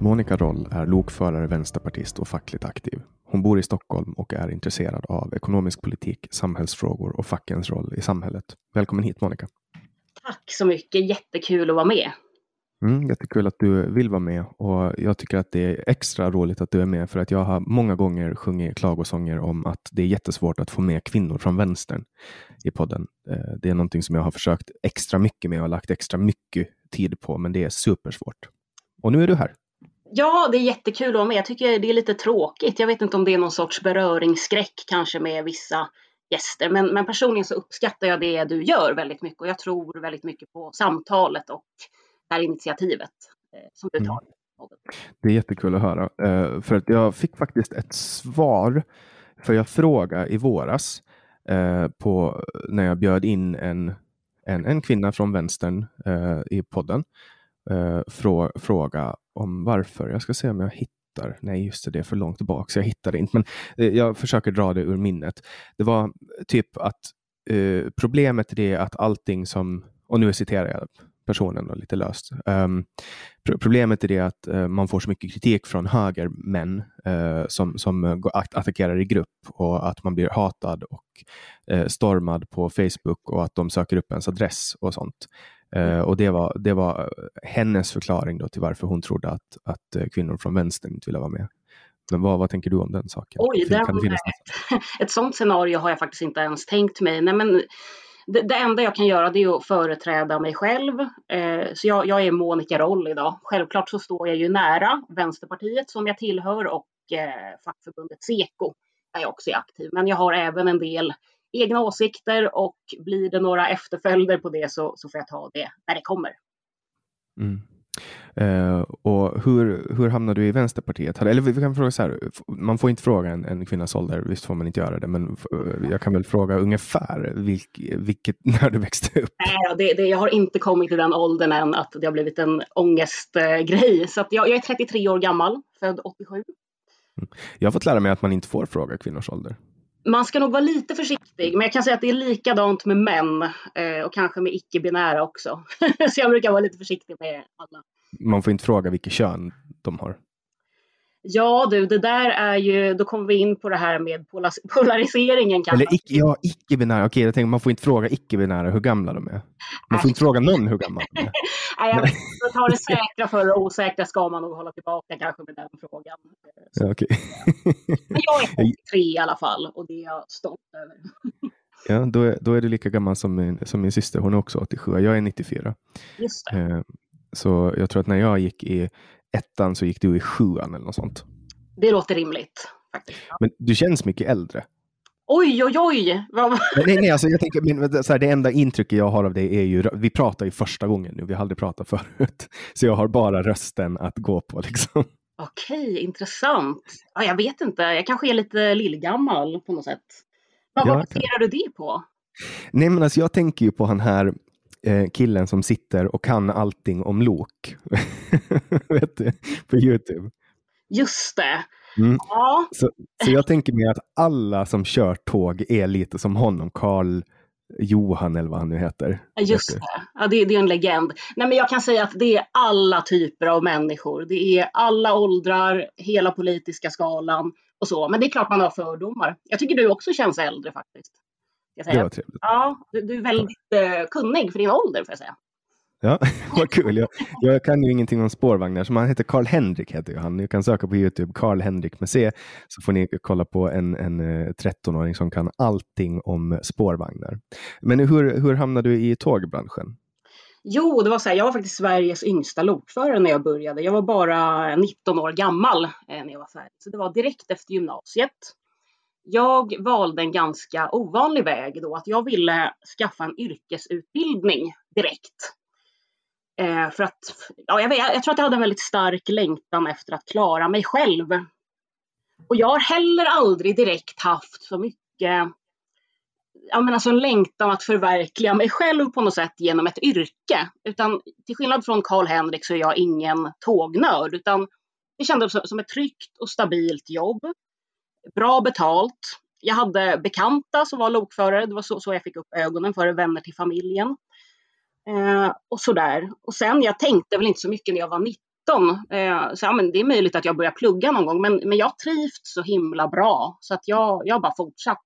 Monica Roll är lokförare, vänsterpartist och fackligt aktiv. Hon bor i Stockholm och är intresserad av ekonomisk politik, samhällsfrågor och fackens roll i samhället. Välkommen hit Monica. Tack så mycket, jättekul att vara med. Mm, jättekul att du vill vara med och jag tycker att det är extra roligt att du är med för att jag har många gånger sjungit klagosånger om att det är jättesvårt att få med kvinnor från vänstern i podden. Eh, det är någonting som jag har försökt extra mycket med och lagt extra mycket tid på, men det är supersvårt. Och nu är du här. Ja, det är jättekul att vara med. Jag tycker det är lite tråkigt. Jag vet inte om det är någon sorts beröringsskräck kanske med vissa gäster, men, men personligen så uppskattar jag det du gör väldigt mycket och jag tror väldigt mycket på samtalet och det här initiativet eh, som du tar. Mm. Det är jättekul att höra, eh, för att jag fick faktiskt ett svar, för jag frågade i våras eh, på, när jag bjöd in en, en, en kvinna från vänstern eh, i podden, eh, frå, fråga om varför. Jag ska se om jag hittar. Nej, just det, det är för långt bak. så jag hittar det inte. Men eh, jag försöker dra det ur minnet. Det var eh, typ att eh, problemet är att allting som, och nu citerar jag personen då, lite löst. Um, problemet är det att uh, man får så mycket kritik från högermän uh, som, som att attackerar i grupp och att man blir hatad och uh, stormad på Facebook och att de söker upp ens adress och sånt. Uh, och det var, det var hennes förklaring då till varför hon trodde att, att uh, kvinnor från vänstern inte ville vara med. Men vad, vad tänker du om den saken? Oj, det kan det ett, ett sånt scenario har jag faktiskt inte ens tänkt mig. Nej, men det, det enda jag kan göra det är att företräda mig själv. Uh, så jag, jag, är Monica Roll idag. Självklart så står jag ju nära Vänsterpartiet som jag tillhör och fackförbundet Seko där jag också är aktiv. Men jag har även en del egna åsikter och blir det några efterföljder på det så, så får jag ta det när det kommer. Mm. Eh, och hur, hur hamnade du i Vänsterpartiet? Eller vi kan fråga så här, man får inte fråga en, en kvinnas ålder, visst får man inte göra det, men eh, jag kan väl fråga ungefär vilk, vilket, när du växte upp? Nej, det, det, jag har inte kommit till den åldern än att det har blivit en ångestgrej. Så jag, jag är 33 år gammal, född 87. Mm. Jag har fått lära mig att man inte får fråga kvinnors ålder man ska nog vara lite försiktig, men jag kan säga att det är likadant med män eh, och kanske med icke-binära också. så jag brukar vara lite försiktig med alla. Man får inte fråga vilket kön de har. Ja du, det där är ju, då kommer vi in på det här med polariseringen. Eller icke, ja, icke-binära. Okej, jag tänker man får inte fråga icke-binära hur gamla de är. Man får inte fråga någon hur gammal de är. Nej, jag vet, ta det säkra för det osäkra ska man nog hålla tillbaka kanske med den frågan. Ja, okay. Men jag är 83 i alla fall och det är jag stolt över. Ja, då är, då är du lika gammal som min, som min syster. Hon är också 87. Jag är 94. Just det. Eh, så jag tror att när jag gick i ettan så gick du i sjuan eller något sånt. Det låter rimligt. Faktiskt. Men du känns mycket äldre. Oj, oj, oj! nej, nej, alltså jag tänker, men, så här, det enda intrycket jag har av dig är ju, vi pratar ju första gången nu, vi har aldrig pratat förut. Så jag har bara rösten att gå på liksom. Okej, intressant. Ja, jag vet inte, jag kanske är lite lillgammal på något sätt. Men vad baserar du det på? Nej, men alltså jag tänker ju på han här eh, killen som sitter och kan allting om lok. vet du? På Youtube. Just det. Mm. Ja. Så, så jag tänker mig att alla som kör tåg är lite som honom, Karl Johan eller vad han nu heter. Just det, ja, det, det, är en legend. Nej, men jag kan säga att det är alla typer av människor. Det är alla åldrar, hela politiska skalan och så. Men det är klart man har fördomar. Jag tycker du också känns äldre faktiskt. Jag säga. Det var trevligt. Ja, du, du är väldigt eh, kunnig för din ålder får jag säga. Ja, vad kul. Jag, jag, kan ju ingenting om spårvagnar, så han heter Karl Henrik. Heter ju han. Ni kan söka på Youtube, Karl Henrik med C, så får ni kolla på en, en 13-åring eh, som kan allting om spårvagnar. Men hur, hur hamnade du i tågbranschen? Jo, det var så här, jag var faktiskt Sveriges yngsta lokförare när jag började. Jag var bara 19 år gammal eh, när jag var färdig, så det var direkt efter gymnasiet. Jag valde en ganska ovanlig väg då, att jag ville skaffa en yrkesutbildning direkt. Eh, för att, ja, jag, vet, jag tror att jag hade en väldigt stark längtan efter att klara mig själv. Och jag har heller aldrig direkt haft så mycket, ja men alltså en längtan att förverkliga mig själv på något sätt genom ett yrke. Utan till skillnad från Karl-Henrik så är jag ingen tågnörd, utan det kändes som ett tryggt och stabilt jobb. Bra betalt. Jag hade bekanta som var lokförare, det var så, så jag fick upp ögonen för vänner till familjen. Eh, och sådär. Och sen, jag tänkte väl inte så mycket när jag var 19. Eh, så ja, men det är möjligt att jag börjar plugga någon gång, men, men jag trivts så himla bra så att jag, jag har bara fortsatt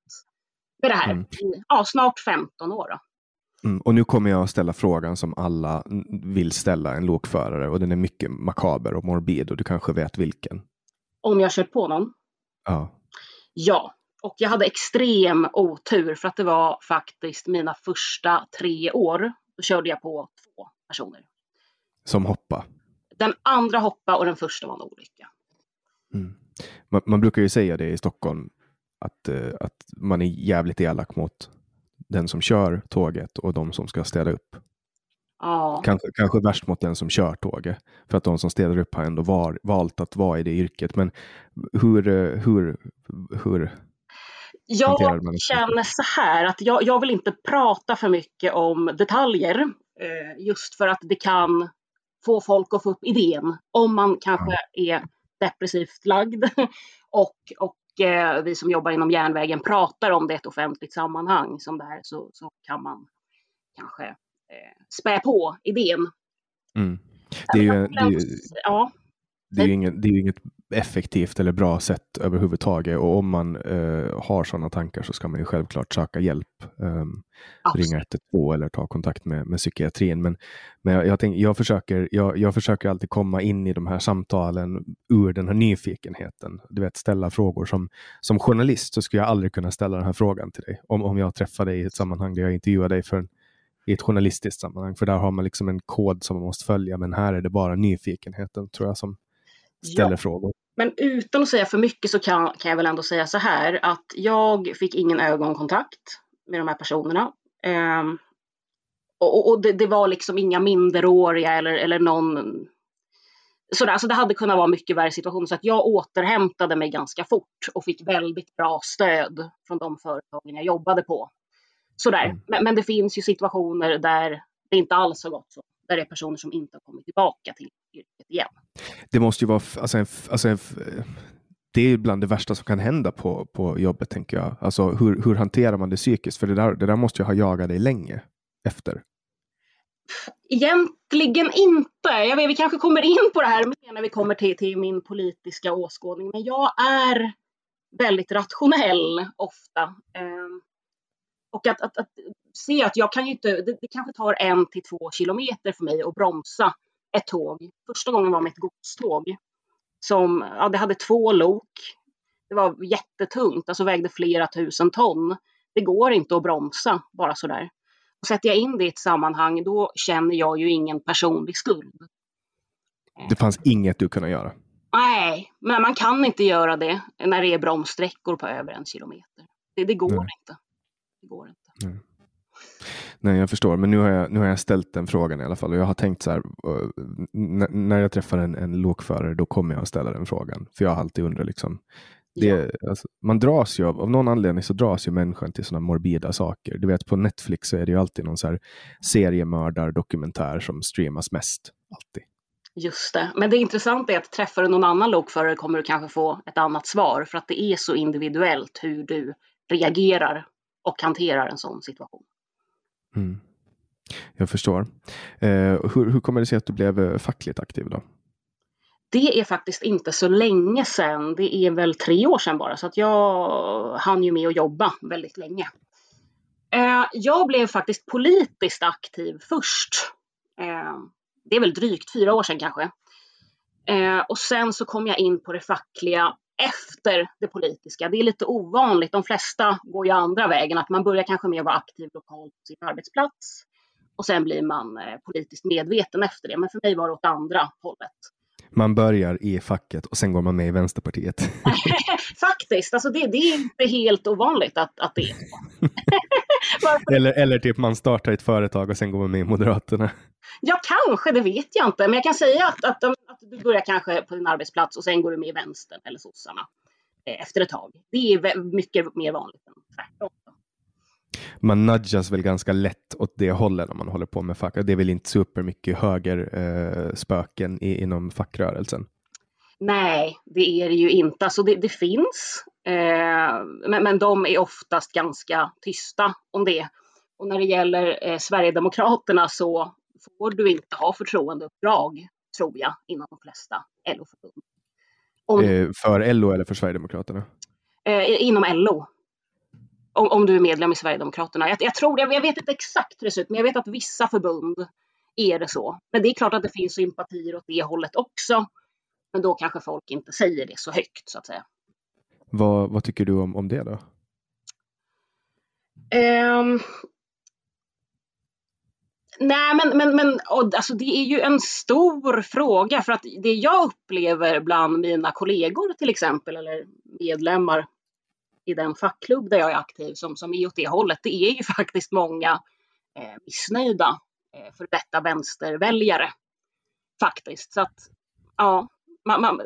med det här mm. ja, snart 15 år. Mm, och nu kommer jag att ställa frågan som alla vill ställa en lokförare och den är mycket makaber och morbid och du kanske vet vilken. Om jag kört på någon? Ja. Ja, och jag hade extrem otur för att det var faktiskt mina första tre år då körde jag på två personer. Som hoppa? Den andra hoppa och den första var en olycka. Mm. Man, man, brukar ju säga det i Stockholm att, uh, att man är jävligt elak mot den som kör tåget och de som ska städa upp. Ja. Kanske, kanske värst mot den som kör tåget. För att de som städar upp har ändå var, valt att vara i det yrket. Men hur, eh, hur, hur jag känner så här att jag, jag vill inte prata för mycket om detaljer. Eh, just för att det kan få folk att få upp idén om man kanske är depressivt lagd och, och eh, vi som jobbar inom järnvägen pratar om det i ett offentligt sammanhang som det här så, så kan man kanske spä på idén. Mm. Det är ju, det är ju, ja. det är ju inget, det är inget effektivt eller bra sätt överhuvudtaget. Och om man uh, har sådana tankar så ska man ju självklart söka hjälp. Um, ringa 112 eller ta kontakt med, med psykiatrin. Men, men jag, jag, tänk, jag, försöker, jag, jag försöker alltid komma in i de här samtalen ur den här nyfikenheten. Du vet, ställa frågor. Som, som journalist så skulle jag aldrig kunna ställa den här frågan till dig. Om, om jag träffar dig i ett sammanhang där jag intervjuar dig för i ett journalistiskt sammanhang. För där har man liksom en kod som man måste följa. Men här är det bara nyfikenheten tror jag som, ställer ja. frågor. Men utan att säga för mycket så kan, kan jag väl ändå säga så här att jag fick ingen ögonkontakt med de här personerna. Um, och, och det, det, var liksom inga minderåriga eller, eller någon så alltså det hade kunnat vara mycket värre situation så att jag återhämtade mig ganska fort och fick väldigt bra stöd från de företagen jag jobbade på. Sådär. Mm. Men, men det finns ju situationer där det inte alls har gått så. Där det är personer som inte har kommit tillbaka till yrket igen. Det måste ju vara, alltså, en, alltså en, det är bland det värsta som kan hända på, på jobbet, tänker jag. Alltså hur, hur hanterar man det psykiskt? För det där, det där måste ju ha jagat dig länge efter. Egentligen inte. Jag vet, vi kanske kommer in på det här när vi kommer till, till min politiska åskådning. Men jag är väldigt rationell ofta. Eh, och att, att, att, se att jag kan ju inte, det, det kanske tar en till två kilometer för mig att bromsa ett tåg. Första gången var med ett godståg. Som, ja, det hade två lok. Det var jättetungt, alltså vägde flera tusen ton. Det går inte att bromsa bara sådär. Och sätter jag in det i ett sammanhang, då känner jag ju ingen personlig skuld. Det fanns inget du kunde göra? Nej, men man kan inte göra det när det är bromssträckor på över en kilometer. Det, det går Nej. inte. Det går inte. Nej. Nej, jag förstår. Men nu har jag, nu har jag ställt den frågan i alla fall. Och jag har tänkt så här, när jag träffar en, en lokförare, då kommer jag att ställa den frågan. För jag har alltid undrat liksom, det, ja. alltså, man dras ju av, av någon anledning så dras ju människan till sådana morbida saker. Du vet på Netflix så är det ju alltid någon så här seriemördardokumentär som streamas mest. Alltid. Just det. Men det intressanta är att träffar du någon annan lokförare kommer du kanske få ett annat svar för att det är så individuellt hur du reagerar och hanterar en sån situation. Mm. Jag förstår. Eh, hur, hur kommer det sig att du blev eh, fackligt aktiv då? Det är faktiskt inte så länge sedan. Det är väl tre år sedan bara, så att jag hann ju med att jobba väldigt länge. Eh, jag blev faktiskt politiskt aktiv först. Eh, det är väl drygt fyra år sedan kanske. Och sen så kom jag in på det fackliga efter det politiska. Det är lite ovanligt. De flesta går ju andra vägen, att man börjar kanske med att vara aktiv lokalt på sin arbetsplats och sen blir man politiskt medveten efter det. Men för mig var det åt andra hållet. Man börjar i facket och sen går man med i Vänsterpartiet. Faktiskt, alltså det, det, är inte helt ovanligt att, att det är så. eller, eller typ man startar ett företag och sen går man med i Moderaterna. Ja, kanske, det vet jag inte. Men jag kan säga att, att, att du börjar kanske på din arbetsplats och sen går du med i vänstern eller sossarna eh, efter ett tag. Det är mycket mer vanligt än tvärtom man nudgas väl ganska lätt åt det hållet när man håller på med fack. Det är väl inte supermycket högerspöken eh, inom fackrörelsen? Nej, det är det ju inte. Alltså det, det finns, eh, men, men de är oftast ganska tysta om det. Och när det gäller eh, Sverigedemokraterna så får du inte ha förtroendeuppdrag, tror jag, inom de flesta LO-förbund. Eh, för LO eller för Sverigedemokraterna? Eh, inom LO om, om du är medlem i Sverigedemokraterna. Jag, jag tror, jag, jag vet inte exakt hur det ser ut, men jag vet att vissa förbund är det så. Men det är klart att det finns sympatier åt det hållet också. Men då kanske folk inte säger det så högt så att säga. Vad, vad tycker du om, om det då? Um, nej, men, men, men alltså det är ju en stor fråga för att det jag upplever bland mina kollegor till exempel eller medlemmar i den fackklubb där jag är aktiv som, som är åt det hållet, det är ju faktiskt många eh, missnöjda eh, för detta vänsterväljare. Faktiskt. Så att, ja, man, man,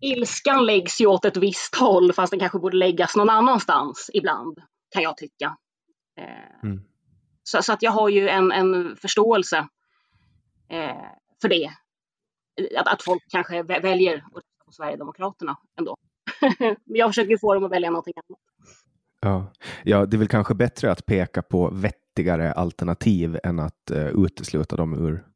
ilskan läggs ju åt ett visst håll fast den kanske borde läggas någon annanstans ibland, kan jag tycka. Eh, mm. så, så, att jag har ju en, en förståelse eh, för det. Att, att folk kanske väljer att rösta på Sverigedemokraterna ändå. jag försöker få dem att välja någonting annat. Ja. ja, det är väl kanske bättre att peka på vettigare alternativ än att uh, utesluta dem ur,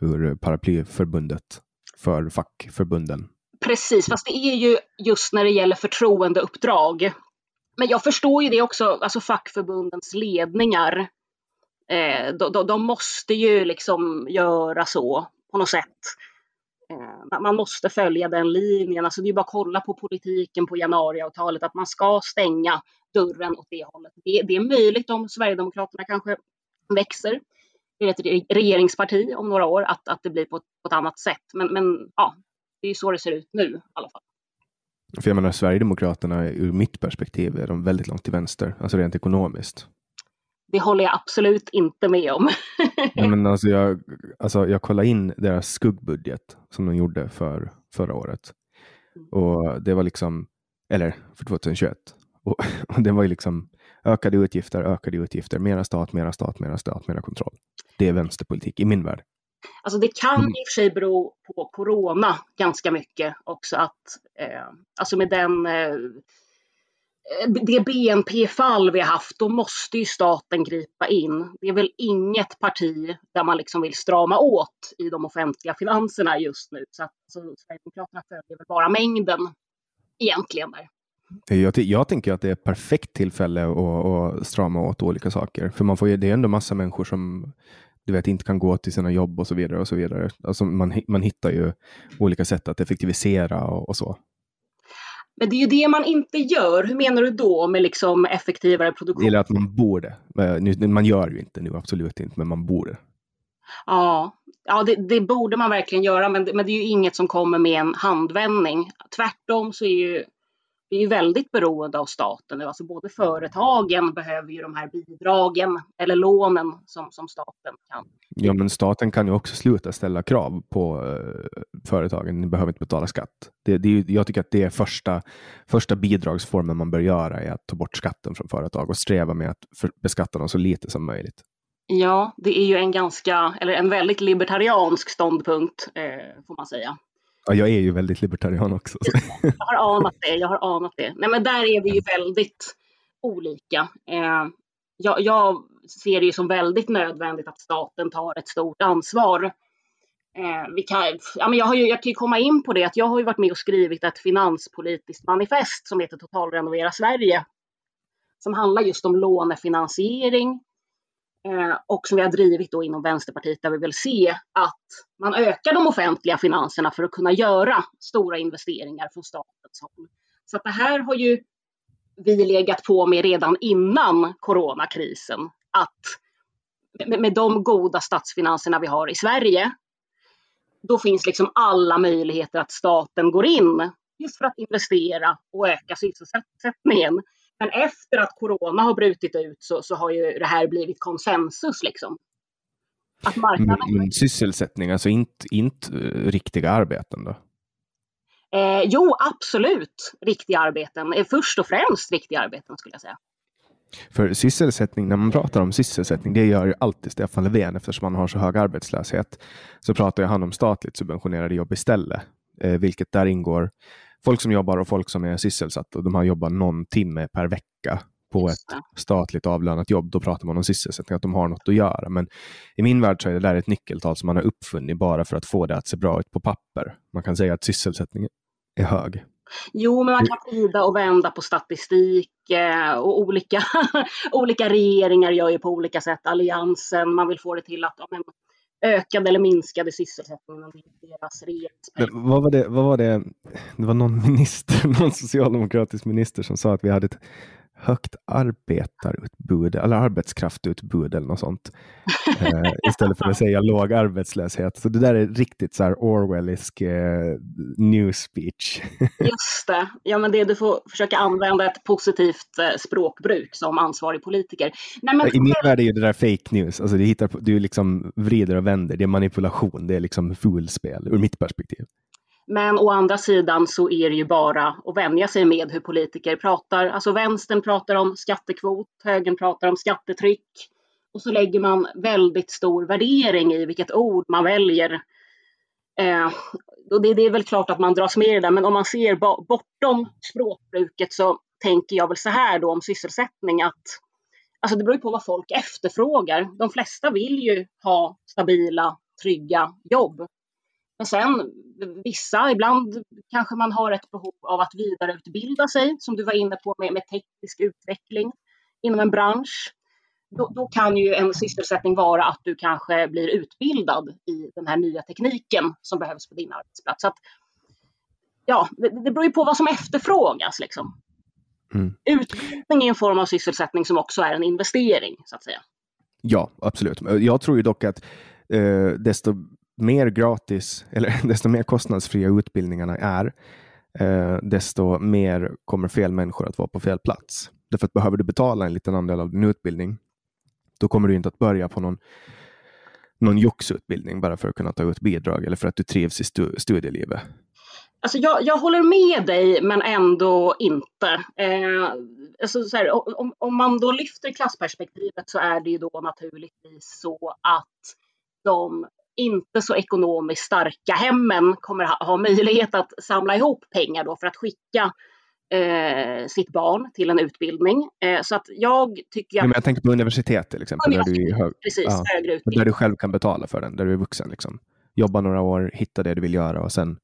ur paraplyförbundet för fackförbunden. Precis, fast det är ju just när det gäller förtroendeuppdrag. Men jag förstår ju det också, alltså fackförbundens ledningar. Eh, de, de, de måste ju liksom göra så på något sätt. Eh, man måste följa den linjen. Alltså det är bara att kolla på politiken på januariavtalet, att man ska stänga dörren åt det hållet. Det, det är möjligt om Sverigedemokraterna kanske växer till ett regeringsparti om några år, att, att det blir på ett, på ett annat sätt. Men, men ja, det är så det ser ut nu i alla fall. För jag menar, Sverigedemokraterna ur mitt perspektiv är de väldigt långt till vänster, alltså rent ekonomiskt. Det håller jag absolut inte med om. ja, men alltså jag, alltså jag kollade in deras skuggbudget som de gjorde för förra året. Och det var liksom, eller för 2021. Och, och det var ju liksom ökade utgifter, ökade utgifter, mera stat, mera stat, mera stat, mera kontroll. Det är vänsterpolitik i min värld. Alltså det kan Mm. i och för sig bero på corona ganska mycket också att eh, alltså med den eh, det BNP-fall vi har haft, då måste ju staten gripa in. Det är väl inget parti där man liksom vill strama åt i de offentliga finanserna just nu. Så att så Sverigedemokraterna följer väl bara mängden egentligen där. Jag, jag tänker att det är ett perfekt tillfälle att, att strama åt olika saker. För man får ju, det är ändå massa människor som du vet, inte kan gå till sina jobb och så vidare. och så vidare. Alltså man, man hittar ju olika sätt att effektivisera och, och så. Men det är ju det man inte gör. Hur menar du då med liksom effektivare produktion? Eller att man borde. Eh, man gör ju inte nu, absolut inte, men man borde. Ja, ja det, det borde man verkligen göra, men, det- men det är ju inget som kommer med en handvändning. Tvärtom så är ju är ju väldigt beroende av staten nu. Alltså både företagen behöver ju de här bidragen eller lånen som, som staten kan. Ja, men staten kan ju också sluta ställa krav på eh, företagen. Ni behöver inte betala skatt. Det, det jag tycker att det är första, första bidragsformen man bör göra är att ta bort skatten från företag och sträva med att för, beskatta dem så lite som möjligt. Ja, det är ju en ganska, eller en väldigt libertariansk ståndpunkt eh, får man säga. Ja, jag är ju väldigt libertarian också. så. Jag har anat det, jag har anat det. Nej men där är vi ju väldigt olika. Eh, jag, jag ser det ju som väldigt nödvändigt att staten tar ett stort ansvar. Eh, vi kan, ja, men jag, har ju, jag kan ju komma in på det att jag har ju varit med och skrivit ett finanspolitiskt manifest som heter Totalrenovera Sverige. Som handlar just om lånefinansiering Eh, och som vi har drivit då inom Vänsterpartiet där vi vill se att man ökar de offentliga finanserna för att kunna göra stora investeringar från statens håll. Så att det här har ju vi legat på med redan innan coronakrisen. Att med, med de goda statsfinanserna vi har i Sverige, då finns liksom alla möjligheter att staten går in just för att investera och öka sysselsättningen. Men efter att corona har brutit ut så, så har ju det här blivit konsensus liksom. Att marknaden Men, sysselsättning, alltså inte, inte eh, riktiga arbeten då? Eh, jo, absolut riktiga arbeten. Eh, först och främst riktiga arbeten skulle jag säga. För sysselsättning, när man pratar om sysselsättning, det gör ju alltid Stefan Löfven eftersom han har så hög arbetslöshet. Så pratar ju han om statligt subventionerade jobb istället, eh, vilket där ingår folk som jobbar och folk som är sysselsatta. De har jobbat någon timme per vecka på ett statligt avlönat jobb. Då pratar man om sysselsättning, att de har något att göra. Men i min värld så är det där ett nyckeltal som man har uppfunnit bara för att få det att se bra ut på papper. Man kan säga att sysselsättningen är hög. Jo, men man kan vrida och vända på statistik eh, och olika, olika regeringar gör ju på olika sätt. Alliansen, man vill få det till att ja, men, ökade eller minskade sysselsättningen under deras regeringsperiod. Vad var det? Vad var det? Det var någon minister, någon socialdemokratisk minister som sa att vi hade ett högt arbetarutbud eller arbetskraftutbud eller något sånt. Eh, istället för att säga låg arbetslöshet. Så det där är riktigt så här Orwellisk eh, new speech. Just det. Ja, men det, du får försöka använda ett positivt eh, språkbruk som ansvarig politiker. Nej, men, I min värld är det där fake news. Alltså det hittar du liksom vrider och vänder. Det är manipulation. Det är liksom fulspel ur mitt perspektiv. Men å andra sidan så är det ju bara att vänja sig med hur politiker pratar. Alltså vänstern pratar om skattekvot, högern pratar om skattetryck. Och så lägger man väldigt stor värdering i vilket ord man väljer. Eh, och det, det är väl klart att man dras med i det där, men om man ser bortom språkbruket så tänker jag väl så här då om sysselsättning att alltså det beror ju på vad folk efterfrågar. De flesta vill ju ha stabila, trygga jobb. Men sen vissa, ibland kanske man har ett behov av att vidareutbilda sig, som du var inne på med, med teknisk utveckling inom en bransch. Då, då kan ju en sysselsättning vara att du kanske blir utbildad i den här nya tekniken som behövs på din arbetsplats. Så att, ja, det, det beror ju på vad som efterfrågas. Liksom. Mm. Utbildning är en form av sysselsättning som också är en investering, så att säga. Ja, absolut. Jag tror ju dock att eh, desto mer gratis eller desto mer kostnadsfria utbildningarna är, eh, desto mer kommer fel människor att vara på fel plats. Därför att behöver du betala en liten andel av din utbildning, då kommer du inte att börja på någon någon joxutbildning bara för att kunna ta ut bidrag eller för att du trivs i stu studielivet? Alltså jag, jag håller med dig, men ändå inte. Eh, alltså så här, om, om man då lyfter klassperspektivet så är det ju då naturligtvis så att de inte så ekonomiskt starka hemmen kommer ha, ha möjlighet att samla ihop pengar då för att skicka eh, sitt barn till en utbildning. Eh, så att jag tycker... Att... Men jag tänker på universitet till exempel. Där, du hög... Precis, ja, högre utbildning. där du själv kan betala för den, där du är vuxen. Liksom. Jobba några år, hitta det du vill göra och sen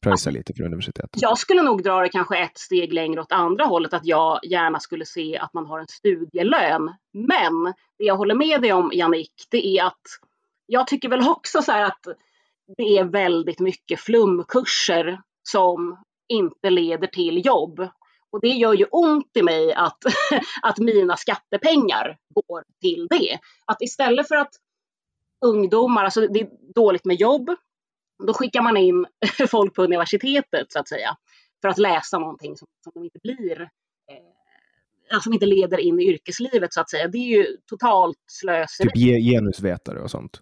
pröjsa lite för universitetet. Jag skulle nog dra det kanske ett steg längre åt andra hållet, att jag gärna skulle se att man har en studielön. Men det jag håller med dig om, Jannik, det är att jag tycker väl också så här att det är väldigt mycket flumkurser som inte leder till jobb. Och det gör ju ont i mig att, att mina skattepengar går till det. Att istället för att ungdomar, alltså det är dåligt med jobb, då skickar man in folk på universitetet så att säga för att läsa någonting som, som inte blir eh, alltså som inte leder in i yrkeslivet så att säga. Det är ju totalt slöseri. Typ genusvetare och sånt?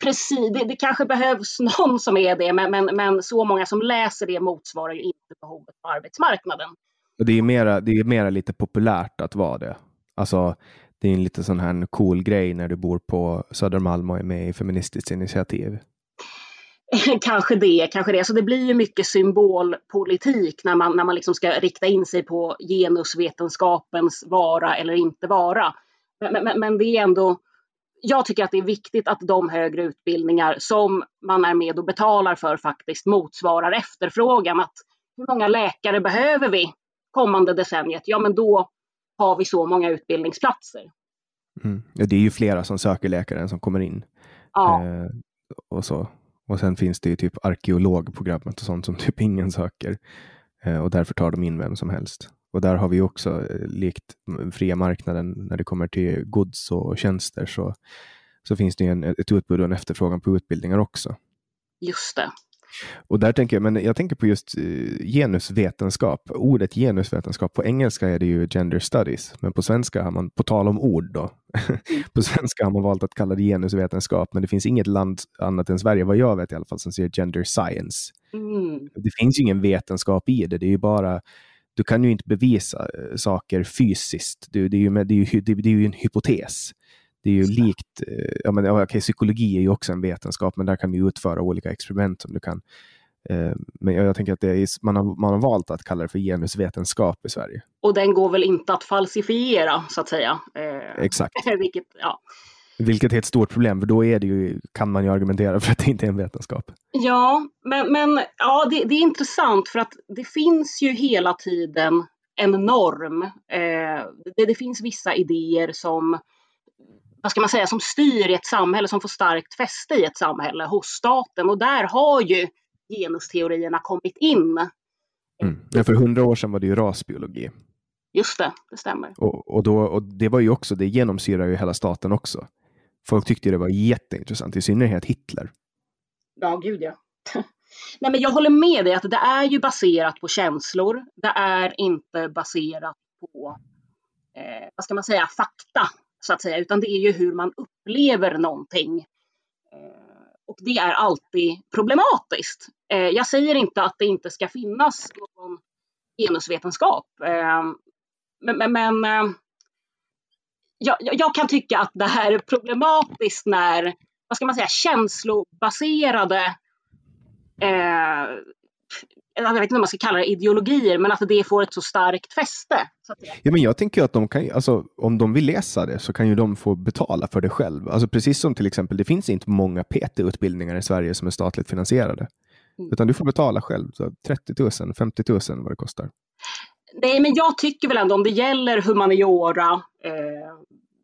Precis, det, det, kanske behövs någon som är det, men, men, men så många som läser det motsvarar ju inte behovet på arbetsmarknaden. Det är mera, det är mera lite populärt att vara det. Alltså, det är en lite sån här cool grej när du bor på Södermalm och är med i Feministiskt initiativ. kanske det, kanske det. Så det blir ju mycket symbolpolitik när man, när man liksom ska rikta in sig på genusvetenskapens vara eller inte vara. Men, men, men det är ändå jag tycker att det är viktigt att de högre utbildningar som man är med och betalar för faktiskt motsvarar efterfrågan. Att hur många läkare behöver vi kommande decenniet? Ja, men då har vi så många utbildningsplatser. Mm. Ja, det är ju flera som söker läkare än som kommer in. Ja. Eh, och, så. och sen finns det ju typ arkeologprogrammet och sånt som typ ingen söker. Eh, och därför tar de in vem som helst. Och där har vi också, eh, likt fria marknaden, när det kommer till gods och tjänster, så, så finns det en, ett utbud och en efterfrågan på utbildningar också. Just det. Och där tänker jag, men jag tänker på just uh, genusvetenskap. Ordet genusvetenskap, på engelska är det ju gender studies, men på svenska har man, på tal om ord då, på svenska har man valt att kalla det genusvetenskap, men det finns inget land annat än Sverige, vad jag vet i alla fall, som säger gender science. Mm. Det finns ju ingen vetenskap i det, det är ju bara du kan ju inte bevisa eh, saker fysiskt. Du, det, är ju, det, är ju, det, är ju en hypotes. Det är ju likt, eh, ja, men, okay, psykologi är ju också en vetenskap, men där kan du utföra olika experiment som du kan. Eh, men jag, jag tänker att det är, man, har, man har valt att kalla det för genusvetenskap i Sverige. Och den går väl inte att falsifiera, så att säga. Exakt. Vilket, ja. Vilket är ett stort problem, för då är det ju, kan man ju argumentera för att det inte är en vetenskap. Ja, men, men ja, det, det är intressant för att det finns ju hela tiden en norm. Eh, det, det, finns vissa idéer som, vad ska man säga, som styr i ett samhälle, som får starkt fäste i ett samhälle hos staten. Och där har ju genusteorierna kommit in. Mm. Ja, för hundra år sedan var det ju rasbiologi. Just det, det stämmer. Och, och, då, och det var ju också, det genomsyrar ju hela staten också. Folk tyckte det var jätteintressant, i synnerhet Hitler. Ja, gud ja. Nej, men jag håller med dig att det är ju baserat på känslor. Det är inte baserat på, eh, vad ska man säga, fakta, så att säga, utan det är ju hur man upplever någonting. Eh, och det är alltid problematiskt. Eh, jag säger inte att det inte ska finnas någon genusvetenskap, eh, men, men, men eh, jag, jag, kan tycka att det här är problematiskt när, vad ska man säga, känslobaserade eh, jag vet inte om man ska kalla det ideologier, men att det får ett så starkt fäste. Så ja, men jag tänker att de kan, alltså, om de vill läsa det så kan ju de få betala för det själv. Alltså, precis som till exempel, det finns inte många PT-utbildningar i Sverige som är statligt finansierade. Mm. Utan du får betala själv, så 30 000, 50 000 vad det kostar. Nej, men jag tycker väl ändå om det gäller humaniora eh,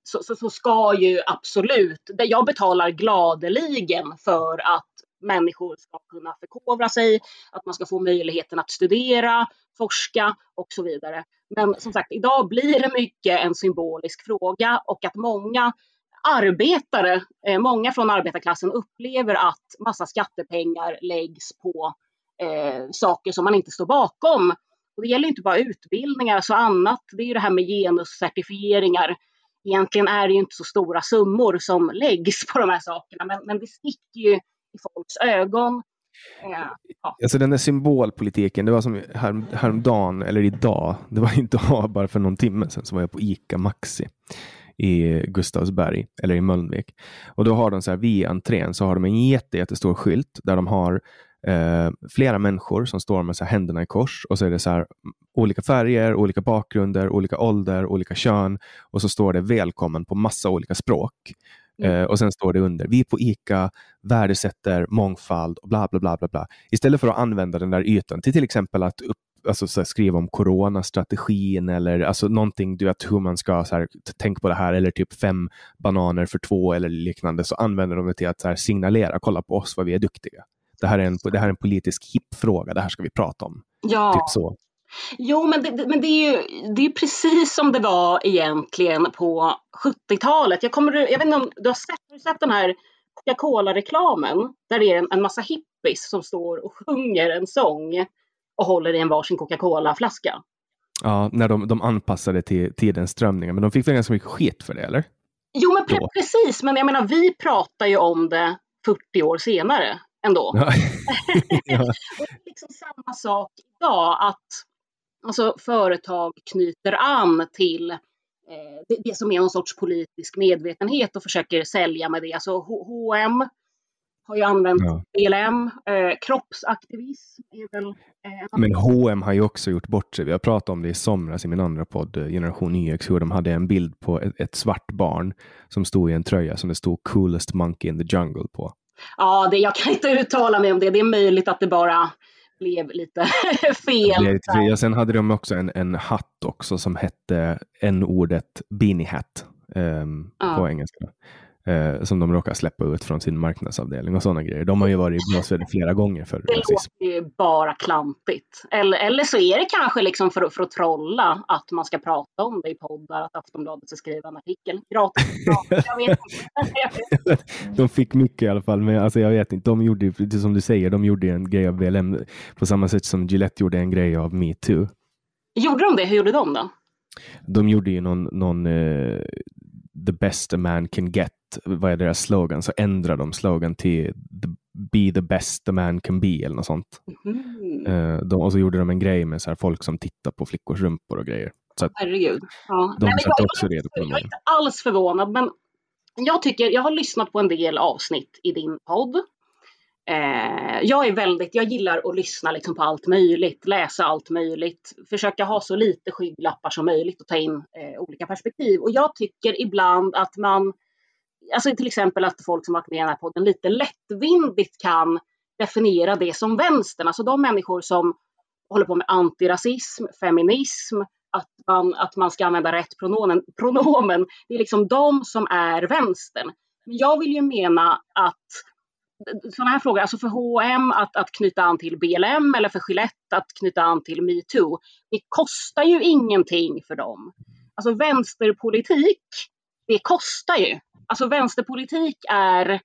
så, så, så, ska ju absolut, jag betalar gladeligen för att människor ska kunna förkovra sig, att man ska få möjligheten att studera, forska och så vidare. Men som sagt, idag blir det mycket en symbolisk fråga och att många arbetare, eh, många från arbetarklassen upplever att massa skattepengar läggs på eh, saker som man inte står bakom och det gäller inte bara utbildningar, så annat. Det är ju det här med genuscertifieringar egentligen är det ju inte så stora summor som läggs på de här sakerna, men, men det sticker ju i folks ögon. Eh, ja. Alltså den där symbolpolitiken, det var som här, häromdagen, eller idag, det var idag, bara för någon timme sedan, så var jag på ICA Maxi i Gustavsberg eller i Mölnvik. Och då har de så här vid entrén så har de en jätte, jättestor skylt där de har eh, flera människor som står med så händerna i kors och så är det så här, olika färger, olika bakgrunder, olika ålder, olika kön och så står det välkommen på massa olika språk. Mm. Eh, och sen står det under, vi på ICA värdesätter mångfald och bla bla bla. bla, bla. Istället för att använda den där ytan till till exempel att upp, alltså, så här, skriva om coronastrategin eller alltså, någonting, du vet hur man ska så här, tänka på det här eller typ fem bananer för två eller liknande så använder de det till att så här, signalera, kolla på oss vad vi är duktiga. Det här är en, det här är en politisk hipp-fråga, det här ska vi prata om. Ja. Typ så. Jo, men, det, men det, är ju det är precis som det var egentligen på 70-talet. Jag, kommer, jag vet inte om du har sett, har du sett den här Coca-Cola-reklamen? Där det är en, en massa hippies som står och sjunger en sång och håller i en varsin Coca-Cola-flaska. Ja, när de, de anpassade till tidens strömningar. Men de fick väl ganska mycket skit för det, eller? Jo, men pre precis. Men jag menar, vi pratar ju om det 40 år senare ändå. Ja. ja. det är liksom samma sak idag, att alltså, företag knyter an till eh, det, det, som är någon sorts politisk medvetenhet och försöker sälja med det. Alltså H&M har ju använt ja. BLM, eh, kroppsaktivism är väl... Eh, Men H&M har ju också gjort bort sig. Vi har pratat om det i somras i min andra podd, eh, Generation YX, hur de hade en bild på ett, ett, svart barn som stod i en tröja som det stod Coolest Monkey in the Jungle på. Ja, det, jag kan inte uttala mig om det. Det är möjligt att det bara blev lite fel. Blev lite fel. Sen hade de också en, en hatt också som hette n-ordet beanie hat um, ja. på engelska eh, som de råkar släppa ut från sin marknadsavdelning och sådana grejer. De har ju varit i blåsväder flera gånger för Det rasism. låter ju bara klantigt. Eller, eller så är det kanske liksom för, för att trolla att man ska prata om det i poddar, att Aftonbladet ska skriva en artikel gratis. de fick mycket i alla fall, men alltså, jag vet inte. De gjorde, som du säger, de gjorde en grej av BLM på samma sätt som Gillette gjorde en grej av metoo. Gjorde de det? Hur gjorde de då? De gjorde ju någon, någon uh, the best a man can get vad är deras slogan, så ändrar de slogan till the, Be the best a man can be eller något sånt. Mm. Uh, de, och så gjorde de en grej med så här, folk som tittar på flickors rumpor och grejer. Så Herregud. Ja. De satte också redo på Jag är inte alls förvånad, men jag tycker, jag har lyssnat på en del avsnitt i din podd. Eh, jag är väldigt, jag gillar att lyssna liksom på allt möjligt, läsa allt möjligt, försöka ha så lite skygglappar som möjligt och ta in eh, olika perspektiv. Och jag tycker ibland att man alltså till exempel att folk som varit med i den här podden lite lättvindigt kan definiera det som vänstern, alltså de människor som håller på med antirasism, feminism, att man, att man ska använda rätt pronomen, pronomen. Det är liksom de som är vänstern. Men jag vill ju mena att sådana här frågor, alltså för H&M att, att knyta an till BLM eller för Gillette att knyta an till metoo, det kostar ju ingenting för dem. Alltså vänsterpolitik, det kostar ju. Alltså vänsterpolitik är,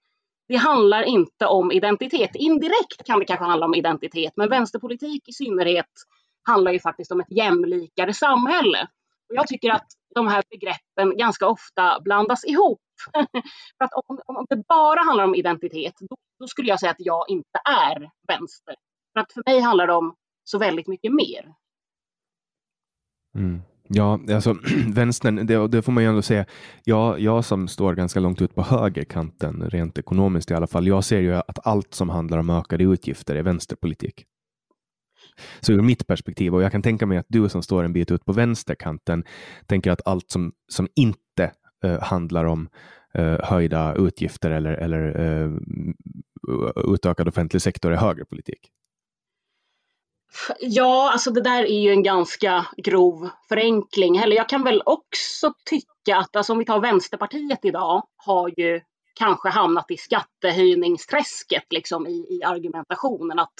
det handlar inte om identitet. Indirekt kan det kanske handla om identitet, men vänsterpolitik i synnerhet handlar ju faktiskt om ett jämlikare samhälle. Och jag tycker att de här begreppen ganska ofta blandas ihop. För att om, om det bara handlar om identitet, då, då, skulle jag säga att jag inte är vänster. För att för mig handlar det om så väldigt mycket mer. Mm. Ja, alltså vänstern, det, det, får man ju ändå säga. Jag, jag som står ganska långt ut på högerkanten, rent ekonomiskt i alla fall, jag ser ju att allt som handlar om ökade utgifter är vänsterpolitik. Så ur mitt perspektiv, och jag kan tänka mig att du som står en bit ut på vänsterkanten tänker att allt som, som inte Eh, handlar om eh, höjda utgifter eller, eller eh, utökad offentlig sektor är högerpolitik. Ja, alltså det där är ju en ganska grov förenkling. Eller jag kan väl också tycka att, alltså om vi tar Vänsterpartiet idag, har ju kanske hamnat i skattehöjningsträsket liksom i, i argumentationen att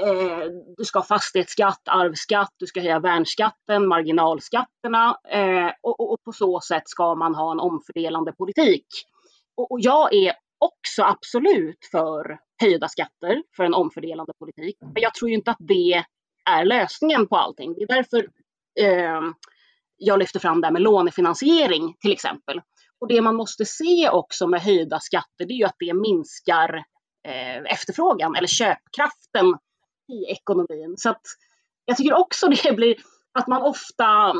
eh, du ska ha fastighetsskatt, arvsskatt, du ska höja värnskatten, marginalskatterna eh, och, och, på så sätt ska man ha en omfördelande politik. Och, och jag är också absolut för höjda skatter, för en omfördelande politik. Men jag tror ju inte att det är lösningen på allting. Det är därför eh, jag lyfter fram det här med lånefinansiering till exempel. Och det man måste se också med höjda skatter, det är ju att det minskar eh, efterfrågan eller köpkraften i ekonomin. Så att jag tycker också det blir att man ofta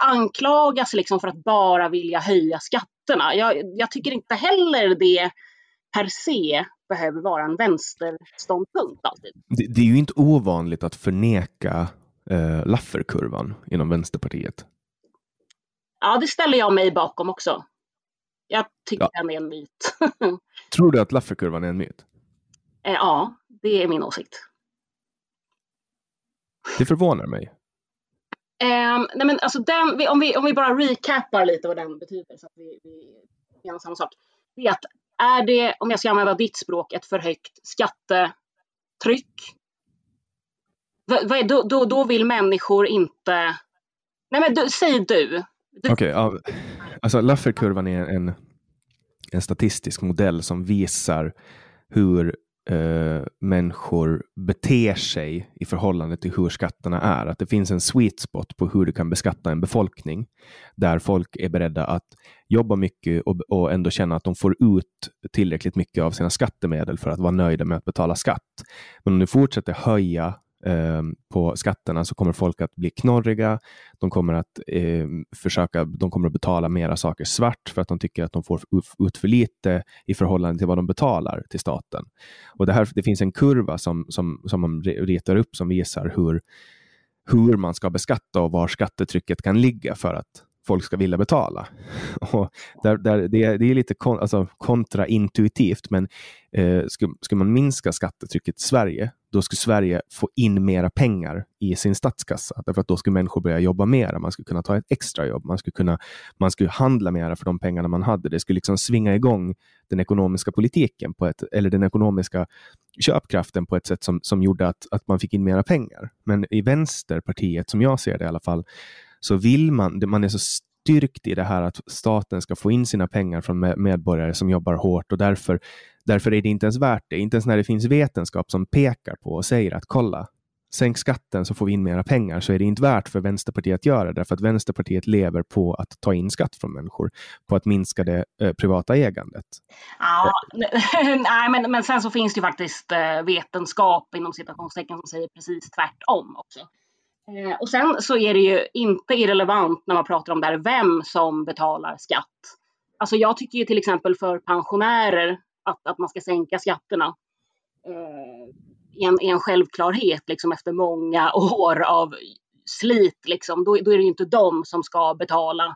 anklagas liksom för att bara vilja höja skatterna. Jag, jag tycker inte heller det per se behöver vara en vänsterståndpunkt alltid. Det, det är ju inte ovanligt att förneka eh, Lafferkurvan inom Vänsterpartiet. Ja, det ställer jag mig bakom också. Jag tycker ja. den är en myt. Tror du att Lafferkurvan är en myt? Eh, ja, det är min åsikt. Det förvånar mig. Um, nej men alltså den, om, vi, om vi bara recapar lite vad den betyder så att vi, vi menar samma sak. Det är att är det, om jag ska använda ditt språk, ett för högt skattetryck? Då, då, då vill människor inte... Nej men du, säg du. Okej, okay, ja. alltså Lafferkurvan är en, en statistisk modell som visar hur eh, människor beter sig i förhållande till hur skatterna är. Att det finns en sweet spot på hur du kan beskatta en befolkning där folk är beredda att jobba mycket och, och ändå känna att de får ut tillräckligt mycket av sina skattemedel för att vara nöjda med att betala skatt. Men om du fortsätter höja eh, på skatterna så kommer folk att bli knorriga. De kommer att eh, försöka, de kommer att betala mera saker svart för att de tycker att de får ut för lite i förhållande till vad de betalar till staten. Och det, här, det finns en kurva som, som, som man ritar upp som visar hur, hur man ska beskatta och var skattetrycket kan ligga för att folk ska vilja betala. Och där, där, det, är, det är lite kon, alltså kontraintuitivt, men eh, skulle, skulle man minska skattetrycket i Sverige, då skulle Sverige få in mera pengar i sin statskassa. Därför att då skulle människor börja jobba mera. Man skulle kunna ta ett extrajobb. Man skulle, kunna, man skulle handla mera för de pengarna man hade. Det skulle liksom svinga igång den ekonomiska politiken på ett, eller den ekonomiska köpkraften på ett sätt som, som gjorde att, att man fick in mera pengar. Men i Vänsterpartiet, som jag ser det i alla fall, så vill man, man är så styrkt i det här att staten ska få in sina pengar från medborgare som jobbar hårt och därför, därför är det inte ens värt det. Inte ens när det finns vetenskap som pekar på och säger att kolla, sänk skatten så får vi in mera pengar så är det inte värt för Vänsterpartiet att göra det därför att Vänsterpartiet lever på att ta in skatt från människor, på att minska det eh, privata ägandet. Ja, nej, men, men sen så finns det ju faktiskt eh, vetenskap inom citationstecken som säger precis tvärtom också. Eh, och sen så är det ju inte irrelevant när man pratar om det här vem som betalar skatt. Alltså jag tycker ju till exempel för pensionärer att, att man ska sänka skatterna eh, är, en, en självklarhet liksom efter många år av slit. Liksom. Då, då är det ju inte de som ska betala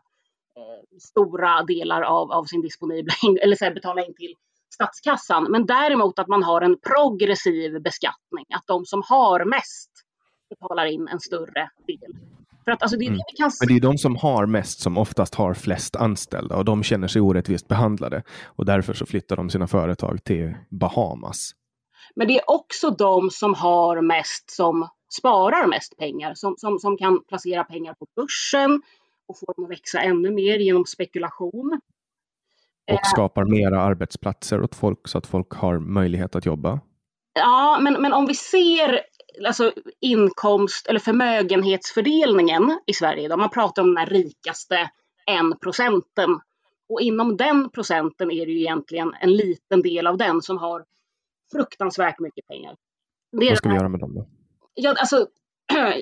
eh, stora delar av, av sin disponibla, eller så här, betala in till statskassan. Men däremot att man har en progressiv beskattning, att de som har mest betalar in en större del. För att, alltså, det, mm. kan... Men det är de som har mest som oftast har flest anställda och de känner sig orättvist behandlade och därför så flyttar de sina företag till Bahamas. Men det är också de som har mest som sparar mest pengar, som, som, som kan placera pengar på börsen och få dem att växa ännu mer genom spekulation. Och eh. skapar mera arbetsplatser åt folk så att folk har möjlighet att jobba. Ja, men, men om vi ser alltså inkomst eller förmögenhetsfördelningen i Sverige idag. Man pratar om den rikaste en procenten. Och inom den procenten är det ju egentligen en liten del av den som har fruktansvärt mycket pengar. Vad ska vi göra med dem då? Ja, alltså,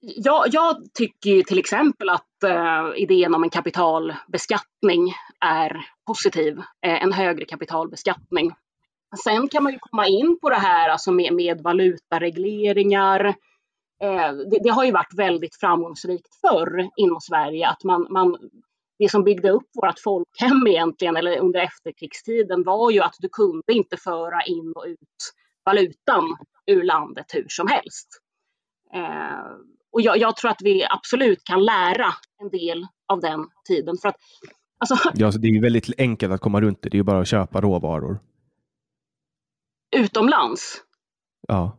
jag, jag tycker ju till exempel att uh, idén om en kapitalbeskattning är positiv. Uh, en högre kapitalbeskattning. Sen kan man ju komma in på det här alltså med, med valutaregleringar. Eh, det, det, har ju varit väldigt framgångsrikt förr inom Sverige att man, man det som byggde upp vårt folkhem egentligen, eller under efterkrigstiden, var ju att du kunde inte föra in och ut valutan ur landet hur som helst. Eh, och jag, jag, tror att vi absolut kan lära en del av den tiden. För att, alltså... ja, det är ju väldigt enkelt att komma runt det. Det är ju bara att köpa råvaror utomlands. Ja.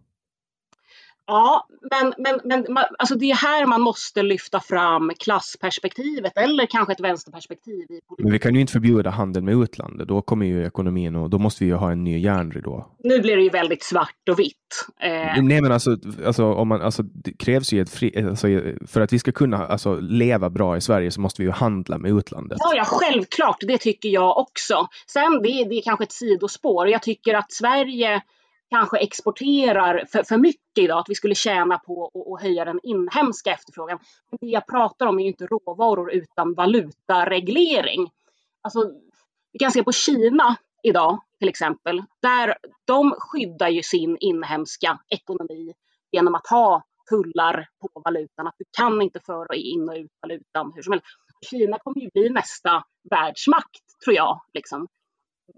Ja, men, men, men alltså det är här man måste lyfta fram klassperspektivet eller kanske ett vänsterperspektiv. I men vi kan ju inte förbjuda handel med utlandet. Då kommer ju ekonomin och då måste vi ju ha en ny järnridå. Nu blir det ju väldigt svart och vitt. Eh... Nej, men alltså, alltså, om man, alltså, det krävs ju ett fri, alltså, för att vi ska kunna alltså, leva bra i Sverige så måste vi ju handla med utlandet. Ja, ja, självklart. Det tycker jag också. Sen det, det är kanske ett sidospår. Jag tycker att Sverige kanske exporterar för, för mycket idag, att vi skulle tjäna på att höja den inhemska efterfrågan. Men det jag pratar om är inte råvaror utan valutareglering. Alltså, vi kan se på Kina idag till exempel. Där de skyddar ju sin inhemska ekonomi genom att ha tullar på valutan. Att du kan inte föra in och ut valutan hur som helst. Kina kommer ju bli nästa världsmakt, tror jag. Liksom.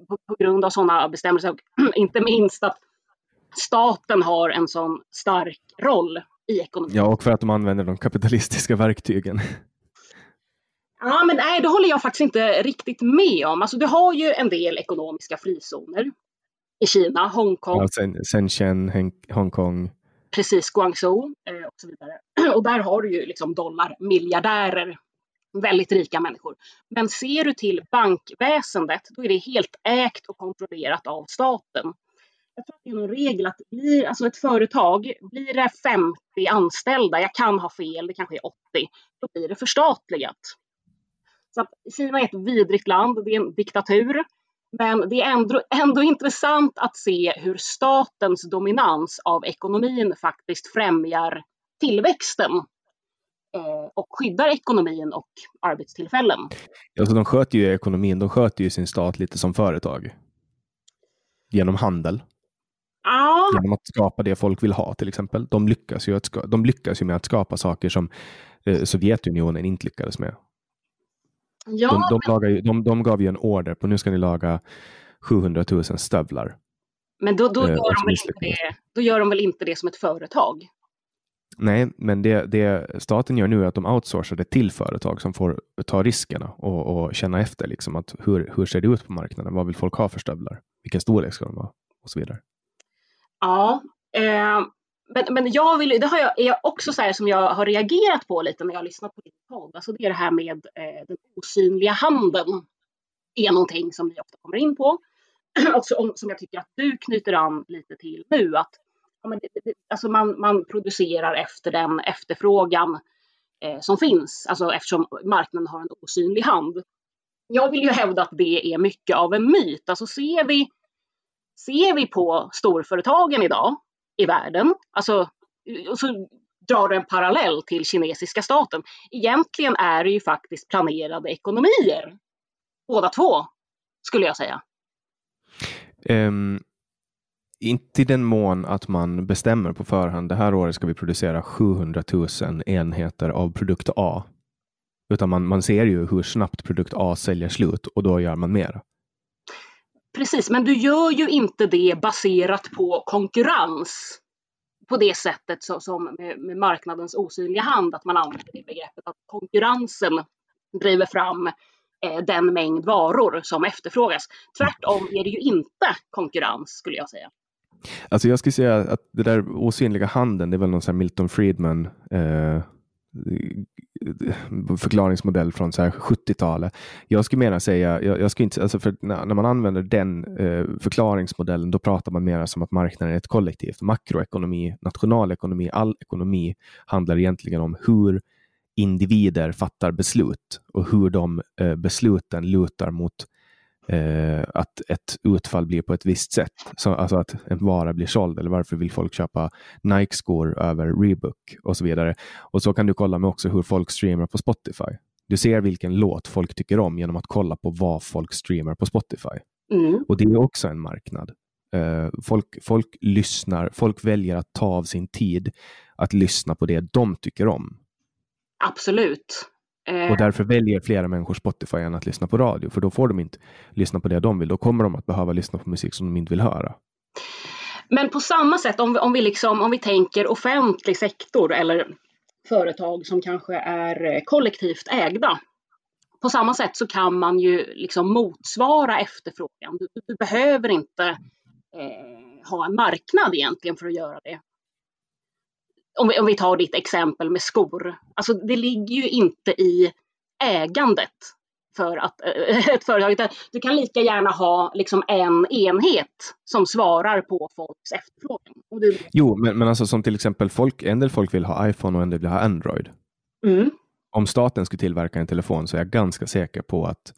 På, på grund av sådana bestämmelser. inte minst att staten har en sån stark roll i ekonomin. Ja, och för att de använder de kapitalistiska verktygen. Ja, men nej, det håller jag faktiskt inte riktigt med om. Alltså, du har ju en del ekonomiska frizoner i Kina, Hongkong. Ja, Shenzhen, Hongkong. Precis, Guangzhou eh, och så vidare. Och där har du ju liksom dollarmiljardärer, väldigt rika människor. Men ser du till bankväsendet, då är det helt ägt och kontrollerat av staten jag tror att det är någon regel att blir, alltså ett företag, blir det 50 anställda, jag kan ha fel, det kanske är 80, då blir det förstatligat. Så att Kina är ett vidrigt land, det är en diktatur. Men det är ändå, ändå intressant att se hur statens dominans av ekonomin faktiskt främjar tillväxten eh, och skyddar ekonomin och arbetstillfällen. Alltså de sköter ju ekonomin, de sköter ju sin stat lite som företag. Genom handel. Ja. Genom att skapa det folk vill ha till exempel. De lyckas ju, att de lyckas ju med att skapa saker som eh, Sovjetunionen inte lyckades med. Ja, de, de, men... ju, de, de gav ju en order på nu ska ni laga 700 000 stövlar. Men då, då, eh, gör de väl inte det, då gör de väl inte det som ett företag? Nej, men det, det staten gör nu är att de outsourcar det till företag som får ta riskerna och, och känna efter liksom att hur, hur ser det ut på marknaden? Vad vill folk ha för stövlar? Vilken storlek ska de ha? Och så vidare. Ja, eh, men, men jag vill, det har jag, är också så här som jag har reagerat på lite när jag har lyssnat på din podd. Alltså det är det här med eh, den osynliga handeln. är någonting som vi ofta kommer in på. och alltså om, som jag tycker att du knyter an lite till nu. Att ja, men det, det, alltså man, man producerar efter den efterfrågan eh, som finns. Alltså eftersom marknaden har en osynlig hand. Jag vill ju hävda att det är mycket av en myt. Alltså ser vi ser vi på storföretagen idag i världen, alltså, så drar du en parallell till kinesiska staten. Egentligen är det ju faktiskt planerade ekonomier. Båda två, skulle jag säga. Um, inte i den mån att man bestämmer på förhand, det här året ska vi producera 700 000 enheter av produkt A. Utan man, man ser ju hur snabbt produkt A säljer slut och då gör man mer. Precis, men du gör ju inte det baserat på konkurrens på det sättet så, som med, med, marknadens osynliga hand, att man använder det begreppet att konkurrensen driver fram eh, den mängd varor som efterfrågas. Tvärtom är det ju inte konkurrens skulle jag säga. Alltså jag skulle säga att det där osynliga handen, det är väl någon sån Milton Friedman eh, Eh, förklaringsmodell från 70-talet. Jag skulle mena säga, jag, jag skulle inte, alltså för när, när man använder den eh, förklaringsmodellen, då pratar man mer som att marknaden är ett kollektiv. Makroekonomi, nationalekonomi, all ekonomi handlar egentligen om hur individer fattar beslut och hur de eh, besluten lutar mot eh, att ett utfall blir på ett visst sätt. Så, alltså att en vara blir såld eller varför vill folk köpa Nike-skor över Reebok och så vidare. Och så kan du kolla med också hur folk streamar på Spotify. Du ser vilken låt folk tycker om genom att kolla på vad folk streamar på Spotify. Mm. Och det är också en marknad. Uh, folk, folk lyssnar, folk väljer att ta av sin tid att lyssna på det de tycker om. Absolut. Och därför väljer flera människor Spotify än att lyssna på radio, för då får de inte lyssna på det de vill. Då kommer de att behöva lyssna på musik som de inte vill höra. Men på samma sätt, om vi, om vi, liksom, om vi tänker offentlig sektor eller företag som kanske är eh, kollektivt ägda. På samma sätt så kan man ju liksom motsvara efterfrågan. Du, du behöver inte eh, ha en marknad egentligen för att göra det. Om vi, om vi tar ditt exempel med skor, alltså det ligger ju inte i ägandet för att äh, ett företag. Du kan lika gärna ha liksom en enhet som svarar på folks efterfrågan. Du... Jo, men, men alltså som till exempel folk, en del folk vill ha iPhone och en del vill ha Android. Mm. Om staten skulle tillverka en telefon så är jag ganska säker på att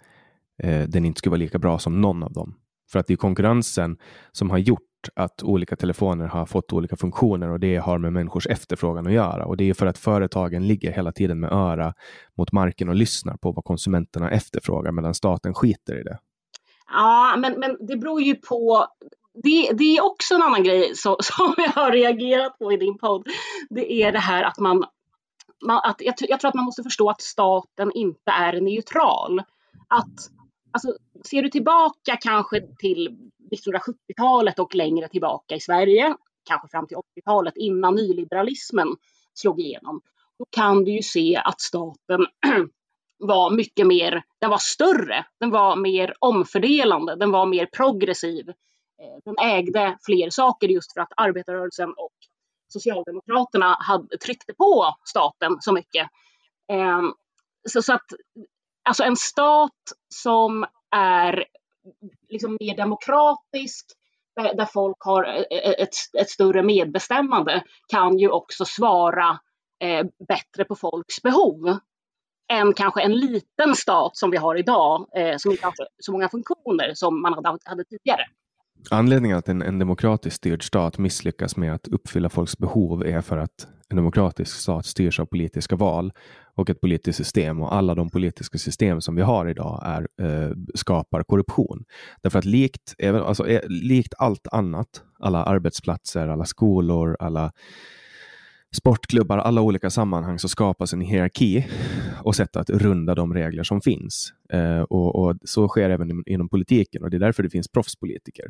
eh, den inte skulle vara lika bra som någon av dem. För att det är konkurrensen som har gjort att olika telefoner har fått olika funktioner och det har med människors efterfrågan att göra. Och det är för att företagen ligger hela tiden med öra mot marken och lyssnar på vad konsumenterna efterfrågar medan staten skiter i det. Ja, men, men det beror ju på det, det, är också en annan grej så, som jag har reagerat på i din podd. Det är det här att man, man att jag, jag, tror att man måste förstå att staten inte är neutral. Att, alltså, ser du tillbaka kanske till 1970-talet och längre tillbaka i Sverige, kanske fram till 80-talet innan nyliberalismen slog igenom, då kan du ju se att staten var mycket mer, den var större, den var mer omfördelande, den var mer progressiv. Eh, den ägde fler saker just för att arbetarrörelsen och Socialdemokraterna hade, tryckte på staten så mycket. Ehm, så, så att alltså en stat som är liksom mer demokratisk, eh, där, folk har eh, eh, ett, ett, större medbestämmande, kan ju också svara eh, bättre på folks behov än kanske en liten stat som vi har idag, eh, som inte har så många funktioner som man hade, hade tidigare. Anledningen att en, en demokratiskt styrd stat misslyckas med att uppfylla folks behov är för att en demokratisk stat styrs av politiska val och ett politiskt system och alla de politiska system som vi har idag är, eh, skapar korruption. Därför att likt, alltså, eh, likt allt annat, alla arbetsplatser, alla skolor, alla sportklubbar, alla olika sammanhang så skapas en hierarki och sätt att runda de regler som finns. Eh, och, och, Så sker även inom politiken och det är därför det finns proffspolitiker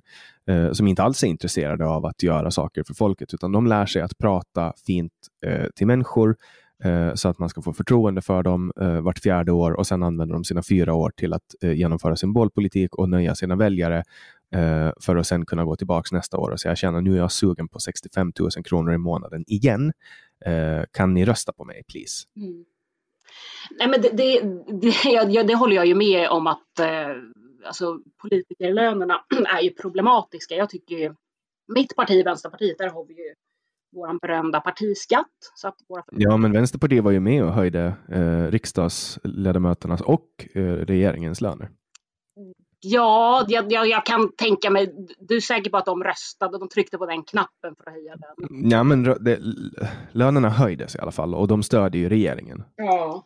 eh, som inte alls är intresserade av att göra saker för folket utan de lär sig att prata fint eh, till människor eh, så att man ska få förtroende för dem eh, vart fjärde år och sen använder de sina fyra år till att eh, genomföra symbolpolitik och nöja sina väljare för att sen kunna gå tillbaka nästa år och säga tjena nu är jag sugen på 65 000 kronor i månaden igen. Eh, kan ni rösta på mig please? Mm. Nej, men det, det, det, ja, det, håller jag ju med om att eh, alltså, politikerlönerna är ju problematiska. Jag tycker ju, mitt parti, Vänsterpartiet, där har vi ju vår berömda partiskatt. Så att våra... Ja, men Vänsterpartiet var ju med och höjde eh, riksdagsledamöternas och eh, regeringens löner. Ja, jag, jag, jag, kan tänka mig. Du är säker på att de röstade? De tryckte på den knappen för att höja lönen? Ja, men det, lönerna höjdes i alla fall och de stödjer ju regeringen. Ja.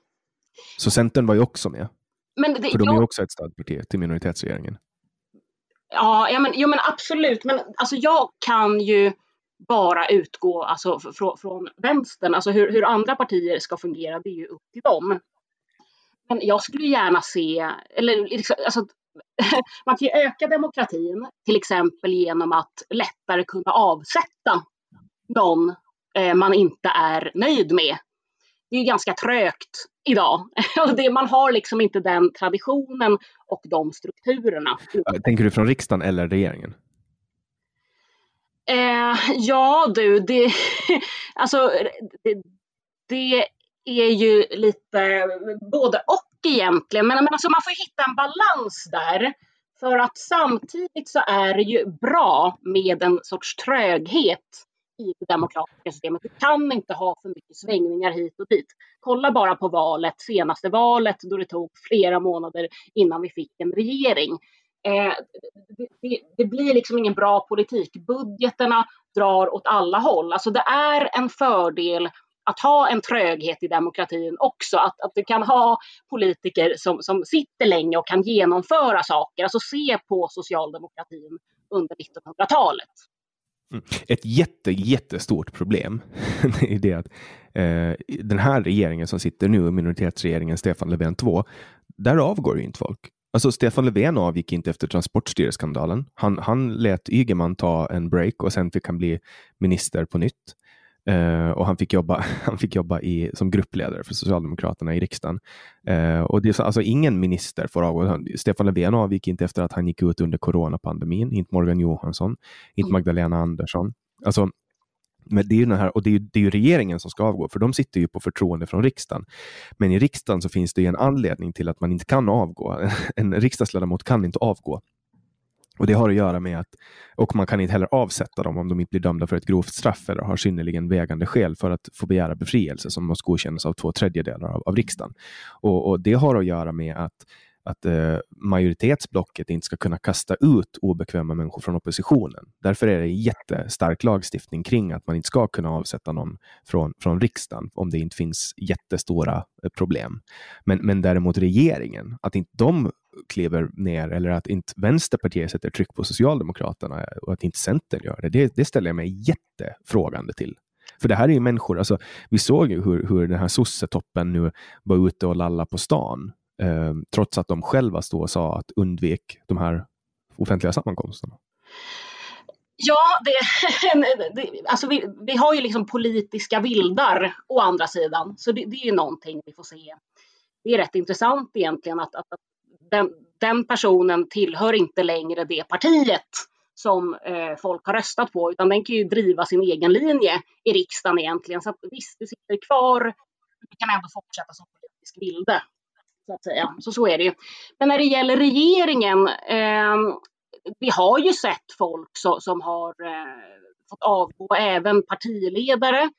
Så Centern var ju också med. Men det, för de är ju också ett stödparti till minoritetsregeringen. Ja, ja men, jo, men absolut. Men alltså, jag kan ju bara utgå alltså, från, från vänstern. Alltså hur, hur andra partier ska fungera, det är ju upp till dem. Men jag skulle gärna se, eller liksom, alltså, man kan ju öka demokratin, till exempel genom att lättare kunna avsätta någon eh, man inte är nöjd med. Det är ju ganska trögt idag. Man har liksom inte den traditionen och de strukturerna. Tänker du från riksdagen eller regeringen? Eh, ja du, det, alltså, det, det, är ju lite både och egentligen. Men, men alltså, man får hitta en balans där. För att samtidigt så är det ju bra med en sorts tröghet i det demokratiska systemet. Du kan inte ha för mycket svängningar hit och dit. Kolla bara på valet, senaste valet, då det tog flera månader innan vi fick en regering. Eh, det, det, det, blir liksom ingen bra politik. Budgeterna drar åt alla håll. Alltså det är en fördel att ha en tröghet i demokratin också. Att, att du kan ha politiker som, som sitter länge och kan genomföra saker. Alltså se på socialdemokratin under 1900-talet. Mm. Ett jätte, jättestort problem är det att eh, den här regeringen som sitter nu, minoritetsregeringen Stefan Löfven 2, där avgår ju inte folk. Alltså Stefan Löfven avgick inte efter Transportstyrelseskandalen. Han, han lät Ygeman ta en break och sen fick han bli minister på nytt. Uh, och han fick jobba, han fick jobba i, som gruppledare för Socialdemokraterna i riksdagen. Uh, och det är så, alltså ingen minister får avgå. Stefan Löfven avgick inte efter att han gick ut under coronapandemin. Inte Morgan Johansson, inte mm. Magdalena Andersson. Alltså, Men det är ju den här, och det är, det är ju regeringen som ska avgå, för de sitter ju på förtroende från riksdagen. Men i riksdagen så finns det en anledning till att man inte kan avgå. En riksdagsledamot kan inte avgå. Och Det har att göra med att, och man kan inte heller avsätta dem om de inte blir dömda för ett grovt straff eller har synnerligen vägande skäl för att få begära befrielse som måste godkännas av två tredjedelar av, av riksdagen. Och, och Det har att göra med att att eh, majoritetsblocket inte ska kunna kasta ut obekväma människor från oppositionen. Därför är det jättestark lagstiftning kring att man inte ska kunna avsätta någon från, från riksdagen om det inte finns jättestora eh, problem. Men, men däremot regeringen, att inte de kliver ner eller att inte Vänsterpartiet sätter tryck på Socialdemokraterna och att inte Centern gör det, det, det ställer jag mig jättefrågande till. För det här är ju människor, alltså, vi såg ju hur, hur den här sossetoppen nu var ute och lalla på stan eh, trots att de själva stod och sa att undvik de här offentliga sammankomsterna. Ja, det, det, alltså vi, vi har ju liksom politiska vildar å andra sidan, så det, det är ju någonting vi får se. Det är rätt intressant egentligen att, att, att den, den, personen tillhör inte längre det partiet som eh, folk har röstat på, utan den kan ju driva sin egen linje i riksdagen egentligen. Så att, visst, du sitter kvar, du kan ändå fortsätta som politisk vilde så att säga. Så så är det ju. Men när det gäller regeringen, eh, vi har ju sett folk så, som har eh, fått avgå, även partiledare.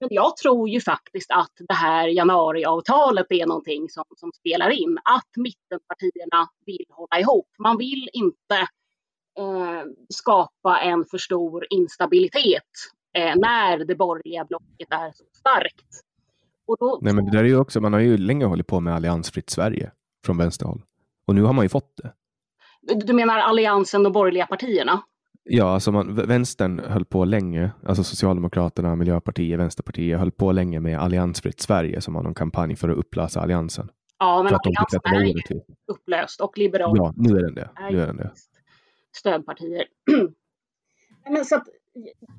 Men jag tror ju faktiskt att det här januariavtalet är någonting som, som spelar in. Att mittenpartierna vill hålla ihop. Man vill inte eh, skapa en för stor instabilitet eh, när det borgerliga blocket är så starkt. Då, Nej, men det där är ju också, man har ju länge hållit på med alliansfritt Sverige från vänsterhåll. Och nu har man ju fått det. Du menar alliansen och borgerliga partierna? Ja, alltså man, vänstern höll på länge, alltså Socialdemokraterna, Miljöpartiet, Vänsterpartiet höll på länge med alliansfritt Sverige som var någon kampanj för att upplösa alliansen. Ja, men alliansen är ju upplöst och liberal. Ja, nu är den det. Nu är den det. Stödpartier. men så att,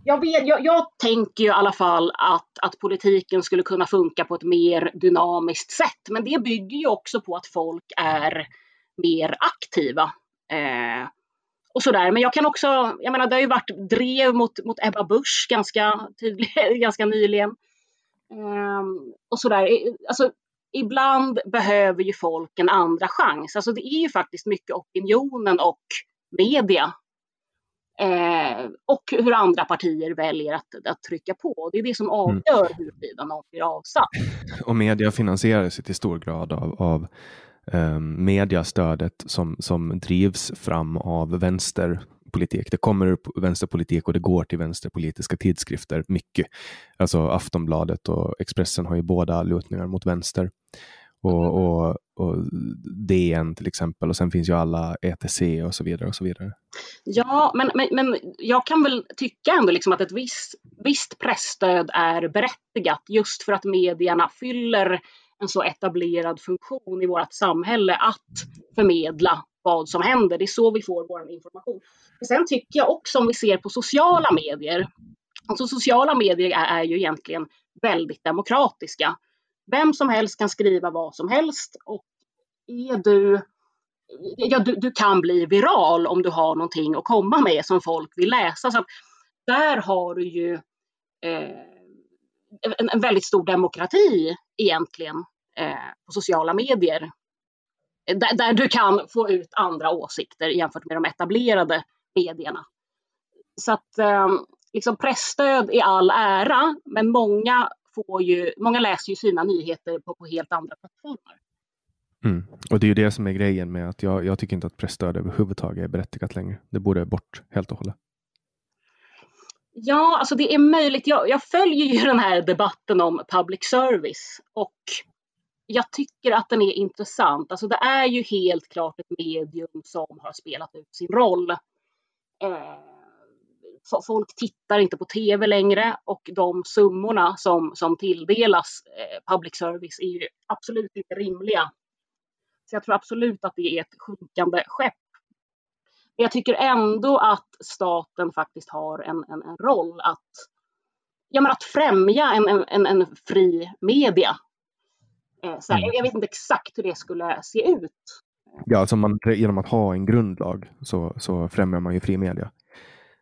jag, vet, jag, jag, tänker ju i alla fall att, att politiken skulle kunna funka på ett mer dynamiskt sätt. Men det bygger ju också på att folk är mer aktiva. Eh, och sådär. Men jag kan också, jag menar det har ju varit drev mot, mot Ebba Busch ganska, tydlig, ganska nyligen. Eh, och sådär. Alltså, ibland behöver ju folk en andra chans. Alltså det är ju faktiskt mycket opinionen och media Eh, och hur andra partier väljer att, att trycka på. Det är det som mm. avgör mm. huruvida någon blir avsatt. Och media finansieras till stor grad av, av eh, mediastödet som, som drivs fram av vänsterpolitik. Det kommer upp vänsterpolitik och det går till vänsterpolitiska tidskrifter mycket. Alltså Aftonbladet och Expressen har ju båda lutningar mot vänster och, och, och DN till exempel och sen finns ju alla ETC och så vidare. och så vidare. Ja, men, men, men jag kan väl tycka ändå liksom att ett visst, visst pressstöd är berättigat just för att medierna fyller en så etablerad funktion i vårt samhälle att förmedla vad som händer. Det är så vi får vår information. Men sen tycker jag också om vi ser på sociala medier. Alltså sociala medier är, är ju egentligen väldigt demokratiska. Vem som helst kan skriva vad som helst och är du Ja, du, du kan bli viral om du har någonting att komma med som folk vill läsa. Så där har du ju eh, en, en, väldigt stor demokrati egentligen eh, på sociala medier. Där, där, du kan få ut andra åsikter jämfört med de etablerade medierna. Så att eh, liksom pressstöd i all ära, men många får ju, många läser ju sina nyheter på, på helt andra plattformar. Mm. Och det är ju det som är grejen med att jag, jag tycker inte att pressstöd överhuvudtaget är berättigat längre. Det borde bort helt och hållet. Ja, alltså det är möjligt. Jag, jag följer ju den här debatten om public service och jag tycker att den är intressant. Alltså det är ju helt klart ett medium som har spelat ut sin roll. Eh, folk tittar inte på tv längre och de summorna som, som tilldelas eh, public service är ju absolut inte rimliga. Så jag tror absolut att det är ett sjunkande skepp. Men jag tycker ändå att staten faktiskt har en, en, en roll att, ja, men att främja en, en, en fri media. Eh, så här, mm. jag vet inte exakt hur det skulle se ut. Ja, alltså man, genom att ha en grundlag så, så främjar man ju fri media.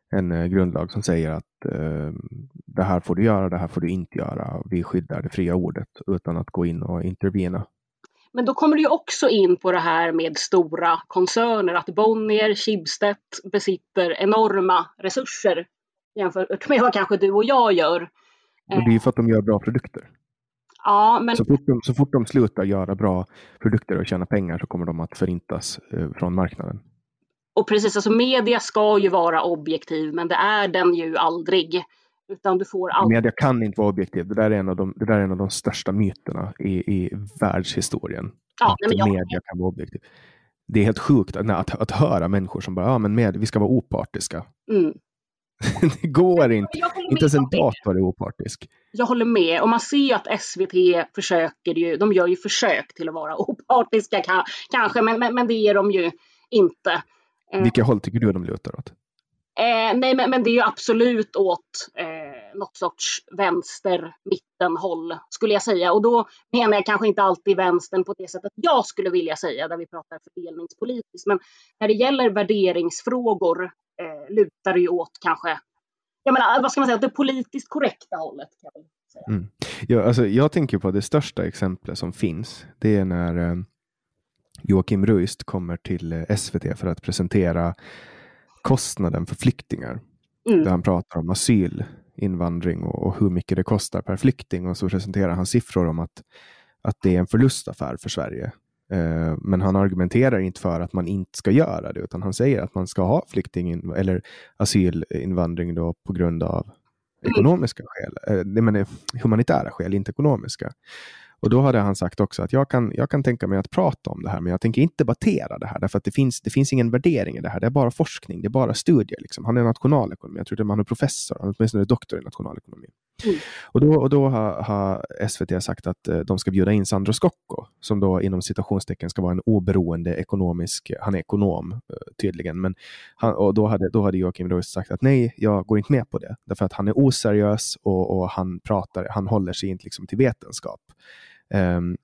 En eh, grundlag som säger att eh, det här får du göra, det här får du inte göra. Vi skyddar det fria ordet utan att gå in och intervena. Men då kommer du ju också in på det här med stora koncerner, att Bonnier, Schibsted besitter enorma resurser jämfört med vad kanske du och jag gör. Och det är ju för att de gör bra produkter. Ja, men... så, fort de, så fort de slutar göra bra produkter och tjäna pengar så kommer de att förintas eh, från marknaden. Och precis, alltså media ska ju vara objektiv, men det är den ju aldrig. Utan du får aldrig... Media kan inte vara objektiv. Det där är en av de, det där är en av de största myterna i, i världshistorien. Ja, att jag... media kan vara objektiv. Det är helt sjukt att, att, att höra människor som bara, ja men med, vi ska vara opartiska. Mm. det går inte. Inte ens en dator är opartisk. Jag håller med. Och man ser att SVT försöker ju, de gör ju försök till att vara opartiska kanske, men, men, men det är de ju inte. Eh. Vilka håll tycker du de lutar åt? Eh, nej, men, men, det är ju absolut åt eh, något sorts vänster mittenhåll skulle jag säga. Och då menar jag kanske inte alltid vänstern på det sättet jag skulle vilja säga, där vi pratar fördelningspolitiskt. Men när det gäller värderingsfrågor eh, lutar det ju åt kanske, jag menar, vad ska man säga, det politiskt korrekta hållet. Kan jag, säga. Mm. Ja, alltså, jag tänker på det största exemplet som finns. Det är när eh, Joakim Ruist kommer till eh, SVT för att presentera kostnaden för flyktingar. Mm. Där han pratar om asyl, invandring och, och, hur mycket det kostar per flykting. Och så presenterar han siffror om att, att det är en förlustaffär för Sverige. Eh, men han argumenterar inte för att man inte ska göra det, utan han säger att man ska ha flykting eller asylinvandring då på grund av mm. ekonomiska skäl. Eh, det menar, humanitära skäl, inte ekonomiska. Och då hade han sagt också att jag kan, jag kan tänka mig att prata om det här, men jag tänker inte debattera det här, därför att det finns, det finns ingen värdering i det här. Det är bara forskning, det är bara studier. Liksom. Han är nationalekonom, jag tror att han är professor, han är åtminstone doktor i nationalekonomi. Mm. Och då, och då har, har, SVT sagt att eh, de ska bjuda in Sandro Scocco, som då inom citationstecken ska vara en oberoende ekonomisk, han är ekonom eh, tydligen, men han, och då hade, då hade Joakim Roos sagt att nej, jag går inte med på det, därför att han är oseriös och, och han pratar, han håller sig inte liksom till vetenskap. Um,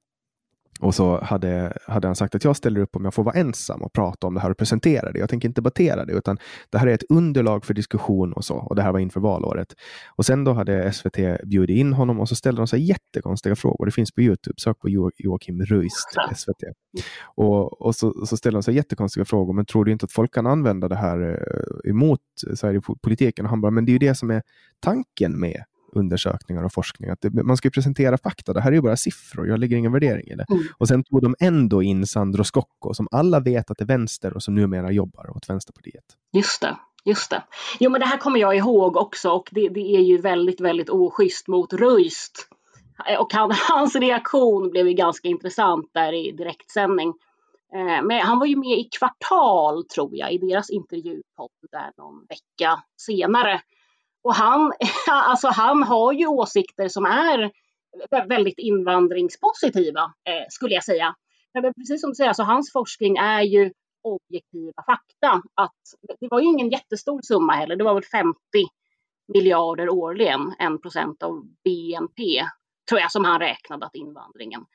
och så hade, hade han sagt att jag ställer upp om jag får vara ensam och prata om det här och presentera det. Jag tänker inte debattera det, utan det här är ett underlag för diskussion och så. Och det här var inför valåret. Och sen då hade SVT bjudit in honom och så ställde de sig jättekonstiga frågor. Det finns på Youtube, sök på jo Joakim Ruist, SVT. Och, och så, så ställde de sig jättekonstiga frågor, men tror du inte att folk kan använda det här eh, emot Sverigepolitiken? Och han bara, men det är ju det som är tanken med undersökningar och forskning. Att det, man ska presentera fakta. Det här är ju bara siffror. Jag lägger ingen värdering i det. Mm. Och sen tog de ändå in Sandro Scocco som alla vet att det är vänster och som numera jobbar åt Vänsterpartiet. Just det. Just det. Jo, men det här kommer jag ihåg också och det, det är ju väldigt, väldigt oschysst mot Röist. Och han, hans reaktion blev ju ganska intressant där i direktsändning. Eh, men han var ju med i Kvartal, tror jag, i deras intervjupodd där någon vecka senare. Och han, alltså han har ju åsikter som är väldigt invandringspositiva, eh, skulle jag säga. Men precis som du säger, alltså hans forskning är ju objektiva fakta. Att det var ju ingen jättestor summa heller, det var väl 50 miljarder årligen, en procent av BNP, tror jag, som han räknade att invandringen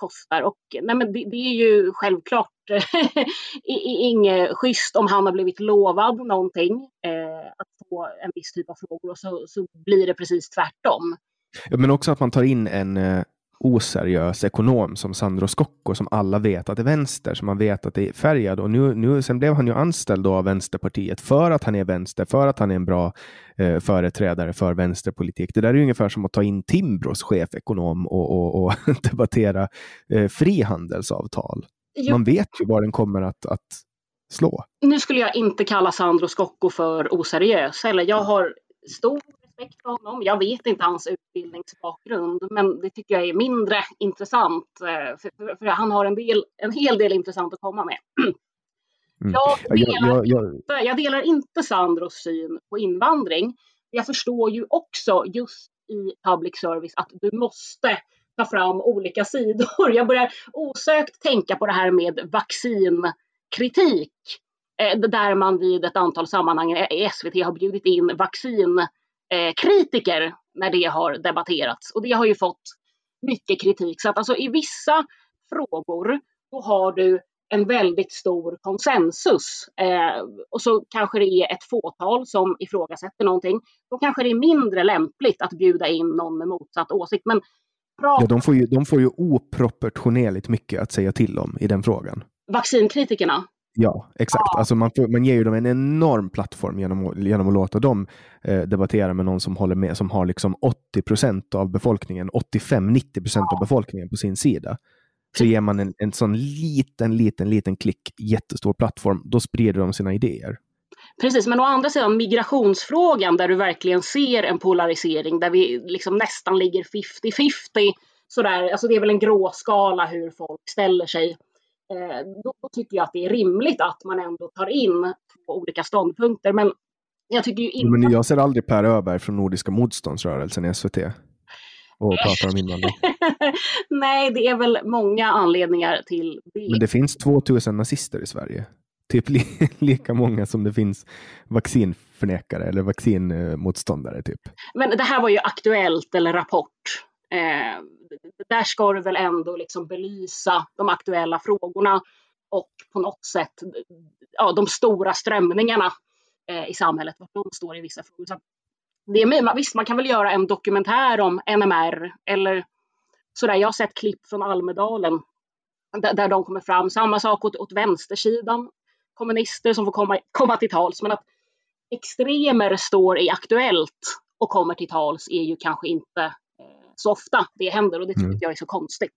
kostar. Och nej, men det, det är ju självklart inget schysst om han har blivit lovad någonting, eh, att få en viss typ av frågor och så, så blir det precis tvärtom. Ja, men också att man tar in en eh, oseriös ekonom som Sandro Scocco som alla vet att är vänster, som man vet att det är färgad. Och nu, nu, sen blev han ju anställd av Vänsterpartiet för att han är vänster, för att han är en bra eh, företrädare för vänsterpolitik. Det där är ju ungefär som att ta in Timbros chefekonom och, och, och debattera eh, frihandelsavtal. Jo. Man vet ju var den kommer att, att slå. Nu skulle jag inte kalla Sandro Scocco för oseriös. Eller jag har stor respekt för honom. Jag vet inte hans utbildningsbakgrund, men det tycker jag är mindre intressant. Eh, för, för han har en, del, en hel del intressant att komma med. Mm. Jag, delar jag, jag, inte, jag delar inte Sandros syn på invandring. Jag förstår ju också just i public service att du måste ta fram olika sidor. Jag börjar osökt tänka på det här med vaccinkritik eh, där man vid ett antal sammanhang i SVT har bjudit in vaccinkritiker när det har debatterats. Och det har ju fått mycket kritik. Så att alltså i vissa frågor då har du en väldigt stor konsensus. Eh, och så kanske det är ett fåtal som ifrågasätter någonting. Då kanske det är mindre lämpligt att bjuda in någon med motsatt åsikt. Men ja, de, får ju, de får ju oproportionerligt mycket att säga till om i den frågan. Vaccinkritikerna? Ja, exakt. Ja. Alltså man, får, man ger ju dem en enorm plattform genom, genom att låta dem eh, debattera med någon som håller med, som har liksom 80 procent av befolkningen, 85-90 procent ja. av befolkningen på sin sida. Så ger man en, en sån liten, liten, liten klick, jättestor plattform, då sprider de sina idéer. Precis, men å andra sidan migrationsfrågan där du verkligen ser en polarisering där vi liksom nästan ligger 50-50. Sådär, alltså det är väl en gråskala hur folk ställer sig. Eh, då, då, tycker jag att det är rimligt att man ändå tar in två olika ståndpunkter. Men jag tycker ju inte... Men jag ser aldrig Per Öberg från Nordiska motståndsrörelsen i SVT och pratar om invandring. Nej, det är väl många anledningar till det. Men det finns 2000 nazister i Sverige. Typ li lika många som det finns vaccinförnekare eller vaccinmotståndare. Typ. Men det här var ju Aktuellt eller Rapport. Eh, där ska du väl ändå liksom belysa de aktuella frågorna och på något sätt ja, de stora strömningarna eh, i samhället, var de står i vissa frågor. Så det är, visst, man kan väl göra en dokumentär om NMR eller sådär. Jag har sett klipp från Almedalen där, där de kommer fram. Samma sak åt, åt vänstersidan. Kommunister som får komma, komma till tals. Men att extremer står i Aktuellt och kommer till tals är ju kanske inte så ofta det händer och det tycker mm. jag är så konstigt.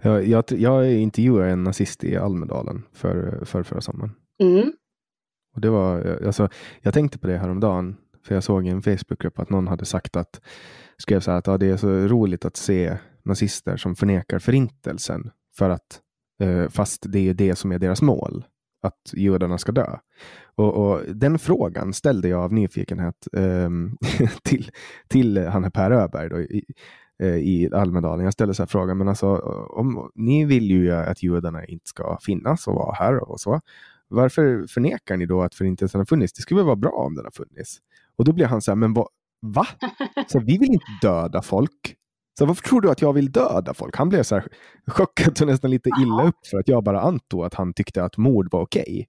Jag, jag, jag intervjuade en nazist i Almedalen för, för förra sommaren. Mm. Och det var, alltså, jag tänkte på det häromdagen för jag såg i en Facebookgrupp att någon hade sagt att skrev så här att ja, det är så roligt att se nazister som förnekar förintelsen för att eh, fast det är det som är deras mål, att judarna ska dö. Och, och den frågan ställde jag av nyfikenhet eh, till, till han Per Öberg då, i, eh, i Almedalen. Jag ställde så här frågan, men alltså om ni vill ju att judarna inte ska finnas och vara här och så. Varför förnekar ni då att förintelsen har funnits? Det skulle väl vara bra om den har funnits. Och då blir han så här, men vad, va? Så vi vill inte döda folk. Så varför tror du att jag vill döda folk? Han blev så här chockad och nästan lite illa upp för att jag bara antog att han tyckte att mord var okej.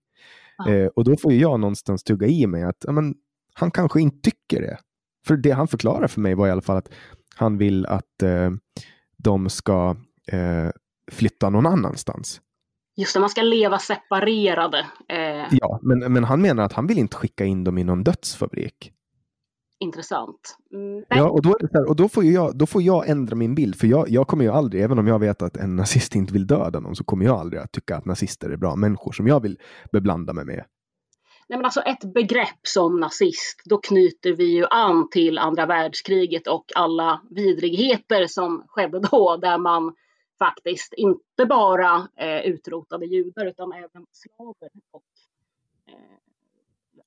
Okay. Eh, och då får jag någonstans tugga i mig att ja, men, han kanske inte tycker det. För det han förklarade för mig var i alla fall att han vill att eh, de ska eh, flytta någon annanstans. Just det, man ska leva separerade. Eh. Ja, men, men han menar att han vill inte skicka in dem i någon dödsfabrik intressant. Mm, ja, och, då, här, och då, får jag, då får jag ändra min bild, för jag, jag kommer ju aldrig, även om jag vet att en nazist inte vill döda någon, så kommer jag aldrig att tycka att nazister är bra människor som jag vill beblanda mig med. Nej, men alltså ett begrepp som nazist, då knyter vi ju an till andra världskriget och alla vidrigheter som skedde då, där man faktiskt inte bara eh, utrotade judar utan även slaver och eh,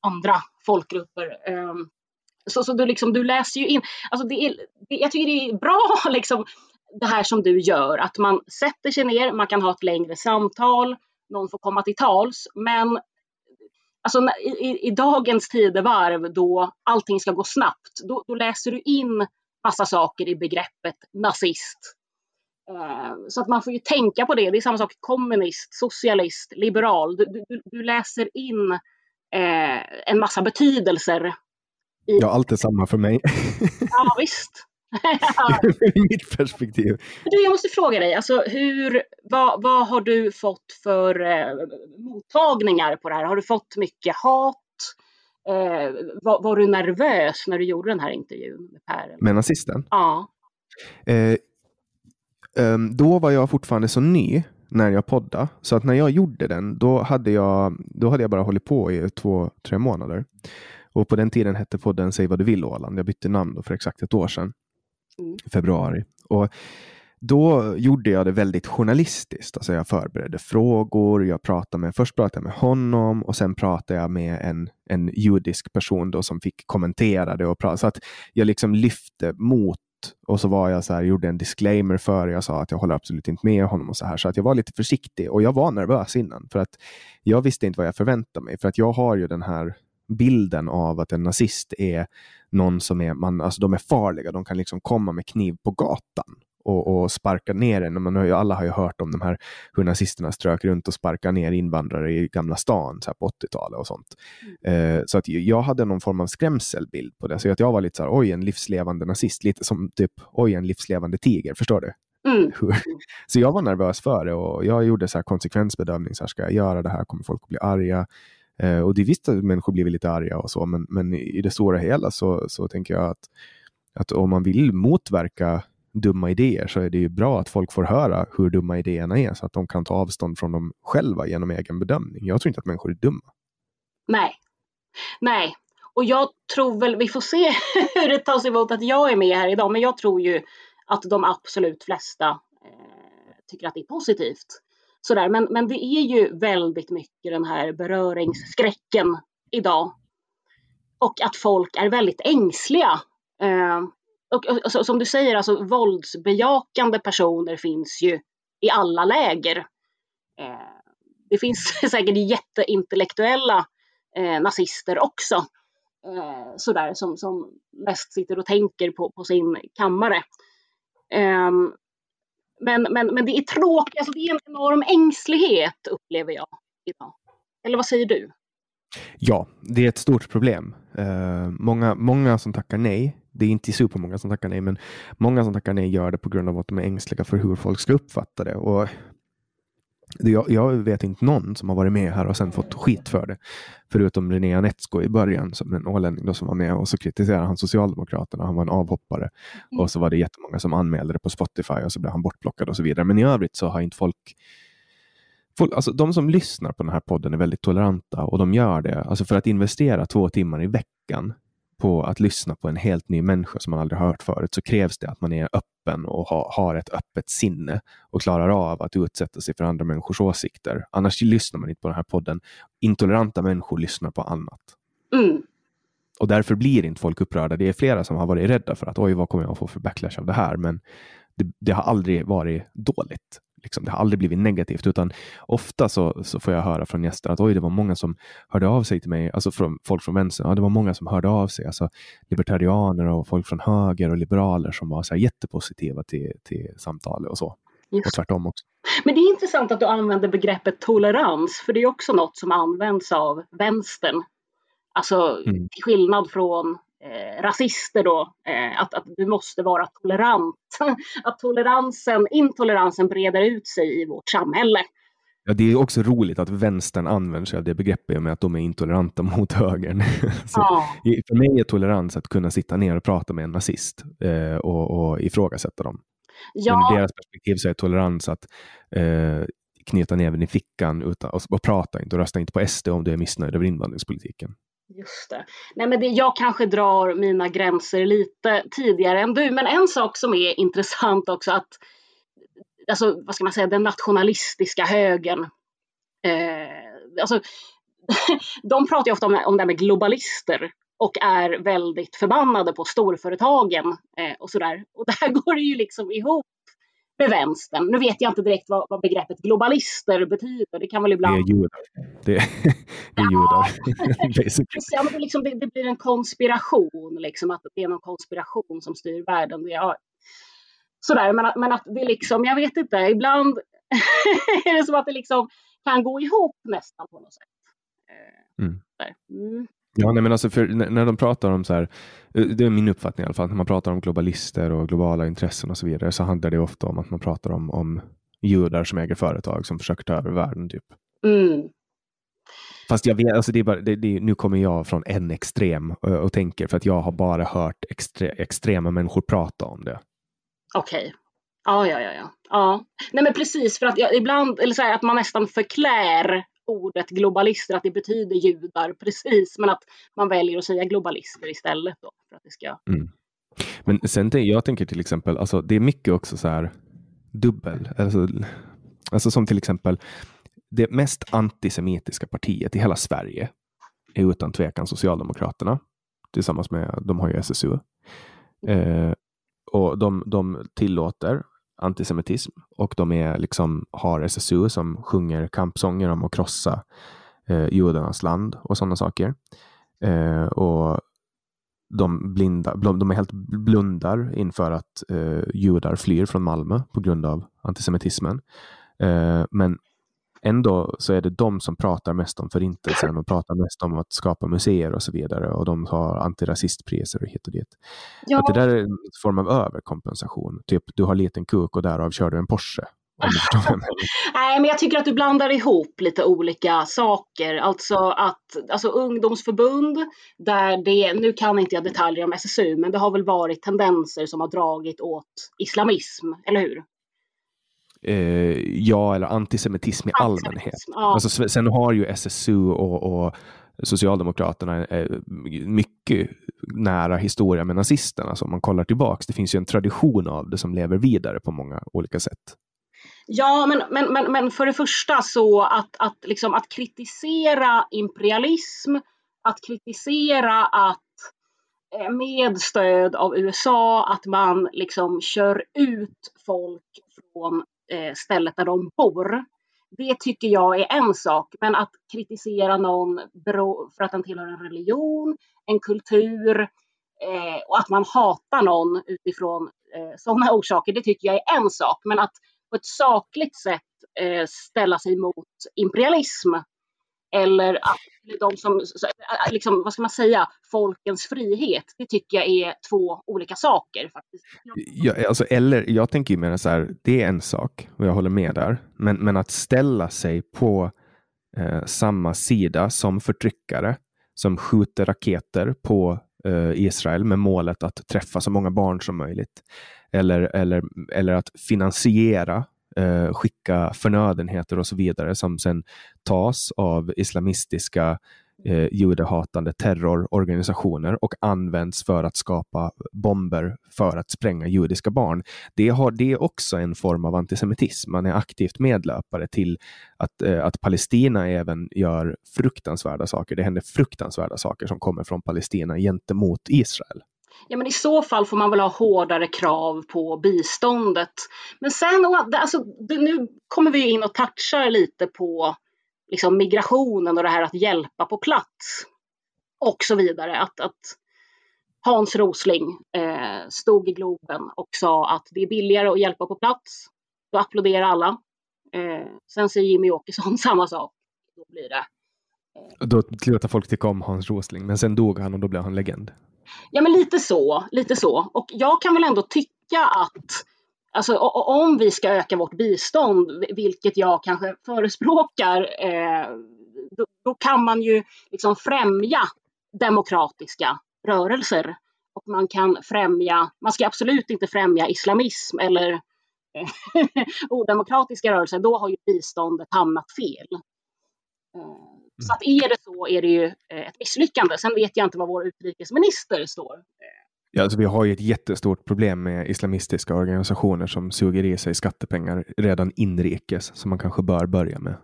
andra folkgrupper. Um, så, så du, liksom, du läser ju in, alltså det är, det, jag tycker det är bra liksom, det här som du gör, att man sätter sig ner, man kan ha ett längre samtal, någon får komma till tals, men alltså, i, i dagens tidevarv då allting ska gå snabbt, då, då läser du in massa saker i begreppet nazist. Eh, så att man får ju tänka på det. Det är samma sak kommunist, socialist, liberal. Du, du, du läser in eh, en massa betydelser Ja, allt är samma för mig. Ja, visst. I mitt perspektiv. Du, jag måste fråga dig, alltså, hur, vad, vad har du fått för eh, mottagningar på det här? Har du fått mycket hat? Eh, var, var, du nervös när du gjorde den här intervjun med Per? Med nazisten? Ja. Eh, um, då var jag fortfarande så ny när jag poddade, så att när jag gjorde den, då hade jag, då hade jag bara hållit på i två, tre månader. Och på den tiden hette podden Säg vad du vill Åland. Jag bytte namn för exakt ett år sedan. Mm. februari. Och då gjorde jag det väldigt journalistiskt. Alltså jag förberedde frågor, jag pratade med, först pratade jag med honom och sen pratade jag med en, en judisk person då som fick kommentera det. Och prata. Så att jag liksom lyfte mot och så var jag så här, gjorde en disclaimer för jag sa att jag håller absolut inte med honom och så här. Så att jag var lite försiktig och jag var nervös innan för att jag visste inte vad jag förväntade mig. För att jag har ju den här bilden av att en nazist är någon som är, man, alltså de är farliga, de kan liksom komma med kniv på gatan och, och sparka ner en. Man har ju, alla har ju hört om de här hur nazisterna strök runt och sparkade ner invandrare i Gamla stan så på 80-talet och sånt. Eh, så att jag hade någon form av skrämselbild på det. Så att jag var lite så här, oj, en livslevande nazist. Lite som typ, oj, en livslevande tiger. Förstår du? Mm. så jag var nervös för det och jag gjorde så här konsekvensbedömning. Så här, ska jag göra det här? Kommer folk att bli arga? Eh, och det är visst att människor blir lite arga och så, men, men i det stora hela så, så tänker jag att, att om man vill motverka dumma idéer så är det ju bra att folk får höra hur dumma idéerna är så att de kan ta avstånd från dem själva genom egen bedömning. Jag tror inte att människor är dumma. Nej, nej. Och jag tror väl, vi får se hur det tas emot att jag är med här idag, men jag tror ju att de absolut flesta eh, tycker att det är positivt. Sådär. Men, men det är ju väldigt mycket den här beröringsskräcken idag. Och att folk är väldigt ängsliga. Eh, och, och, och, som du säger, alltså, våldsbejakande personer finns ju i alla läger. Eh, det finns säkert jätteintellektuella eh, nazister också. Eh, sådär, som, som mest sitter och tänker på, på sin kammare. Eh, men, men, men det är tråkigt, alltså det är en enorm ängslighet upplever jag idag. Eller vad säger du? Ja, det är ett stort problem. Uh, många, många som tackar nej, det är inte supermånga som tackar nej, men många som tackar nej gör det på grund av att de är ängsliga för hur folk ska uppfatta det. Och jag, jag, vet inte någon som har varit med här och sen fått skit för det. Förutom René Anetsko i början, som en ålänning då, som var med och så kritiserade han Socialdemokraterna. Han var en avhoppare. Mm. Och så var det jättemånga som anmälde det på Spotify och så blev han bortplockad och så vidare. Men i övrigt så har inte folk Folk, alltså de som lyssnar på den här podden är väldigt toleranta och de gör det alltså för att investera två timmar i veckan på att lyssna på en helt ny människa som man aldrig hört förut så krävs det att man är öppen och ha, har ett öppet sinne och klarar av att utsätta sig för andra människors åsikter. Annars lyssnar man inte på den här podden. Intoleranta människor lyssnar på annat. Mm. Och därför blir inte folk upprörda. Det är flera som har varit rädda för att oj, vad kommer jag att få för backlash av det här? Men det, det har aldrig varit dåligt. Liksom, det har aldrig blivit negativt, utan ofta så, så får jag höra från gäster att oj, det var många som hörde av sig till mig, alltså från, folk från vänster, ja, det var många som hörde av sig, alltså libertarianer och folk från höger och liberaler som var så här jättepositiva till, till samtalet och så. Just. Och tvärtom också. Men det är intressant att du använder begreppet tolerans, för det är också något som används av vänstern. Alltså mm. till skillnad från eh, rasister då, eh, att, att du måste vara tolerant. att toleransen, intoleransen breder ut sig i vårt samhälle. Ja, det är också roligt att vänstern använder sig av det begreppet med att de är intoleranta mot högern. Så, ja. För mig är tolerans att kunna sitta ner och prata med en nazist eh, och, och ifrågasätta dem. Ja. Men ur deras perspektiv så är tolerans att eh, knyta näven i fickan utan, och, och prata inte och rösta inte på SD om du är missnöjd över invandringspolitiken. Just det. Nej, men det, jag kanske drar mina gränser lite tidigare än du, men en sak som är intressant också att alltså, vad ska man säga, den nationalistiska högern. Eh, alltså, de pratar ju ofta om, om det här med globalister och är väldigt förbannade på storföretagen eh, och sådär. Och där går det ju liksom ihop med vänstern. Nu vet jag inte direkt vad, vad begreppet globalister betyder. Det kan väl ibland... Det är judar. Det, det är judar. ja, men det, liksom, det, det, blir en konspiration, liksom, att det är någon konspiration som styr världen. Det, ja. Sådär, men, men att det liksom, jag vet inte, ibland är det som att det liksom kan gå ihop nästan på något sätt. Eh, mm. Mm. Ja, nej, men alltså för, när de pratar om så här, eh, det är min uppfattning i alla fall, när man pratar om globalister och globala intressen och så vidare så handlar det ofta om att man pratar om, om judar som äger företag som försöker ta över världen. Typ. Mm. Fast jag vet, alltså det är bara, det, det, nu kommer jag från en extrem och, och, tänker för att jag har bara hört extre, extrema människor prata om det. Okej. Okay. Ja, ja, ja, ja. ja. Nej, men precis för att jag, ibland, eller så här, att man nästan förklär ordet globalister, att det betyder judar precis, men att man väljer att säga globalister istället. Då, för att det ska... Mm. Men sen jag tänker till exempel, alltså, det är mycket också så här dubbel, alltså, alltså som till exempel det mest antisemitiska partiet i hela Sverige är utan tvekan Socialdemokraterna tillsammans med, de har ju SSU. Eh, och de, de tillåter antisemitism och de är liksom, har SSU som sjunger kampsånger om att krossa eh, judarnas land och sådana saker. Eh, och de, blinda, de är helt blundar inför att eh, judar flyr från Malmö på grund av antisemitismen. Eh, men ändå så är det de som pratar mest om förintelsen och pratar mest om att skapa museer och så vidare. Och de har antirasistpriser och hit och dit. Ja. Att det där är en form av överkompensation. Typ du har liten kuk och därav kör du en Porsche. Nej, men jag tycker att du blandar ihop lite olika saker. Alltså att alltså ungdomsförbund, där det, nu kan inte jag detaljer om SSU, men det har väl varit tendenser som har dragit åt islamism, eller hur? Eh, ja, eller antisemitism i allmänhet. Ja. Alltså, sen har ju SSU och, och Socialdemokraterna eh, mycket nära historia med nazisterna. Alltså om man kollar tillbaks. Det finns ju en tradition av det som lever vidare på många olika sätt. Ja, men, men, men, men för det första så att, att, liksom, att kritisera imperialism, att kritisera att eh, med stöd av USA att man liksom kör ut folk från Eh, stället där de bor. Det tycker jag är en sak, men att kritisera någon för att den tillhör en religion, en kultur eh, och att man hatar någon utifrån eh, sådana orsaker, det tycker jag är en sak. Men att på ett sakligt sätt ställa sig mot imperialism eller att de som, liksom, vad ska man säga, folkens frihet. Det tycker jag är två olika saker. faktiskt. Ja, alltså, eller, jag tänker ju mer så här, det är en sak och jag håller med där. Men, men att ställa sig på eh, samma sida som förtryckare som skjuter raketer på eh, Israel med målet att träffa så många barn som möjligt. Eller, eller, eller att finansiera eh, skicka förnödenheter och så vidare som sen tas av islamistiska eh, judehatande terrororganisationer och används för att skapa bomber för att spränga judiska barn. Det, har, det är också en form av antisemitism. Man är aktivt medlöpare till att, eh, att Palestina även gör fruktansvärda saker. Det händer fruktansvärda saker som kommer från Palestina gentemot Israel. Ja, men i så fall får man väl ha hårdare krav på biståndet. Men sen, alltså, nu kommer vi in och touchar lite på liksom, migrationen och det här att hjälpa på plats och så vidare. Att, att Hans Rosling eh, stod i Globen och sa att det är billigare att hjälpa på plats. Då applåderar alla. Eh, sen säger Jimmy Åkesson samma sak. Då blir det. Eh. Då slutar folk tycka om Hans Rosling, men sen dog han och då blev han legend. Ja, men lite så, lite så. Och jag kan väl ändå tycka att Alltså om vi ska öka vårt bistånd, vilket jag kanske förespråkar, eh, då, då, kan man ju liksom främja demokratiska rörelser. Och man kan främja, man ska absolut inte främja islamism eller eh, odemokratiska rörelser, då har ju biståndet hamnat fel. Eh, så att är det så är det ju eh, ett misslyckande. Sen vet jag inte vad vår utrikesminister står. Ja, alltså vi har ju ett jättestort problem med islamistiska organisationer som suger i sig skattepengar redan inrikes, som man kanske bör börja med.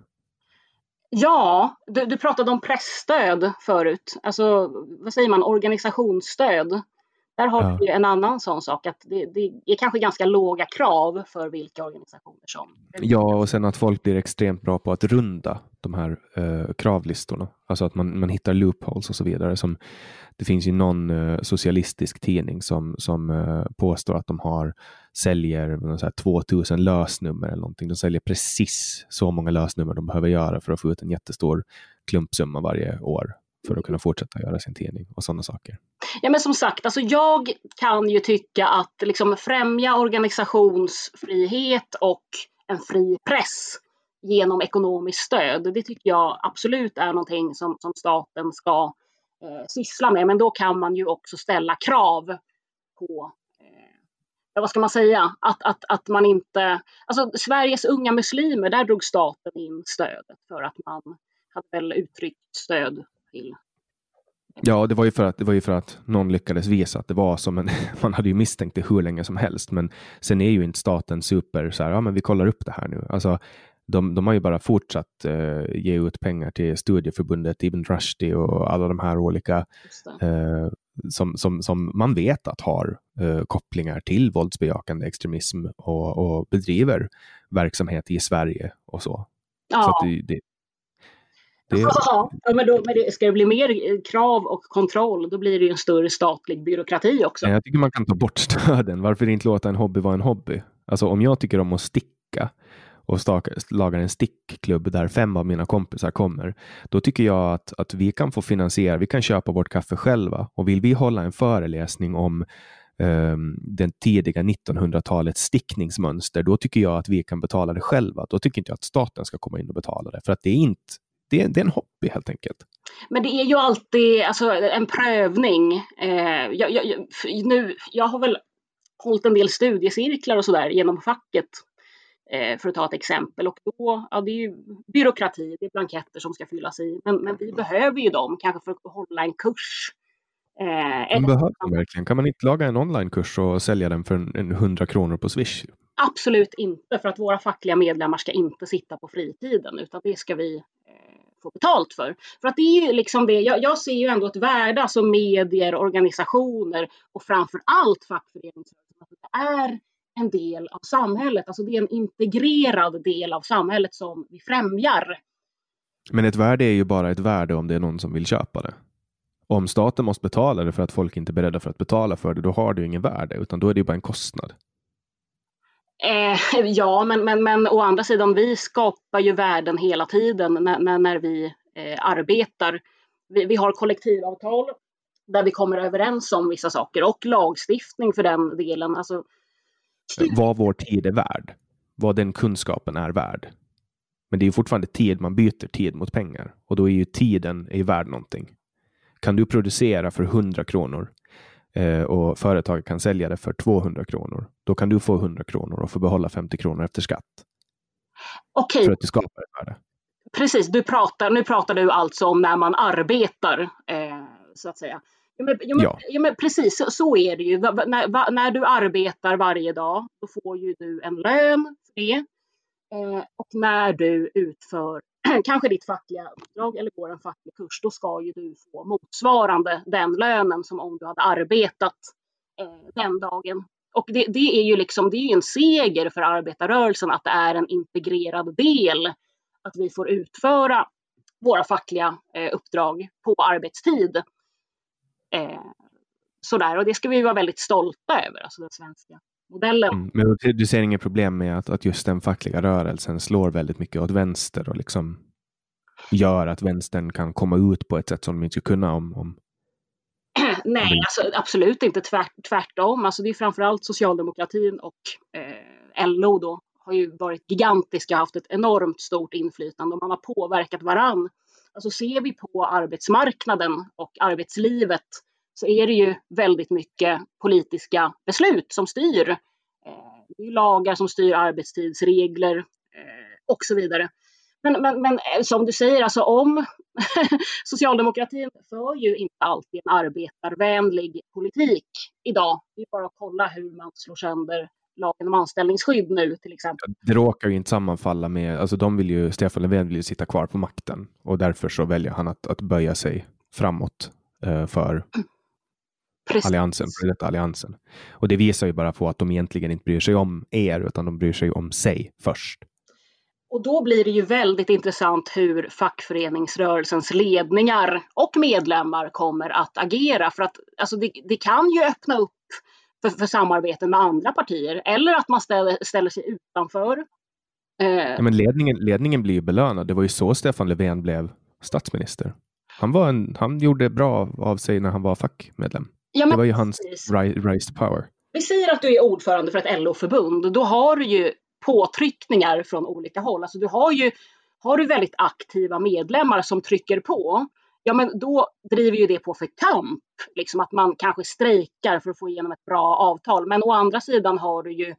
Ja, du, du pratade om pressstöd förut. Alltså, vad säger man, organisationsstöd. Där har ja. vi en annan sån sak, att det, det, är kanske ganska låga krav för vilka organisationer som... Ja, och sen att folk blir extremt bra på att runda de här eh, kravlistorna. Alltså att man, man hittar loopholes och så vidare. Som, det finns ju någon eh, socialistisk tidning som, som eh, påstår att de har säljer så här, 2000 lösnummer eller någonting. De säljer precis så många lösnummer de behöver göra för att få ut en jättestor klumpsumma varje år för att kunna fortsätta göra sin tidning och sådana saker. Ja men som sagt, alltså jag kan ju tycka att liksom främja organisationsfrihet och en fri press genom ekonomiskt stöd, det tycker jag absolut är någonting som, som staten ska eh, syssla med. Men då kan man ju också ställa krav på eh, vad ska man säga, att, att, att man inte... Alltså Sveriges unga muslimer, där drog staten in stödet för att man hade väl uttryckt stöd till Ja, det var, ju för att, det var ju för att någon lyckades visa att det var som en... Man hade ju misstänkt det hur länge som helst, men sen är ju inte staten super så här, ja men vi kollar upp det här nu. Alltså, de, de har ju bara fortsatt uh, ge ut pengar till studieförbundet Ibn Rushdie och alla de här olika uh, som, som, som man vet att har uh, kopplingar till våldsbejakande extremism och, och bedriver verksamhet i Sverige och så. Ja. så det, det, Det... Ja, men, då, men det, ska det bli mer krav och kontroll, då blir det ju en större statlig byråkrati också. Jag tycker man kan ta bort stöden. Varför inte låta en hobby vara en hobby? Alltså om jag tycker om att sticka och lagar en stickklubb där fem av mina kompisar kommer, då tycker jag att, att vi kan få finansiera, vi kan köpa vårt kaffe själva och vill vi hålla en föreläsning om um, den tidiga 1900-talets stickningsmönster, då tycker jag att vi kan betala det själva. Då tycker inte jag att staten ska komma in och betala det, för att det är inte det är, det är en hobby helt enkelt. Men det är ju alltid alltså, en prövning. Eh, jag, jag, nu, jag har väl hållit en del studiecirklar och sådär genom facket eh, för att ta ett exempel. Och då, ja, det är ju byråkrati, det är blanketter som ska fyllas i. Men, men vi behöver ju dem, kanske för att hålla en kurs. Eh, man behöver man verkligen. Kan man inte laga en onlinekurs och sälja den för en, en 100 kronor på Swish? Absolut inte, för att våra fackliga medlemmar ska inte sitta på fritiden, utan det ska vi få betalt för. För att det är ju liksom det, jag, jag ser ju ändå ett värde, alltså medier, organisationer och framför allt fackföreningsrörelsen, att det är en del av samhället, alltså det är en integrerad del av samhället som vi främjar. Men ett värde är ju bara ett värde om det är någon som vill köpa det. Om staten måste betala det för att folk inte är beredda för att betala för det, då har det ju ingen värde, utan då är det ju bara en kostnad. Eh, ja, men, men, men å andra sidan, vi skapar ju värden hela tiden när, när, när vi eh, arbetar. Vi, vi, har kollektivavtal där vi kommer överens om vissa saker och lagstiftning för den delen. Alltså, vad vår tid är värd, vad den kunskapen är värd. Men det är fortfarande tid, man byter tid mot pengar och då är ju tiden är värd någonting. Kan du producera för 100 kronor eh, och företaget kan sälja det för 200 kronor, då kan du få 100 kronor och få behålla 50 kronor efter skatt. Okej. För att du skapar ett värde. Precis, du pratar, nu pratar du alltså om när man arbetar, eh, så att säga. Ja, men, ja, men, ja. ja men precis, så, så, är det ju. Va, när, va, när, du arbetar varje dag, då får ju du en lön för det. Eh, och när du utför kanske ditt fackliga uppdrag eller går en facklig kurs, då ska ju du få motsvarande den lönen som om du hade arbetat eh, den dagen. Och det, det, är ju liksom, det är en seger för arbetarrörelsen att det är en integrerad del att vi får utföra våra fackliga eh, uppdrag på arbetstid. Eh, sådär, och det ska vi vara väldigt stolta över, alltså den svenska modellen. Mm, men du ser inget problem med att, att just den fackliga rörelsen slår väldigt mycket åt vänster och liksom gör att vänstern kan komma ut på ett sätt som de inte skulle kunna om, om Nej, alltså, absolut inte tvärt, tvärtom. Alltså, det är framförallt socialdemokratin och eh, LO då har ju varit gigantiska, haft ett enormt stort inflytande och man har påverkat varann Alltså ser vi på arbetsmarknaden och arbetslivet så är det ju väldigt mycket politiska beslut som styr. Eh, det är lagar som styr arbetstidsregler eh, och så vidare. Men, men, men eh, som du säger, alltså om socialdemokratin för ju inte alltid en arbetarvänlig politik idag. Det är bara att kolla hur man slår sönder lagen om anställningsskydd nu till exempel. Det råkar ju inte sammanfalla med, alltså de vill ju, Stefan Löfven vill ju sitta kvar på makten och därför så väljer han att, att böja sig framåt eh, för Precis. alliansen, för detta alliansen. Och det visar ju bara på att de egentligen inte bryr sig om er, utan de bryr sig om sig först. Och då blir det ju väldigt intressant hur fackföreningsrörelsens ledningar och medlemmar kommer att agera. För att alltså det, det kan ju öppna upp för, för samarbeten med andra partier eller att man ställer, ställer sig utanför. Eh. Ja, men ledningen, ledningen blir ju belönad. Det var ju så Stefan Löfven blev statsminister. Han, var en, han gjorde bra av sig när han var fackmedlem. Ja, det var ju hans rise to power. Vi säger att du är ordförande för ett LO-förbund. Då har du ju påtryckningar från olika håll. Alltså du har ju har du väldigt aktiva medlemmar som trycker på, ja men då driver ju det på för kamp. Liksom att man kanske strejkar för att få igenom ett bra avtal. Men å andra sidan har du ju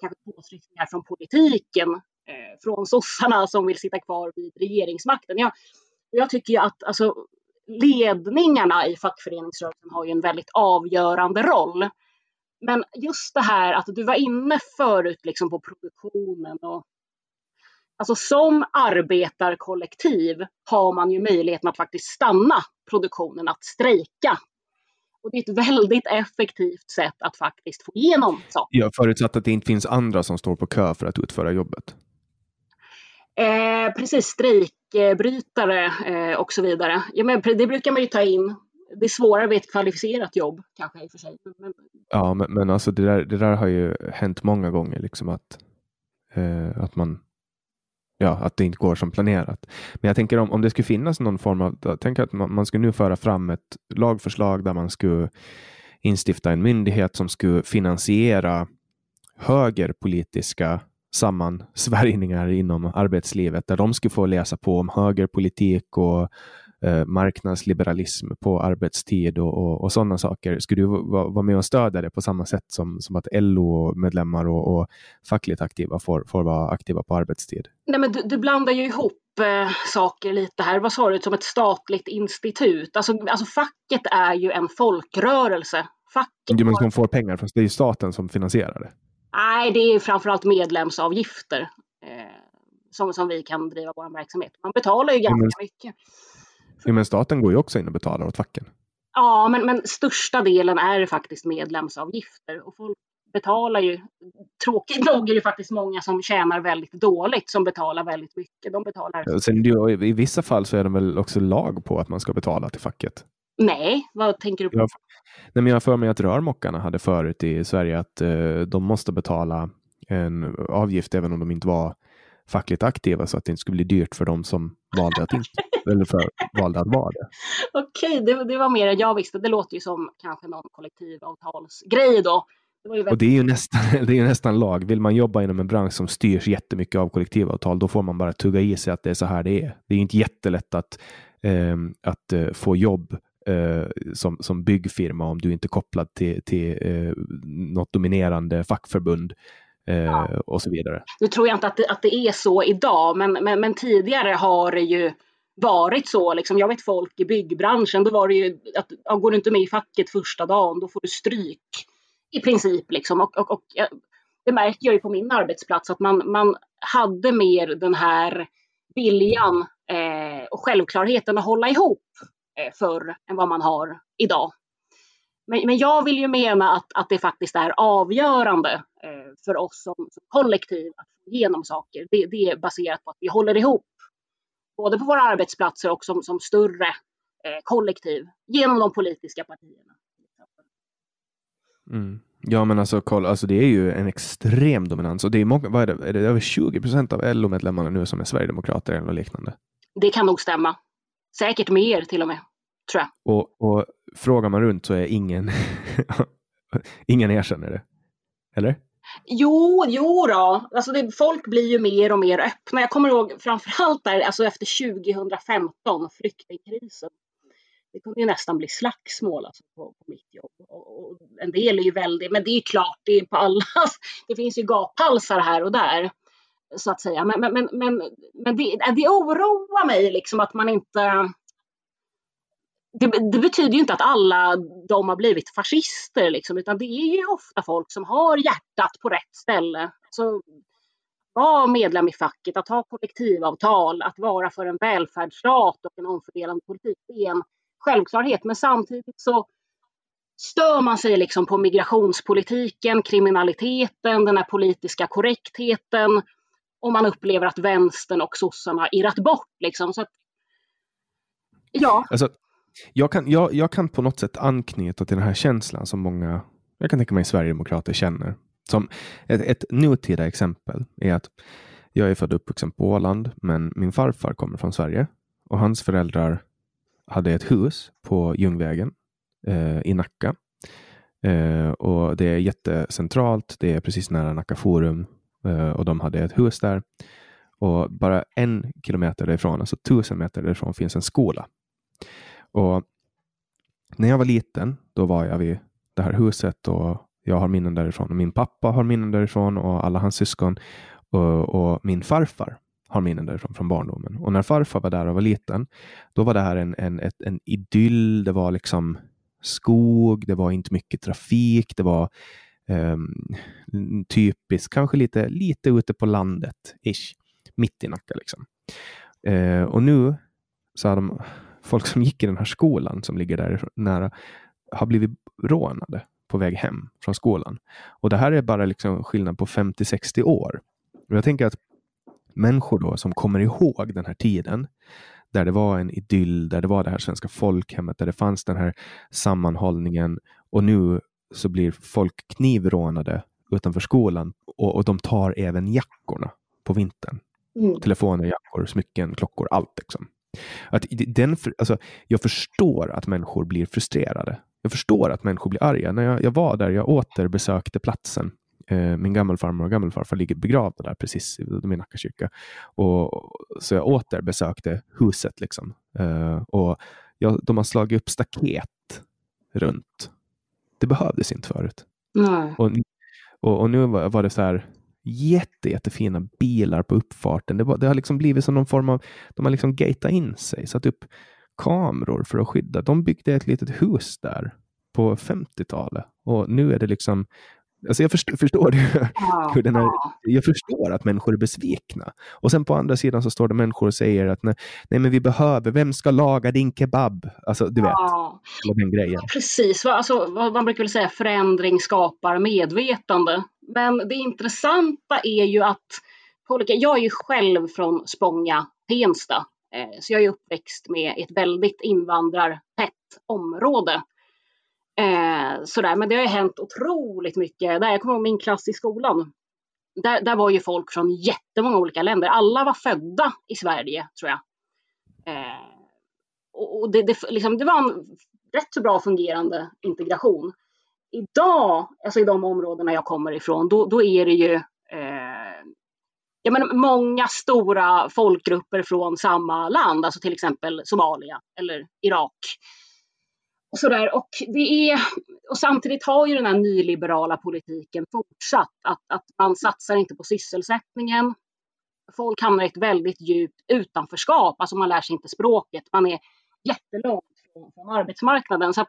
kanske påtryckningar från politiken, eh, från sossarna som vill sitta kvar vid regeringsmakten. Jag, jag tycker ju att alltså, ledningarna i fackföreningsrörelsen har ju en väldigt avgörande roll. Men just det här att du var inne förut liksom på produktionen och Alltså som arbetarkollektiv har man ju möjligheten att faktiskt stanna produktionen, att strejka. Och det är ett väldigt effektivt sätt att faktiskt få igenom saker. Ja, förutsatt att det inte finns andra som står på kö för att utföra jobbet. Eh, precis, strejk strejkbrytare eh, och så vidare. Ja, men det brukar man ju ta in. Det är svårare vid ett kvalificerat jobb kanske i och för sig. Men... Ja, men, men alltså det där, det där har ju hänt många gånger, liksom att, eh, att man ja, att det inte går som planerat. Men jag tänker om, om det skulle finnas någon form av, tänk att man, man skulle nu föra fram ett lagförslag där man skulle instifta en myndighet som skulle finansiera högerpolitiska sammansvärjningar inom arbetslivet där de skulle få läsa på om högerpolitik och eh, marknadsliberalism på arbetstid och, och, och sådana saker. Skulle du vara med och stödja det på samma sätt som, som att LO-medlemmar och, och fackligt aktiva får, får vara aktiva på arbetstid? Nej, men du, du blandar ju ihop eh, saker lite här. Vad sa du, som ett statligt institut? Alltså, alltså facket är ju en folkrörelse. Facket jo, men de får pengar, det är ju staten som finansierar det. Nej, det är framförallt medlemsavgifter eh, som, som vi kan driva vår verksamhet. Man betalar ju ganska men, mycket. Men staten går ju också in och betalar åt facken. Ja, men, men största delen är faktiskt medlemsavgifter. Och folk betalar ju, tråkigt nog är det faktiskt många som tjänar väldigt dåligt som betalar väldigt mycket. De betalar... Sen, I vissa fall så är det väl också lag på att man ska betala till facket? Nej, vad tänker du på? Jag, nej, men jag har för mig att rörmokarna hade förut i Sverige att eh, de måste betala en avgift även om de inte var fackligt aktiva så att det inte skulle bli dyrt för dem som valde att inte eller för, valde att vara det. Okej, det, det var mer än jag visste. Det låter ju som kanske någon kollektivavtalsgrej då. Det. Och det är, ju nästan, det är nästan lag. Vill man jobba inom en bransch som styrs jättemycket av kollektivavtal, då får man bara tugga i sig att det är så här det är. Det är inte jättelätt att, eh, att eh, få jobb eh, som, som byggfirma om du inte är kopplad till, till eh, något dominerande fackförbund. Eh, ja. och så vidare. Nu tror jag inte att det, att det är så idag, men, men, men tidigare har det ju varit så. Liksom, jag vet folk i byggbranschen, då var det ju att ja, går du inte med i facket första dagen, då får du stryk. I princip. Liksom. Och, och, och, det märker jag ju på min arbetsplats, att man, man hade mer den här viljan eh, och självklarheten att hålla ihop förr än vad man har idag. Men, men jag vill ju mena att, att det faktiskt är avgörande eh, för oss som, som kollektiv att få igenom saker. Det, det, är baserat på att vi håller ihop både på våra arbetsplatser och som, som större eh, kollektiv genom de politiska partierna. Mm. Ja, men alltså, kolla, alltså det är ju en extrem dominans och det är, många, vad är det, är det över 20 procent av LO-medlemmarna nu som är sverigedemokrater eller liknande? Det kan nog stämma. Säkert mer till och med, tror jag. Och, och frågar man runt så är ingen, ingen erkänner det. Eller? Jo, jo då. Alltså det, folk blir ju mer och mer öppna. Jag kommer ihåg framförallt där, alltså efter 2015, flyktingkrisen. Det kunde ju nästan bli slagsmål alltså, på, på mitt jobb. Och, och en del är ju väldigt, men det är klart, det är på alla. Det finns ju gaphalsar här och där. Så att säga. Men, men, men, men, det, det oroar mig liksom att man inte det, det, betyder ju inte att alla de har blivit fascister, liksom, utan det är ju ofta folk som har hjärtat på rätt ställe. Så vara medlem i facket, att ha kollektivavtal, att vara för en välfärdsstat och en omfördelande politik, det är en självklarhet. Men samtidigt så stör man sig liksom på migrationspolitiken, kriminaliteten, den här politiska korrektheten och man upplever att vänstern och sossarna irrat bort. Liksom. Så att, ja. Alltså, jag kan, jag, jag kan på något sätt anknyta till den här känslan som många, jag kan tänka mig Sverigedemokrater känner. Som ett, ett nutida exempel är att jag är född och uppvuxen på Åland, men min farfar kommer från Sverige och hans föräldrar hade ett hus på Ljungvägen eh, i Nacka. Eh, och Det är jättecentralt. Det är precis nära Nacka Forum Eh, och de hade ett hus där. Och bara en kilometer därifrån, alltså tusen meter därifrån, finns en skola och när jag var liten, då var jag vid det här huset och jag har minnen därifrån. Och min pappa har minnen därifrån och alla hans syskon och, och, min farfar har minnen därifrån från barndomen. Och när farfar var där och var liten, då var det här en, en, ett, en idyll. Det var liksom skog, det var inte mycket trafik, det var Ehm, um, typiskt, kanske lite, lite ute på landet, ish, mitt i Nacka. Liksom. Uh, och nu så har de folk som gick i den här skolan som ligger där nära har blivit rånade på väg hem från skolan. Och det här är bara liksom skillnad på 50-60 år. Och jag tänker att människor då som kommer ihåg den här tiden där det var en idyll, där det var det här svenska folkhemmet, där det fanns den här sammanhållningen och nu så blir folk knivrånade utanför skolan och, och de tar även jackorna på vintern. Mm. Telefoner, jackor, smycken, klockor, allt. Liksom. Att den, alltså, jag förstår att människor blir frustrerade. Jag förstår att människor blir arga. När jag, jag var där, jag återbesökte platsen. Eh, min gammelfarmor och gammelfarfar ligger begravda där precis i Nacka kyrka. Och, så jag återbesökte huset. Liksom. Eh, och jag, de har slagit upp staket runt. Det behövdes inte förut. Nej. Och, och, och, nu var, var det så här jätte, jättefina bilar på uppfarten. Det, var, det har liksom blivit som någon form av, de har liksom gatat in sig, satt upp kameror för att skydda. De byggde ett litet hus där på 50-talet och nu är det liksom Alltså jag förstår, förstår hur den här, jag förstår att människor är besvikna. Och sen på andra sidan så står det människor och säger att nej, nej men vi behöver, vem ska laga din kebab? Alltså du vet, ja. den grejen. Precis, alltså, man brukar väl säga förändring skapar medvetande. Men det intressanta är ju att jag är ju själv från Spånga, Tensta. Eh, så jag är uppväxt med ett väldigt invandrartätt område. Eh, sådär. Men det har ju hänt otroligt mycket. Där jag kommer ihåg min klass i skolan. Där, där var ju folk från jättemånga olika länder. Alla var födda i Sverige, tror jag. Eh, och, det, det, liksom, det var en rätt så bra fungerande integration. Idag, alltså i de områdena jag kommer ifrån, då, då är det ju eh, ja, men många stora folkgrupper från samma land, alltså till exempel Somalia eller Irak. Och, sådär. Och, det är, och samtidigt har ju den här nyliberala politiken fortsatt. Att, att man satsar inte på sysselsättningen. Folk hamnar i ett väldigt djupt utanförskap. Alltså man lär sig inte språket. Man är jättelångt från, från arbetsmarknaden. Så att,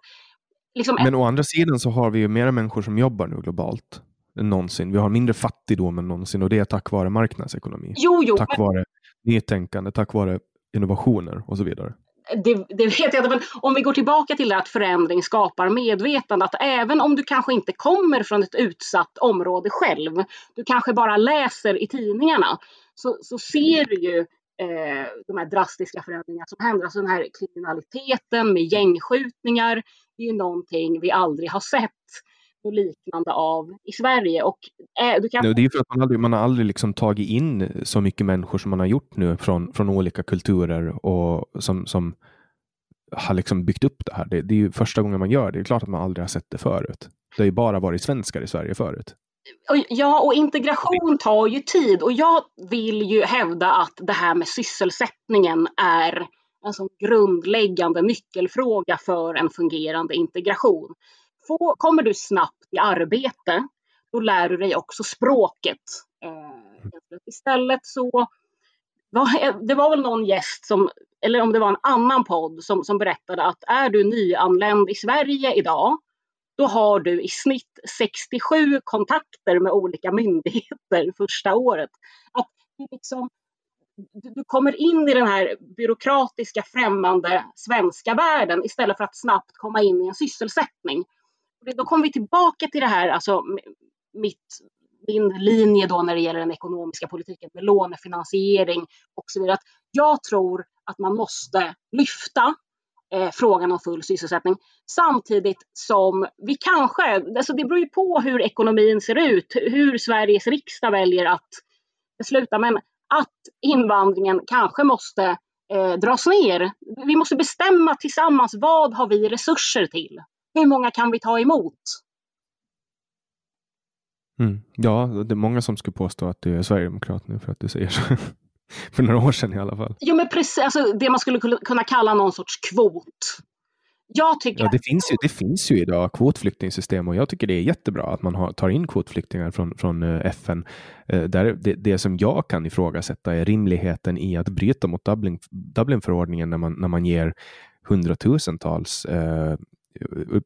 liksom, Men å andra sidan så har vi ju mera människor som jobbar nu globalt än någonsin. Vi har mindre fattigdom än någonsin och det är tack vare marknadsekonomi. Jo, jo, tack vare nytänkande, tack vare innovationer och så vidare det, det, vet jag inte, men om vi går tillbaka till det att förändring skapar medvetande, att även om du kanske inte kommer från ett utsatt område själv, du kanske bara läser i tidningarna, så, så ser du ju eh, de här drastiska förändringarna som händer. Alltså den här kriminaliteten med gängskjutningar, det är ju någonting vi aldrig har sett och liknande av i Sverige. Och, eh, du kan... det är för att man, aldrig, man har aldrig liksom tagit in så mycket människor som man har gjort nu från, från olika kulturer och som, som har liksom byggt upp det här. Det, det är ju första gången man gör det. Det är klart att man aldrig har sett det förut. Det har ju bara varit svenskar i Sverige förut. Ja, och integration tar ju tid och jag vill ju hävda att det här med sysselsättningen är en sån grundläggande nyckelfråga för en fungerande integration få, kommer du snabbt i arbete, då lär du dig också språket. Eh, istället så var, det var väl någon gäst, som, eller om det var en annan podd, som, som berättade att är du nyanländ i Sverige idag, då har du i snitt 67 kontakter med olika myndigheter första året. Att liksom, du kommer in i den här byråkratiska främmande svenska världen istället för att snabbt komma in i en sysselsättning. Då kommer vi tillbaka till det här, alltså mitt, min linje då när det gäller den ekonomiska politiken med lånefinansiering och så vidare. Att jag tror att man måste lyfta eh, frågan om full sysselsättning samtidigt som vi kanske, alltså det beror ju på hur ekonomin ser ut, hur Sveriges riksdag väljer att besluta, men att invandringen kanske måste eh, dras ner. Vi måste bestämma tillsammans vad har vi resurser till? Hur många kan vi ta emot? Mm. Ja, det är många som skulle påstå att du är sverigedemokrat nu för att du säger så. för några år sedan i alla fall. Jo, men precis, alltså det man skulle kunna kalla någon sorts kvot. Jag tycker ja, det, finns ju, det finns ju idag kvotflyktingsystem och jag tycker det är jättebra att man har, tar in kvotflyktingar från, från eh, FN. Eh, där det, det, som jag kan ifrågasätta är rimligheten i att bryta mot Dublin, Dublinförordningen när man, när man ger hundratusentals uh,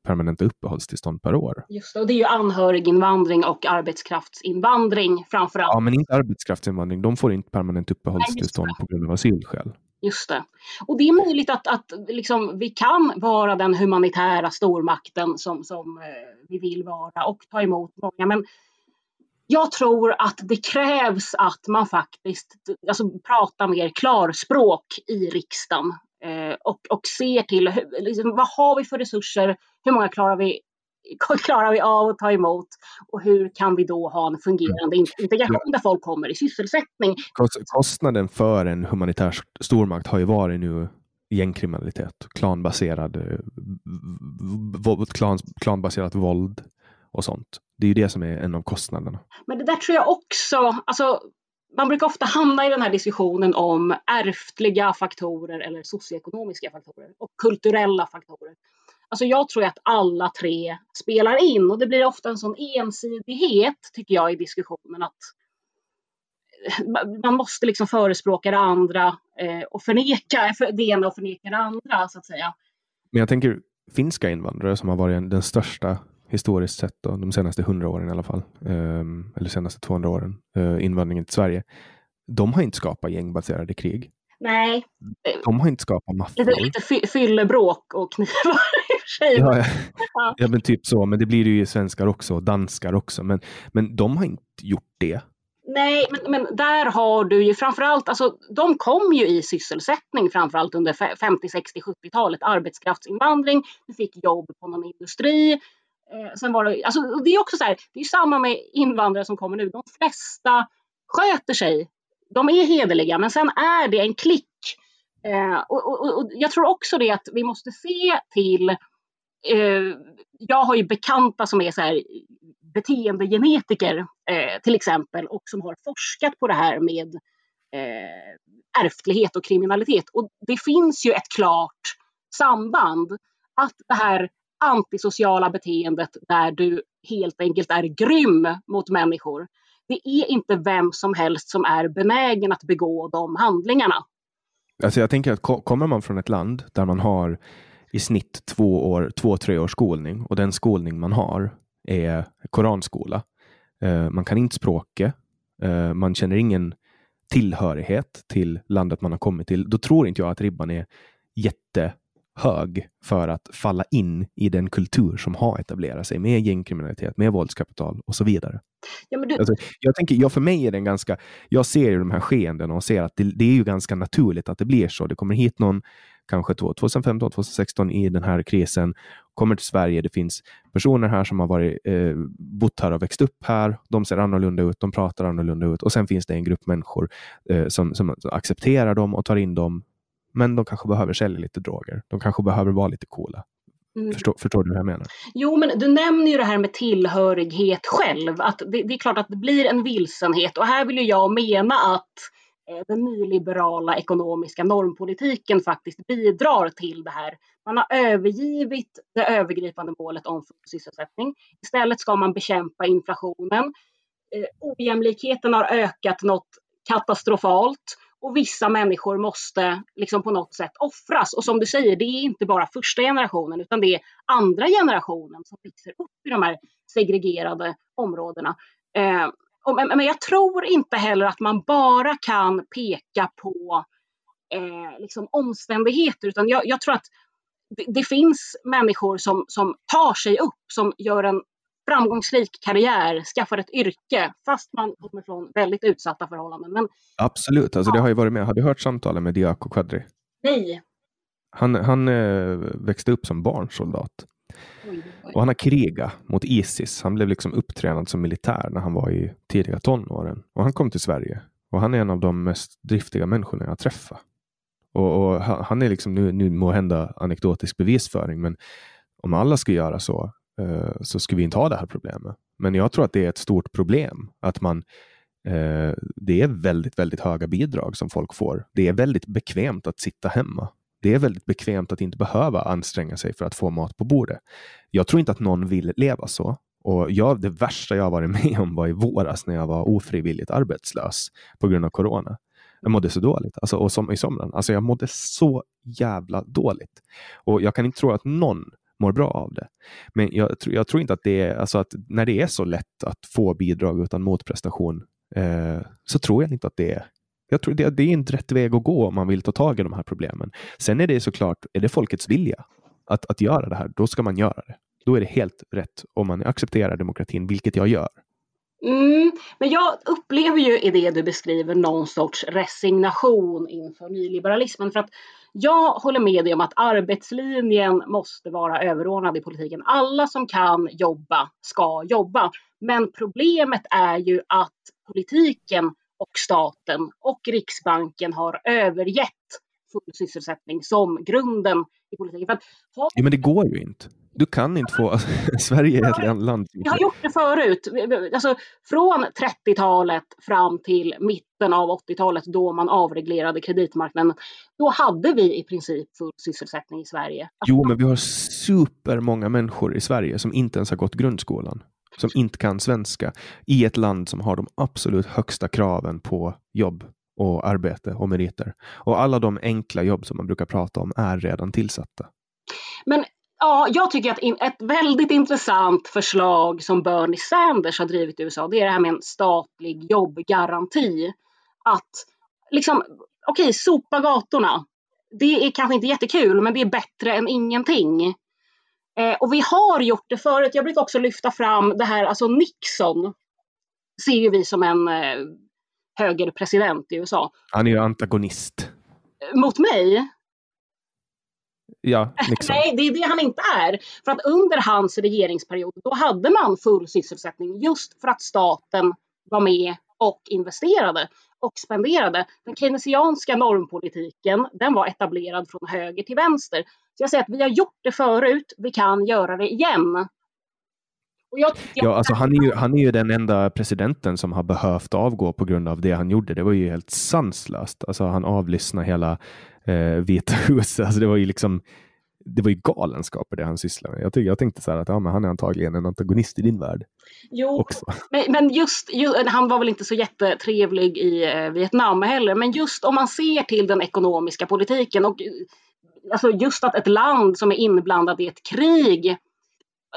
permanenta uppehållstillstånd per år. Just det, och det är ju anhöriginvandring och arbetskraftsinvandring framför allt. Ja, men inte arbetskraftsinvandring. De får inte permanent uppehållstillstånd Nej, på grund av asylskäl. Just det. Och det är möjligt att, att liksom, vi kan vara den humanitära stormakten som, som eh, vi vill vara och ta emot många. Men jag tror att det krävs att man faktiskt alltså, pratar mer klarspråk i riksdagen eh, och, och ser till liksom, vad har vi för resurser, hur många klarar vi, klarar vi av att ta emot och hur kan vi då ha en fungerande mm. integration där folk kommer i sysselsättning. Kostnaden för en humanitär stormakt har ju varit nu gängkriminalitet, klanbaserad, eh, klan, klanbaserat våld och sånt. Det är ju det som är en av kostnaderna. Men det där tror jag också, alltså man brukar ofta hamna i den här diskussionen om ärftliga faktorer eller socioekonomiska faktorer och kulturella faktorer. Alltså jag tror att alla tre spelar in och det blir ofta en sån ensidighet tycker jag i diskussionen att eh, man måste liksom förespråka det andra eh, och förneka det ena och förneka det andra så att säga. Men jag tänker finska invandrare som har varit den största historiskt sett då, de senaste hundra åren i alla fall, um, eller senaste 200 åren, uh, invandringen till Sverige. De har inte skapat gängbaserade krig. Nej. De har inte skapat maffior. Lite, lite fyllebråk och knivar i och för sig. Ja, ja. ja, men typ så. Men det blir det ju svenskar också och danskar också. Men, men de har inte gjort det. Nej, men, men där har du ju framförallt, alltså de kom ju i sysselsättning framförallt under 50, 60, 70-talet, arbetskraftsinvandring, du fick jobb på någon industri. Eh, sen var det, alltså, det är också så här, det är samma med invandrare som kommer nu, de flesta sköter sig, de är hederliga, men sen är det en klick. Eh, och, och, och, jag tror också det att vi måste se till eh, jag har ju bekanta som är så här beteendegenetiker eh, till exempel och som har forskat på det här med eh, ärftlighet och kriminalitet. Och det finns ju ett klart samband att det här antisociala beteendet där du helt enkelt är grym mot människor. Det är inte vem som helst som är benägen att begå de handlingarna. Alltså jag tänker att kommer man från ett land där man har i snitt två, år, två tre års skolning och den skolning man har är koranskola. Eh, man kan inte språket. Eh, man känner ingen tillhörighet till landet man har kommit till. Då tror inte jag att ribban är jätte jättehög för att falla in i den kultur som har etablerat sig med gängkriminalitet, med våldskapital och så vidare. Ja, du... alltså, jag tänker, ja, för mig är den ganska, jag ser ju de här skeendena och ser att det, det, är ju ganska naturligt att det blir så. Det kommer hit någon kanske 2015, 2016 i den här krisen, kommer till Sverige. Det finns personer här som har varit, eh, bott här och växt upp här. De ser annorlunda ut, de pratar annorlunda ut och sen finns det en grupp människor eh, som, som accepterar dem och tar in dem. Men de kanske behöver sälja lite droger. De kanske behöver vara lite coola. Mm. Förstår, förstår, du vad jag menar? Jo, men du nämner ju det här med tillhörighet själv. Att det, det är klart att det blir en vilsenhet och här vill ju jag mena att Eh, den nyliberala ekonomiska normpolitiken faktiskt bidrar till det här. Man har övergivit det övergripande målet om full sysselsättning. Istället ska man bekämpa inflationen. Eh, ojämlikheten har ökat något katastrofalt och vissa människor måste liksom på något sätt offras. Och som du säger, det är inte bara första generationen utan det är andra generationen som växer upp i de här segregerade områdena. Eh, men jag tror inte heller att man bara kan peka på eh, liksom omständigheter, utan jag, jag tror att det, det, finns människor som, som tar sig upp, som gör en framgångsrik karriär, skaffar ett yrke, fast man kommer från väldigt utsatta förhållanden. Men, Absolut, alltså, ja. det har ju varit med. Har du hört samtalen med Diako Quadri? Nej. Han, han eh, växte upp som barnsoldat och han har krigat mot Isis. Han blev liksom upptränad som militär när han var i tidiga tonåren. Och han kom till Sverige. Och han är en av de mest driftiga människorna jag träffat. Och, och han är liksom nu, nu må hända anekdotisk bevisföring, men om alla skulle göra så, Eh, så skulle vi inte ha det här problemet. Men jag tror att det är ett stort problem att man eh, det är väldigt, väldigt höga bidrag som folk får. Det är väldigt bekvämt att sitta hemma det är väldigt bekvämt att inte behöva anstränga sig för att få mat på bordet. Jag tror inte att någon vill leva så. Och jag, det värsta jag varit med om var i våras när jag var ofrivilligt arbetslös på grund av corona. Jag mådde så dåligt. Alltså, och som i somras. Alltså, jag mådde så jävla dåligt. Och jag kan inte tro att någon mår bra av det. Men jag, jag tror inte att det är, alltså att när det är så lätt att få bidrag utan motprestation eh, så tror jag inte att det är jag tror det, det är inte rätt väg att gå om man vill ta tag i de här problemen. Sen är det såklart, är det folkets vilja att, att göra det här, då ska man göra det. Då är det helt rätt om man accepterar demokratin, vilket jag gör. Mm, men jag upplever ju i det du beskriver någon sorts resignation inför nyliberalismen. För att jag håller med dig om att arbetslinjen måste vara överordnad i politiken. Alla som kan jobba ska jobba. Men problemet är ju att politiken och staten och Riksbanken har övergett full sysselsättning som grunden i politiken. För att, ja, men det går ju inte. Du kan inte få... Alltså, Sverige är ett land... Vi har gjort det förut. Alltså, från 30-talet fram till mitten av 80-talet då man avreglerade kreditmarknaden. Då hade vi i princip full sysselsättning i Sverige. Jo, men vi har supermånga människor i Sverige som inte ens har gått grundskolan. Som inte kan svenska. I ett land som har de absolut högsta kraven på jobb och arbete och meriter. Och alla de enkla jobb som man brukar prata om är redan tillsatta. Men Ja, jag tycker att ett väldigt intressant förslag som Bernie Sanders har drivit i USA, det är det här med en statlig jobbgaranti. Att liksom, okej, okay, sopa gatorna. Det är kanske inte jättekul, men det är bättre än ingenting. Eh, och vi har gjort det förut. Jag brukar också lyfta fram det här, alltså Nixon ser ju vi som en eh, högerpresident i USA. Han är ju antagonist. Mot mig? Ja, liksom. Nej, det är det han inte är. För att under hans regeringsperiod, då hade man full sysselsättning just för att staten var med och investerade och spenderade. Den keynesianska normpolitiken, den var etablerad från höger till vänster. Så jag säger att vi har gjort det förut, vi kan göra det igen. Jag, jag... Ja, alltså han, är ju, han är ju den enda presidenten som har behövt avgå på grund av det han gjorde. Det var ju helt sanslöst. Alltså han avlyssnade hela eh, Vita huset. Alltså det var ju liksom det var ju galenskaper det han sysslade med. Jag, tyck, jag tänkte så här att ja, men han är antagligen en antagonist i din värld. Jo, men, men just, just, han var väl inte så jättetrevlig i eh, Vietnam heller, men just om man ser till den ekonomiska politiken och alltså just att ett land som är inblandat i ett krig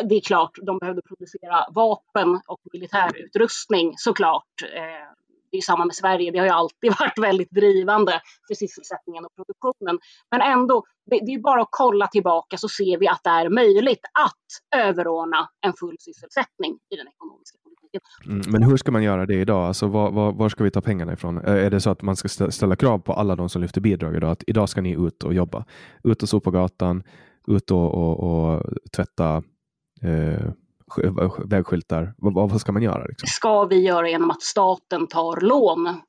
det är klart, de behövde producera vapen och militärutrustning såklart. Eh, det är samma med Sverige, det har ju alltid varit väldigt drivande för sysselsättningen och produktionen. Men ändå, det, är bara att kolla tillbaka så ser vi att det är möjligt att överordna en full sysselsättning i den ekonomiska politiken. Mm, men hur ska man göra det idag? Alltså, var, var, var, ska vi ta pengarna ifrån? Är det så att man ska ställa krav på alla de som lyfter bidrag idag? Att idag ska ni ut och jobba. Ut och sopa gatan, ut och, och, och tvätta eh, vägskyltar. Vad, vad ska man göra? Liksom? ska vi göra genom att staten tar lån.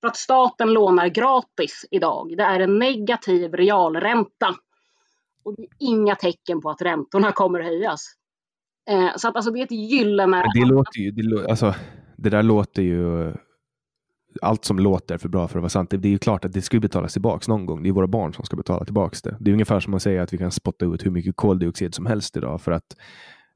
För att staten lånar gratis idag. Det är en negativ realränta. Och det är inga tecken på att räntorna kommer höjas. Eh, så att alltså det är ett gyllene... Det låter ju, det, alltså, det där låter ju allt som låter för bra för att vara sant. Det är ju klart att det ska betalas tillbaks någon gång. Det är våra barn som ska betala tillbaks det. Det är ungefär som att säga att vi kan spotta ut hur mycket koldioxid som helst idag för att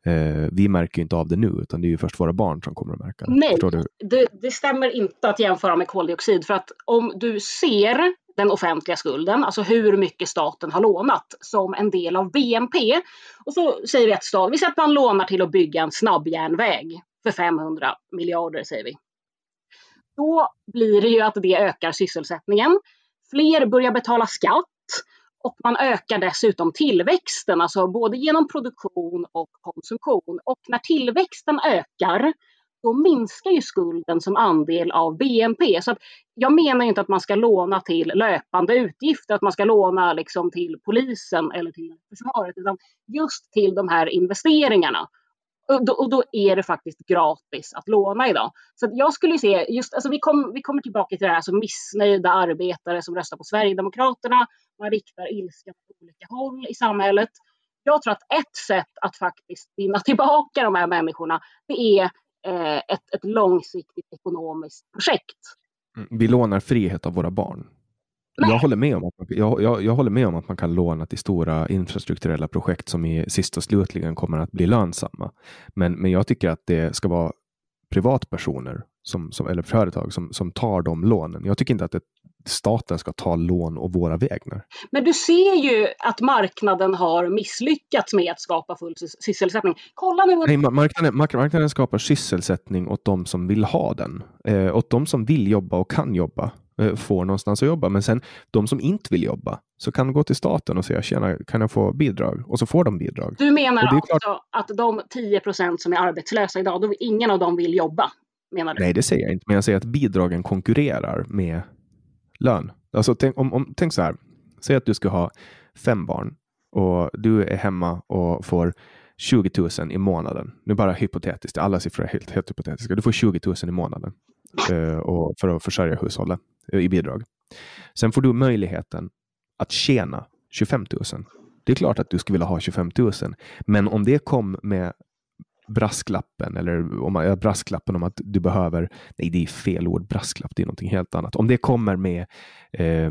Eh, vi märker inte av det nu, utan det är ju först våra barn som kommer att märka det. Nej, det, det, stämmer inte att jämföra med koldioxid. För att om du ser den offentliga skulden, alltså hur mycket staten har lånat som en del av BNP. Och så säger vi att staten, vi säger att man lånar till att bygga en snabbjärnväg för 500 miljarder säger vi. Då blir det ju att det ökar sysselsättningen. Fler börjar betala skatt och man ökar dessutom tillväxten, alltså både genom produktion och konsumtion. Och när tillväxten ökar, då minskar ju skulden som andel av BNP. Så jag menar inte att man ska låna till löpande utgifter, att man ska låna liksom till polisen eller till försvaret, utan just till de här investeringarna. Och då, och då, är det faktiskt gratis att låna idag. Så jag skulle se, just, alltså vi, kom, vi kommer tillbaka till det här, alltså missnöjda arbetare som röstar på Sverigedemokraterna. Man riktar ilska på olika håll i samhället. Jag tror att ett sätt att faktiskt vinna tillbaka de här människorna, det är eh, ett, ett långsiktigt ekonomiskt projekt. Mm, vi lånar frihet av våra barn. Jag håller, med om att man, jag, jag, jag, håller med om att man kan låna till stora infrastrukturella projekt som i sist och slutligen kommer att bli lönsamma. Men, men jag tycker att det ska vara privatpersoner som, som, eller företag som, som tar de lånen. Jag tycker inte att det, staten ska ta lån och våra vägnar. Men du ser ju att marknaden har misslyckats med att skapa full sysselsättning. Kolla nu. Nej, marknaden, marknaden skapar sysselsättning åt de som vill ha den. Eh, åt de som vill jobba och kan jobba. Eh, får någonstans att jobba. Men sen de som inte vill jobba så kan gå till staten och säga tjena, kan jag få bidrag? Och så får de bidrag. Du menar alltså klart... att de 10 procent som är arbetslösa idag, då ingen av dem vill jobba? menar du? Nej, det säger jag inte, men jag säger att bidragen konkurrerar med lön. Alltså, tänk, om, om, tänk så här, säg att du ska ha fem barn och du är hemma och får 20 000 i månaden. Nu bara hypotetiskt, alla siffror är helt, helt hypotetiska. Du får 20 000 i månaden Eh, och för att försörja hushållet eh, i bidrag. Sen får du möjligheten att tjäna 25 000. Det är klart att du skulle vilja ha 25 000, men om det kom med brasklappen eller om eh, brasklappen om att du behöver, nej det är fel ord, brasklapp, det är någonting helt annat. Om det kommer med eh,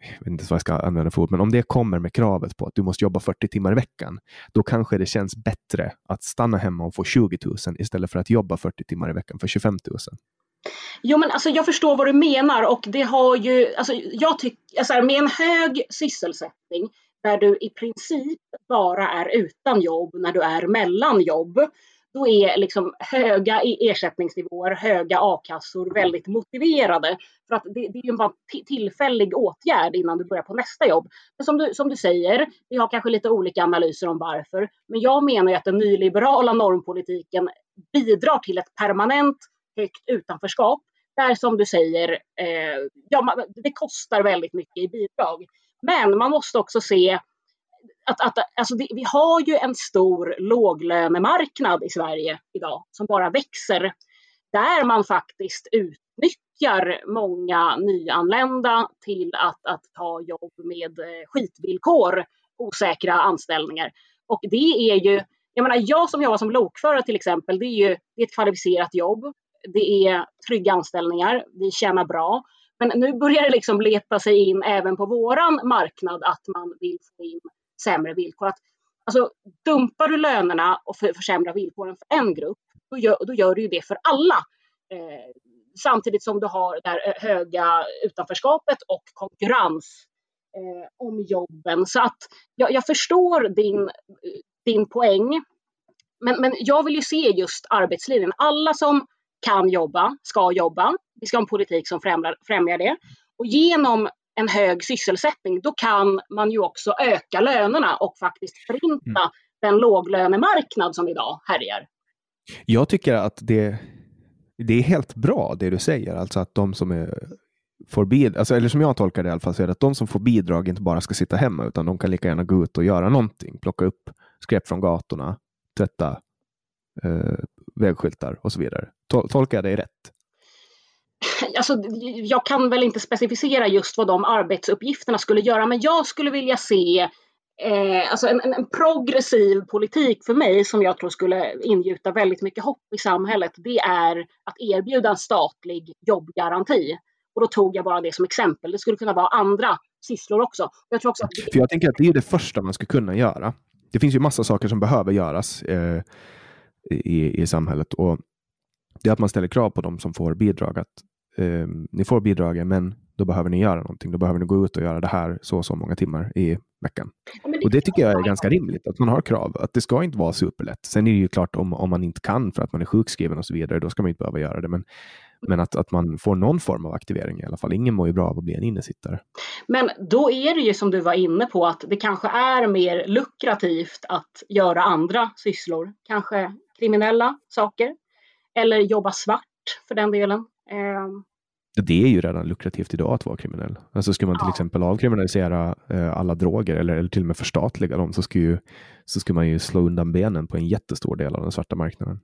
jag vet inte vad jag ska använda för ord, men om det kommer med kravet på att du måste jobba 40 timmar i veckan, då kanske det känns bättre att stanna hemma och få 20 000 istället för att jobba 40 timmar i veckan för 25 000. Jo, men alltså, jag förstår vad du menar och det har ju, alltså, jag tycker, alltså, med en hög sysselsättning där du i princip bara är utan jobb när du är mellan jobb, då är liksom höga ersättningsnivåer, höga a-kassor väldigt motiverade. För att det, det är ju bara en tillfällig åtgärd innan du börjar på nästa jobb. Men som du, som du säger, vi har kanske lite olika analyser om varför. Men jag menar ju att den nyliberala normpolitiken bidrar till ett permanent högt utanförskap. Där som du säger, eh, ja, det kostar väldigt mycket i bidrag. Men man måste också se att, att alltså det, vi har ju en stor låglönemarknad i Sverige idag som bara växer. Där man faktiskt utnyttjar många nyanlända till att, att ta jobb med eh, skitvillkor, osäkra anställningar. Och det är ju, jag menar jag som jobbar som lokförare till exempel, det är ju det är ett kvalificerat jobb. Det är trygga anställningar, vi tjänar bra. Men nu börjar det liksom leta sig in även på våran marknad att man vill få in sämre villkor. Att, alltså, dumpar du lönerna och för, försämrar villkoren för en grupp, då gör, då gör du ju det för alla. Eh, samtidigt som du har det här eh, höga utanförskapet och konkurrens eh, om jobben. Så att jag, jag förstår din, eh, din poäng. Men, men jag vill ju se just arbetslinjen. Alla som kan jobba ska jobba. Vi ska ha en politik som främjar, främjar det. Och genom en hög sysselsättning, då kan man ju också öka lönerna och faktiskt förinta mm. den låglönemarknad som idag härjar. Jag tycker att det, det är helt bra det du säger, alltså att de som är, får bidrag, alltså, eller som jag tolkar det i alla fall, så är det att de som får bidrag inte bara ska sitta hemma, utan de kan lika gärna gå ut och göra någonting, plocka upp skräp från gatorna, tvätta eh, vägskyltar och så vidare. Tol tolkar jag dig rätt? alltså, jag kan väl inte specificera just vad de arbetsuppgifterna skulle göra, men jag skulle vilja se eh, alltså en, en, progressiv politik för mig som jag tror skulle ingjuta väldigt mycket hopp i samhället. Det är att erbjuda en statlig jobbgaranti. Och då tog jag bara det som exempel. Det skulle kunna vara andra sysslor också. Jag, tror också att det... För jag tänker att det är det första man ska kunna göra. Det finns ju massa saker som behöver göras eh, i, i samhället. Och det är att man ställer krav på dem som får bidrag att eh, ni får bidragen, men då behöver ni göra någonting. Då behöver ni gå ut och göra det här så och så många timmar i veckan. Ja, det och det tycker jag är ganska rimligt, att man har krav. Att det ska inte vara superlätt. Sen är det ju klart om, om man inte kan för att man är sjukskriven och så vidare, då ska man inte behöva göra det. Men, men att, att man får någon form av aktivering i alla fall. Ingen mår ju bra av att bli en innesittare. Men då är det ju som du var inne på att det kanske är mer lukrativt att göra andra sysslor. Kanske kriminella saker. Eller jobba svart för den delen. Eh, det är ju redan lukrativt idag att vara kriminell. Alltså ska man till ja. exempel avkriminalisera eh, alla droger eller, eller till och med förstatliga dem så ska, ju, så ska man ju slå undan benen på en jättestor del av den svarta marknaden.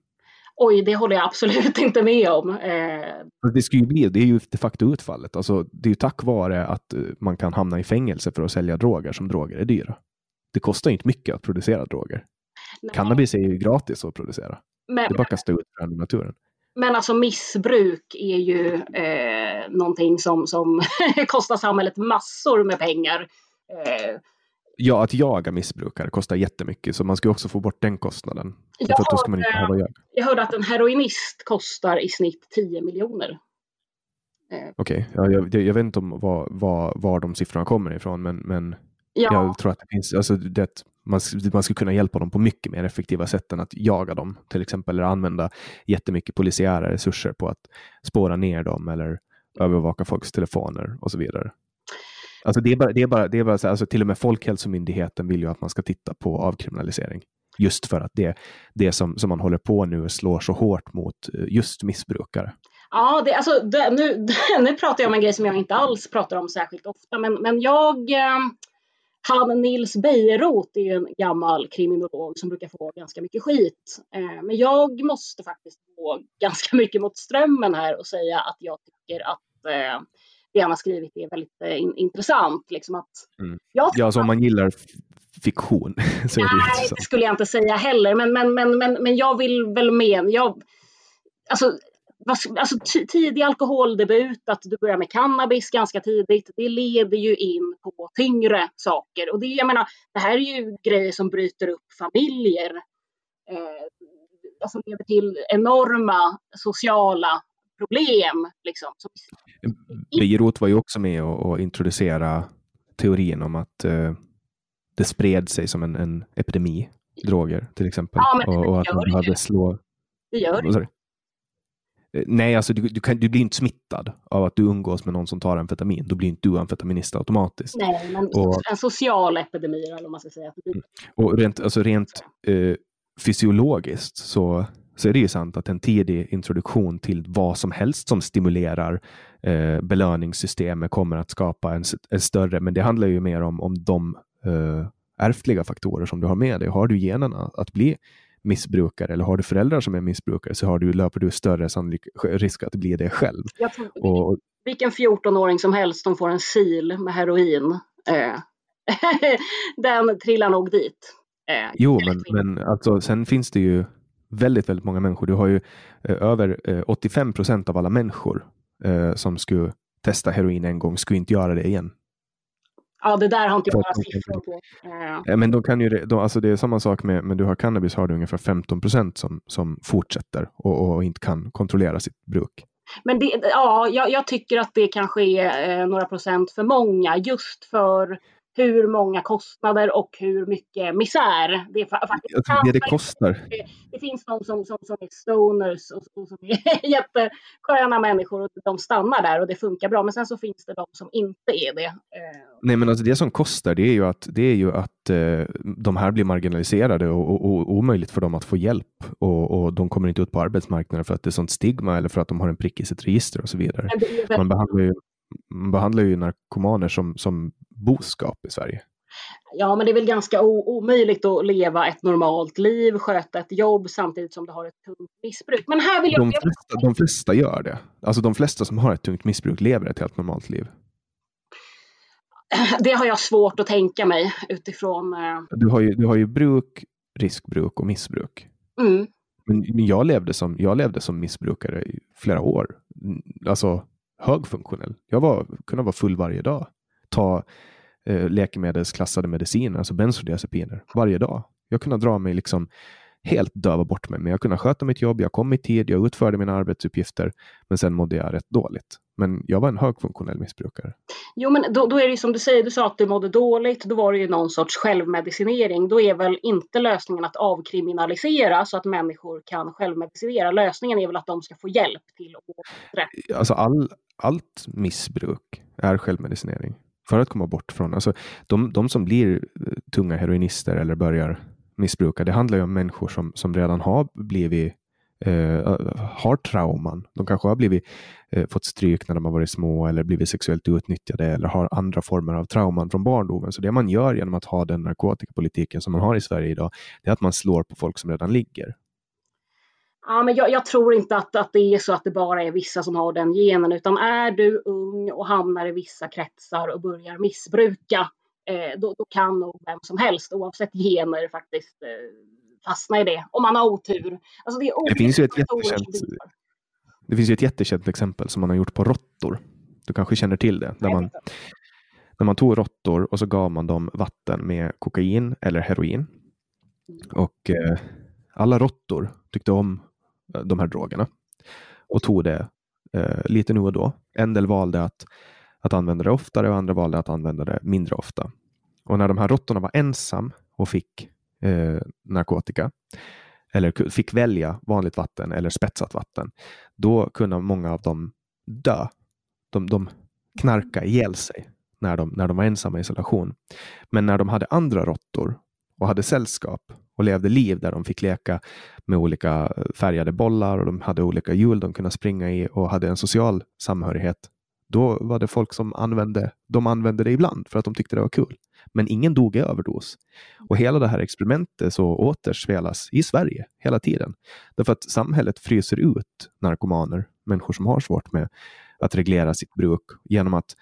Oj, det håller jag absolut inte med om. Eh... Det, ska ju bli, det är ju de facto utfallet. Alltså, det är ju tack vare att eh, man kan hamna i fängelse för att sälja droger som droger är dyra. Det kostar inte mycket att producera droger. Nej. Cannabis är ju gratis att producera. Men, det bara att kasta ut från naturen. Men alltså missbruk är ju eh, någonting som, som kostar samhället massor med pengar. Eh, ja, att jaga missbrukare kostar jättemycket, så man ska också få bort den kostnaden. Jag, för då ska man inte behöva jaga. jag hörde att en heroinist kostar i snitt 10 miljoner. Eh. Okej, okay. ja, jag, jag, vet inte om var, var, var de siffrorna kommer ifrån, men, men ja. jag tror att det finns, alltså det, man, man skulle kunna hjälpa dem på mycket mer effektiva sätt än att jaga dem, till exempel, eller använda jättemycket polisiära resurser på att spåra ner dem eller övervaka folks telefoner och så vidare. Alltså det är bara, det är bara, det är bara så, alltså till och med Folkhälsomyndigheten vill ju att man ska titta på avkriminalisering. Just för att det, det som, som man håller på nu slår så hårt mot eh, just missbrukare. Ja, det, alltså, det, nu, nu pratar jag om en grej som jag inte alls pratar om särskilt ofta, men, men jag eh, han Nils Bejerot är en gammal kriminolog som brukar få ganska mycket skit. Eh, men jag måste faktiskt gå ganska mycket mot strömmen här och säga att jag tycker att eh, det han har skrivit är väldigt eh, in, intressant. Liksom att mm. jag, ja, alltså om man gillar fiktion så är det Nej, det skulle jag inte säga heller. Men, men, men, men, men jag vill väl med. Jag, alltså, alltså, tidig alkoholdebut, att du börjar med cannabis ganska tidigt, det leder ju in på tyngre saker. Och det, jag menar, det här är ju grejer som bryter upp familjer. Eh, alltså leder till enorma sociala problem. Liksom. Beirut var ju också med och, och introducera teorin om att eh, det spred sig som en, en epidemi, droger till exempel. Ja, och, och att man behövde slå... Det gör det. Eh, nej, alltså du, du, kan, du blir inte smittad av att du umgås med någon som tar amfetamin. Då blir inte du amfetaminist automatiskt. Nej, men och, en social epidemi eller vad man ska säga. Mm. Och rent, alltså rent eh, fysiologiskt så, så är det ju sant att en tidig introduktion till vad som helst som stimulerar eh, belöningssystemet kommer att skapa en, en, större, men det handlar ju mer om, om de eh, ärftliga faktorer som du har med dig. Har du generna att bli missbrukare eller har du föräldrar som är missbrukare så har du, löper du större sannolik risk att bli det själv. Och, vilken 14-åring som helst som får en sil med heroin, eh, den trillar nog dit. Eh, jo, men, men alltså, sen finns det ju väldigt, väldigt många människor. Du har ju eh, över 85 procent av alla människor eh, som skulle testa heroin en gång skulle inte göra det igen. Ja, det där har inte jag några siffror på. Ja, men de kan ju, de, alltså det är samma sak med, men du har cannabis har du ungefär 15 procent som, som fortsätter och, och inte kan kontrollera sitt bruk. Men det, ja, jag, jag, tycker att det kanske är eh, några procent för många just för hur många kostnader och hur mycket misär det faktiskt alltså, det, det kostar. Det, det, finns de som, som, som är stoners och, och som är jättesköna människor och de stannar där och det funkar bra. Men sen så finns det de som inte är det. Eh. Nej, men alltså det som kostar det är ju att, det är ju att eh, de här blir marginaliserade och, och, och omöjligt för dem att få hjälp och, och de kommer inte ut på arbetsmarknaden för att det är sånt stigma eller för att de har en prick i sitt register och så vidare. Man behandlar ju man behandlar ju narkomaner som, som boskap i Sverige. Ja, men det är väl ganska omöjligt att leva ett normalt liv, sköta ett jobb samtidigt som du har ett tungt missbruk. Men här vill jag... De flesta, de flesta gör det. Alltså de flesta som har ett tungt missbruk lever ett helt normalt liv. Det har jag svårt att tänka mig utifrån... Eh, du har ju, du har ju bruk, riskbruk och missbruk. Mm. Men jag levde, som, jag levde som missbrukare i flera år. Alltså högfunktionell. Jag var, kunde vara full varje dag. Ta eh, läkemedelsklassade mediciner, alltså bensodiazepiner, varje dag. Jag kunde dra mig liksom helt döva bort mig, men jag kunde sköta mitt jobb. Jag kom i tid, jag utförde mina arbetsuppgifter, men sen mådde jag rätt dåligt. Men jag var en högfunktionell missbrukare. Jo, men då, då är det som du säger, du sa att du mådde dåligt. Då var det ju någon sorts självmedicinering. Då är väl inte lösningen att avkriminalisera så att människor kan självmedicinera. Lösningen är väl att de ska få hjälp till att gå rätt. Alltså all, allt missbruk är självmedicinering för att komma bort från, alltså de, de som blir eh, tunga heroinister eller börjar missbruka, det handlar ju om människor som, som redan har blivit eh, har trauman. De kanske har blivit, eh, fått stryk när de har varit små eller blivit sexuellt utnyttjade eller har andra former av trauman från barndomen. Så det man gör genom att ha den narkotikapolitiken som man har i Sverige idag, det är att man slår på folk som redan ligger. Ja, men jag, jag, tror inte att, att det är så att det bara är vissa som har den genen, utan är du ung och hamnar i vissa kretsar och börjar missbruka, eh, då, då, kan nog vem som helst, oavsett gener, faktiskt eh, fastna i det. Om man har otur. Alltså det, det, finns ju ett jättekänt, det finns ju ett jättekänt exempel som man har gjort på råttor. Du kanske känner till det? Där man, när man tog råttor och så gav man dem vatten med kokain eller heroin. Mm. Och eh, alla råttor tyckte om Eh, de här drogerna och tog det eh, lite nu och då. En del valde att, att använda det oftare och andra valde att använda det mindre ofta. Och när de här råttorna var ensam och fick eh, narkotika eller fick välja vanligt vatten eller spetsat vatten, då kunde många av dem dö. De, de knarkade ihjäl sig när de, när de var ensamma i isolation. Men när de hade andra råttor och hade sällskap och levde liv där de fick leka med olika färgade bollar och de hade olika hjul de kunde springa i och hade en social samhörighet. Då var det folk som använde, de använde det ibland för att de tyckte det var kul. Men ingen dog i överdos. Och hela det här experimentet så återspelas i Sverige hela tiden. Därför att samhället fryser ut narkomaner, människor som har svårt med att reglera sitt bruk genom att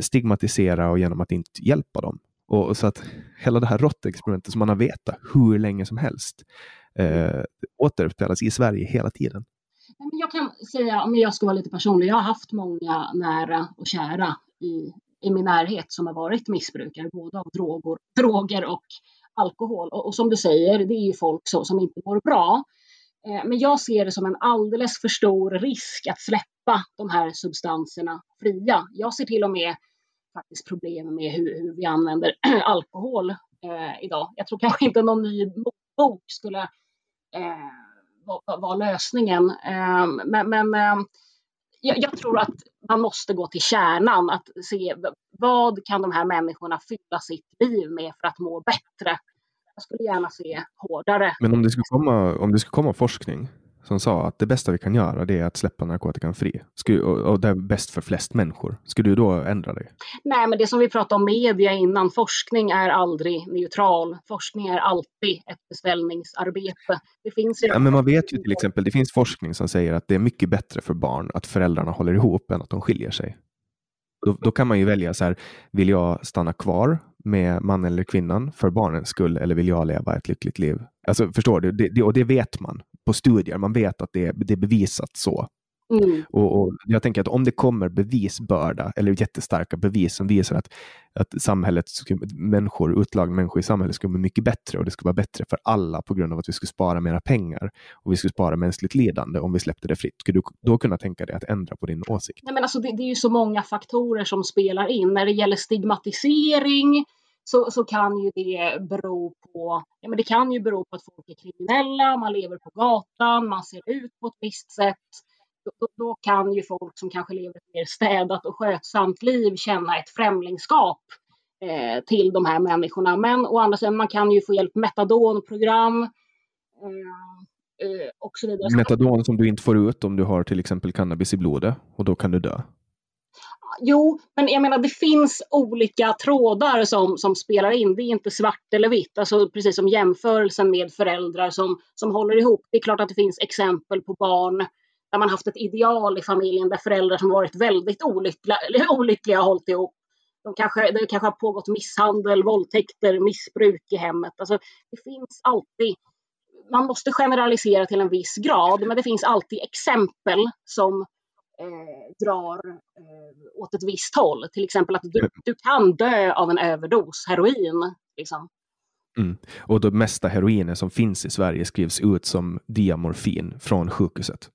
stigmatisera och genom att inte hjälpa dem. Och så att hela det här råttexperimentet som man har vetat hur länge som helst eh, återspelas i Sverige hela tiden. Jag kan säga, om jag ska vara lite personlig, jag har haft många nära och kära i, i min närhet som har varit missbrukare, både av droger, droger och alkohol. Och, och som du säger, det är ju folk så, som inte mår bra. Eh, men jag ser det som en alldeles för stor risk att släppa de här substanserna fria. Jag ser till och med faktiskt problem med hur, hur vi använder alkohol eh, idag. Jag tror kanske inte någon ny bok skulle eh, vara var lösningen. Eh, men, men eh, jag, jag, tror att man måste gå till kärnan, att se vad kan de här människorna fylla sitt liv med för att må bättre. Jag skulle gärna se hårdare. Men om det skulle komma, om det skulle komma forskning som sa att det bästa vi kan göra det är att släppa narkotikan fri. Och det är bäst för flest människor. Skulle du då ändra dig? Nej, men det som vi pratade om media innan, forskning är aldrig neutral. Forskning är alltid ett beställningsarbete. Det finns ja, men man vet ju till exempel, det finns forskning som säger att det är mycket bättre för barn att föräldrarna håller ihop än att de skiljer sig. Då, då, kan man ju välja så här, vill jag stanna kvar med mannen eller kvinnan för barnens skull eller vill jag leva ett lyckligt liv? Alltså förstår du? Det, det, och det vet man på studier. Man vet att det, det är bevisat så. Mm. Och, och, Jag tänker att om det kommer bevisbörda eller jättestarka bevis som visar att, att samhället, människor, utlagda människor i samhället skulle bli mycket bättre och det skulle vara bättre för alla på grund av att vi skulle spara mera pengar och vi skulle spara mänskligt lidande om vi släppte det fritt. Skulle du då kunna tänka dig att ändra på din åsikt? Nej, men alltså det, det är ju så många faktorer som spelar in. När det gäller stigmatisering så, så kan ju det bero på, ja men det kan ju bero på att folk är kriminella, man lever på gatan, man ser ut på ett visst sätt. Då, då kan ju folk som kanske lever ett mer städat och skötsamt liv känna ett främlingskap eh, till de här människorna. Men å andra sidan, man kan ju få hjälp metadonprogram. Eh, eh, och så vidare. Metadon som du inte får ut om du har till exempel cannabis i blodet och då kan du dö. Jo, men jag menar det finns olika trådar som, som spelar in. Det är inte svart eller vitt. Alltså precis som jämförelsen med föräldrar som, som håller ihop. Det är klart att det finns exempel på barn där man haft ett ideal i familjen där föräldrar som varit väldigt olyckliga, olyckliga har hållit ihop. De kanske, det kanske har pågått misshandel, våldtäkter, missbruk i hemmet. Alltså, det finns alltid man måste generalisera till en viss grad, men det finns alltid exempel som eh, drar eh, åt ett visst håll. Till exempel att du, du kan dö av en överdos heroin. Liksom. Mm. Och det mesta heroiner som finns i Sverige skrivs ut som diamorfin från sjukhuset.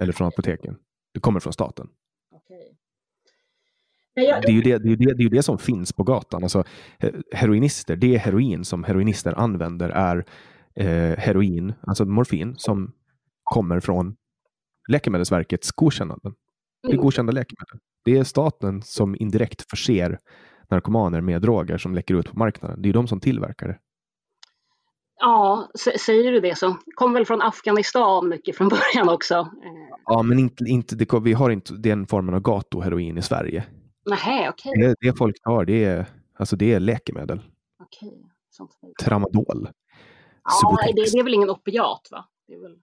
Eller från apoteken. Det kommer från staten. Okay. Det, är ju det, det, är det, det är det som finns på gatan. Alltså, heroinister, det heroin som heroinister använder är eh, heroin, alltså morfin, som kommer från Läkemedelsverkets godkännanden. Det är mm. godkända läkemedel. Det är staten som indirekt förser narkomaner med droger som läcker ut på marknaden. Det är de som tillverkar det. Ja, säger du det så. Kom väl från Afghanistan mycket från början också. Ja, men inte, inte, det, vi har inte den formen av gatuheroin i Sverige. Nej, okej. Okay. Det, det folk har, det är, alltså det är läkemedel. Okej. Okay. Tramadol. Ja, det, det, är väl ingen opiat, va? Det är väl...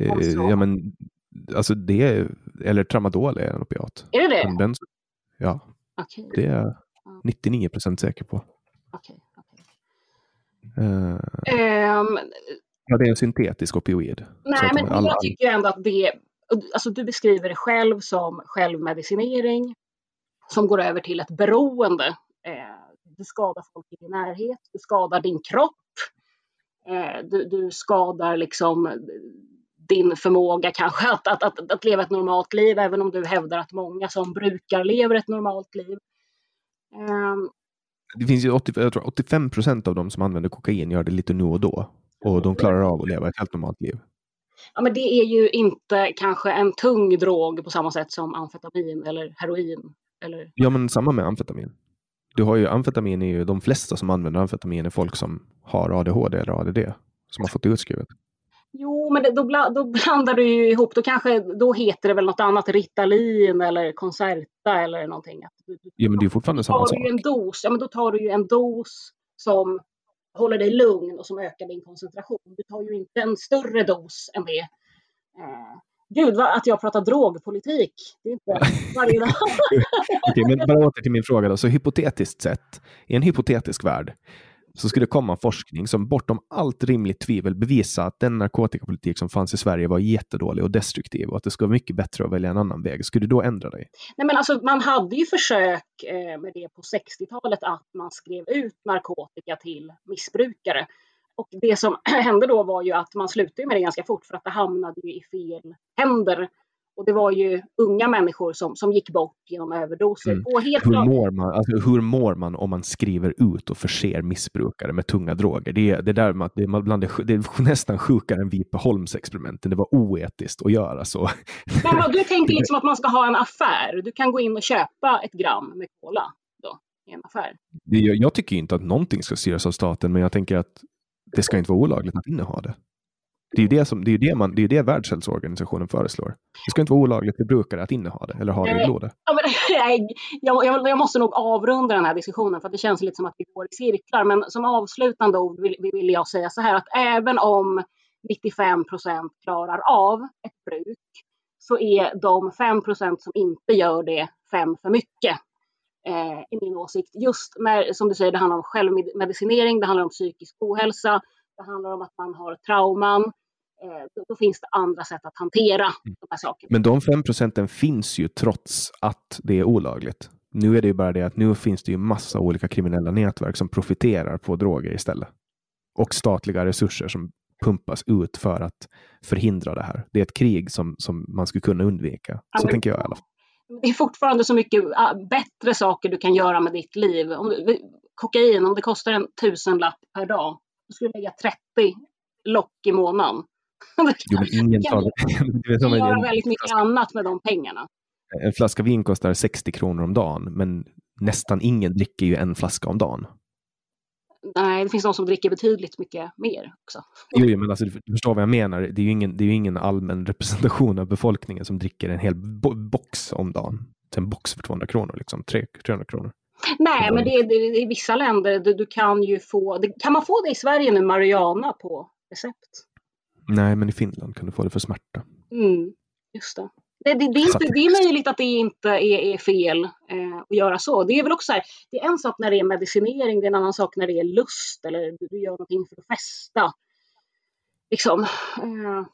Eh, ja, men alltså det, är, eller tramadol är en opiat. Är det det? Den, ja, okay. det är 99 procent säker på. Uh, um, ja, det är en syntetisk opioid. Nej, men alla, jag tycker ändå att det, alltså du beskriver det själv som självmedicinering som går över till ett beroende. Eh, du skadar folk i din närhet, du skadar din kropp, eh, du, du skadar liksom din förmåga kanske att, att, att, att, leva ett normalt liv, även om du hävdar att många som brukar lever ett normalt liv. Um, det finns ju 80, jag tror 85 procent av de som använder kokain gör det lite nu och då. Och de klarar av att leva ett helt normalt liv. Ja, men det är ju inte kanske en tung drog på samma sätt som amfetamin eller heroin. Eller... Ja, men samma med amfetamin. Du har ju amfetamin är ju de flesta som använder amfetamin är folk som har ADHD eller ADD som har fått det utskrivet. Jo, men det, då, bla, då, blandar du ju ihop. Då kanske då heter det väl något annat, Ritalin eller Concerta eller någonting. Ja, men det är fortfarande samma sak. Du en dos, ja, men då tar du ju en dos som håller dig lugn och som ökar din koncentration. Du tar ju inte en större dos än det. Eh, Gud, vad, att jag pratar drogpolitik. Det är inte varje dag. Okej, men bara åter till min fråga då. Så hypotetiskt sett, i en hypotetisk värld, så skulle det komma forskning som bortom allt rimligt tvivel bevisar att den narkotikapolitik som fanns i Sverige var jättedålig och destruktiv och att det skulle vara mycket bättre att välja en annan väg. Skulle du då ändra dig? Nej, men alltså, man hade ju försök eh, med det på 60-talet att man skrev ut narkotika till missbrukare. Och det som hände då var ju att man slutade med det ganska fort för att det hamnade i fel händer. Och det var ju unga människor som, som gick bort genom överdoser. Mm. hur, mår man, alltså, hur mår man om man skriver ut och förser missbrukare med tunga droger? Det är, det där med det är, bland det, det är nästan sjukare än Vipeholmsexperimenten. Det var oetiskt att göra så. Men du tänker liksom att man ska ha en affär. Du kan gå in och köpa ett gram med cola då, i en affär. Det, jag, jag tycker inte att någonting ska styras av staten, men jag tänker att det ska inte vara olagligt att inneha det. Det är ju det, som, det, är det, man, det, är det Världshälsoorganisationen föreslår. Det ska inte vara olagligt för brukare att inneha det eller ha det i blodet. Ja, men, jag, jag, jag, måste nog avrunda den här diskussionen för det känns lite som att vi går i cirklar. Men som avslutande ord vill, vill jag säga så här att även om 95 procent klarar av ett bruk så är de 5 procent som inte gör det fem för mycket. Eh, i min åsikt. Just när, som du säger, det handlar om självmedicinering, det handlar om psykisk ohälsa, det handlar om att man har trauman. Eh, då, finns det andra sätt att hantera mm. de här sakerna. Men de fem procenten finns ju trots att det är olagligt. Nu är det ju bara det att nu finns det ju massa olika kriminella nätverk som profiterar på droger istället. Och statliga resurser som pumpas ut för att förhindra det här. Det är ett krig som, som man skulle kunna undvika. Så ja, tänker jag i alla fall det är fortfarande så mycket ah, bättre saker du kan göra med ditt liv. Om kokain, om det kostar en tusenlapp per dag, då skulle du lägga 30 lock i månaden. Jo, men ingen kan, du kan göra väldigt mycket annat med de pengarna. En flaska vin kostar 60 kronor om dagen, men nästan ingen dricker ju en flaska om dagen. Nej, det finns de som dricker betydligt mycket mer också. Jo, men alltså, du förstår vad jag menar. Det är ju ingen, det är ingen allmän representation av befolkningen som dricker en hel bo box om dagen. En box för 200 kronor, liksom. 300 kronor. Nej, men det är, i vissa länder, du, du kan ju få, det, kan man få det i Sverige nu, marijuana på recept? Nej, men i Finland kan du få det för smärta. Mm, just det. Det, det, det, är inte, det är möjligt att det inte är, är fel eh, att göra så. Det är väl också här, det är en sak när det är medicinering, det är en annan sak när det är lust eller du gör någonting för att festa. Liksom. Eh,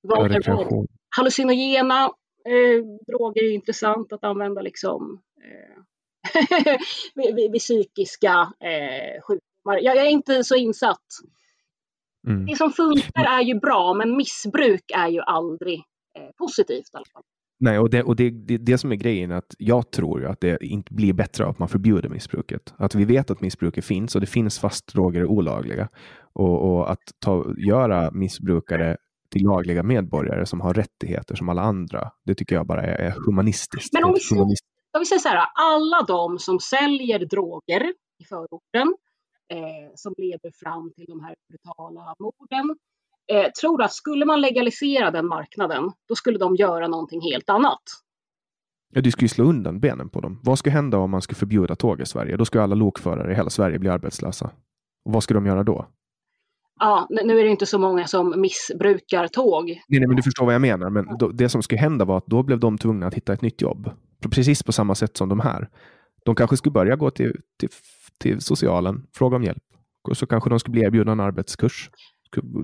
vad är Hallucinogena eh, droger är intressant att använda liksom eh, vid, vid, vid, psykiska eh, sjukdomar. Jag, jag, är inte så insatt. Mm. Det som funkar är ju bra, men missbruk är ju aldrig Eh, positivt i alla fall. Nej, och, det, och det, det, det som är grejen är att jag tror att det inte blir bättre av att man förbjuder missbruket. Att vi vet att missbruket finns och det finns fast droger är olagliga. Och, och att ta, göra missbrukare till lagliga medborgare som har rättigheter som alla andra, det tycker jag bara är, är humanistiskt. Men om vi, säger, om vi säger så här, alla de som säljer droger i förorten, eh, som leder fram till de här brutala morden, eh, tror att skulle man legalisera den marknaden, då skulle de göra någonting helt annat. Ja, du skulle slå undan benen på dem. Vad skulle hända om man skulle förbjuda tåg i Sverige? Då skulle alla lokförare i hela Sverige bli arbetslösa. Och vad skulle de göra då? Ja, nu är det inte så många som missbrukar tåg. Nej, nej men du förstår vad jag menar. Men då, det som skulle hända var att då blev de tvungna att hitta ett nytt jobb. Precis på samma sätt som de här. De kanske skulle börja gå till, till, till socialen, fråga om hjälp. Och så kanske de skulle bli erbjudna en arbetskurs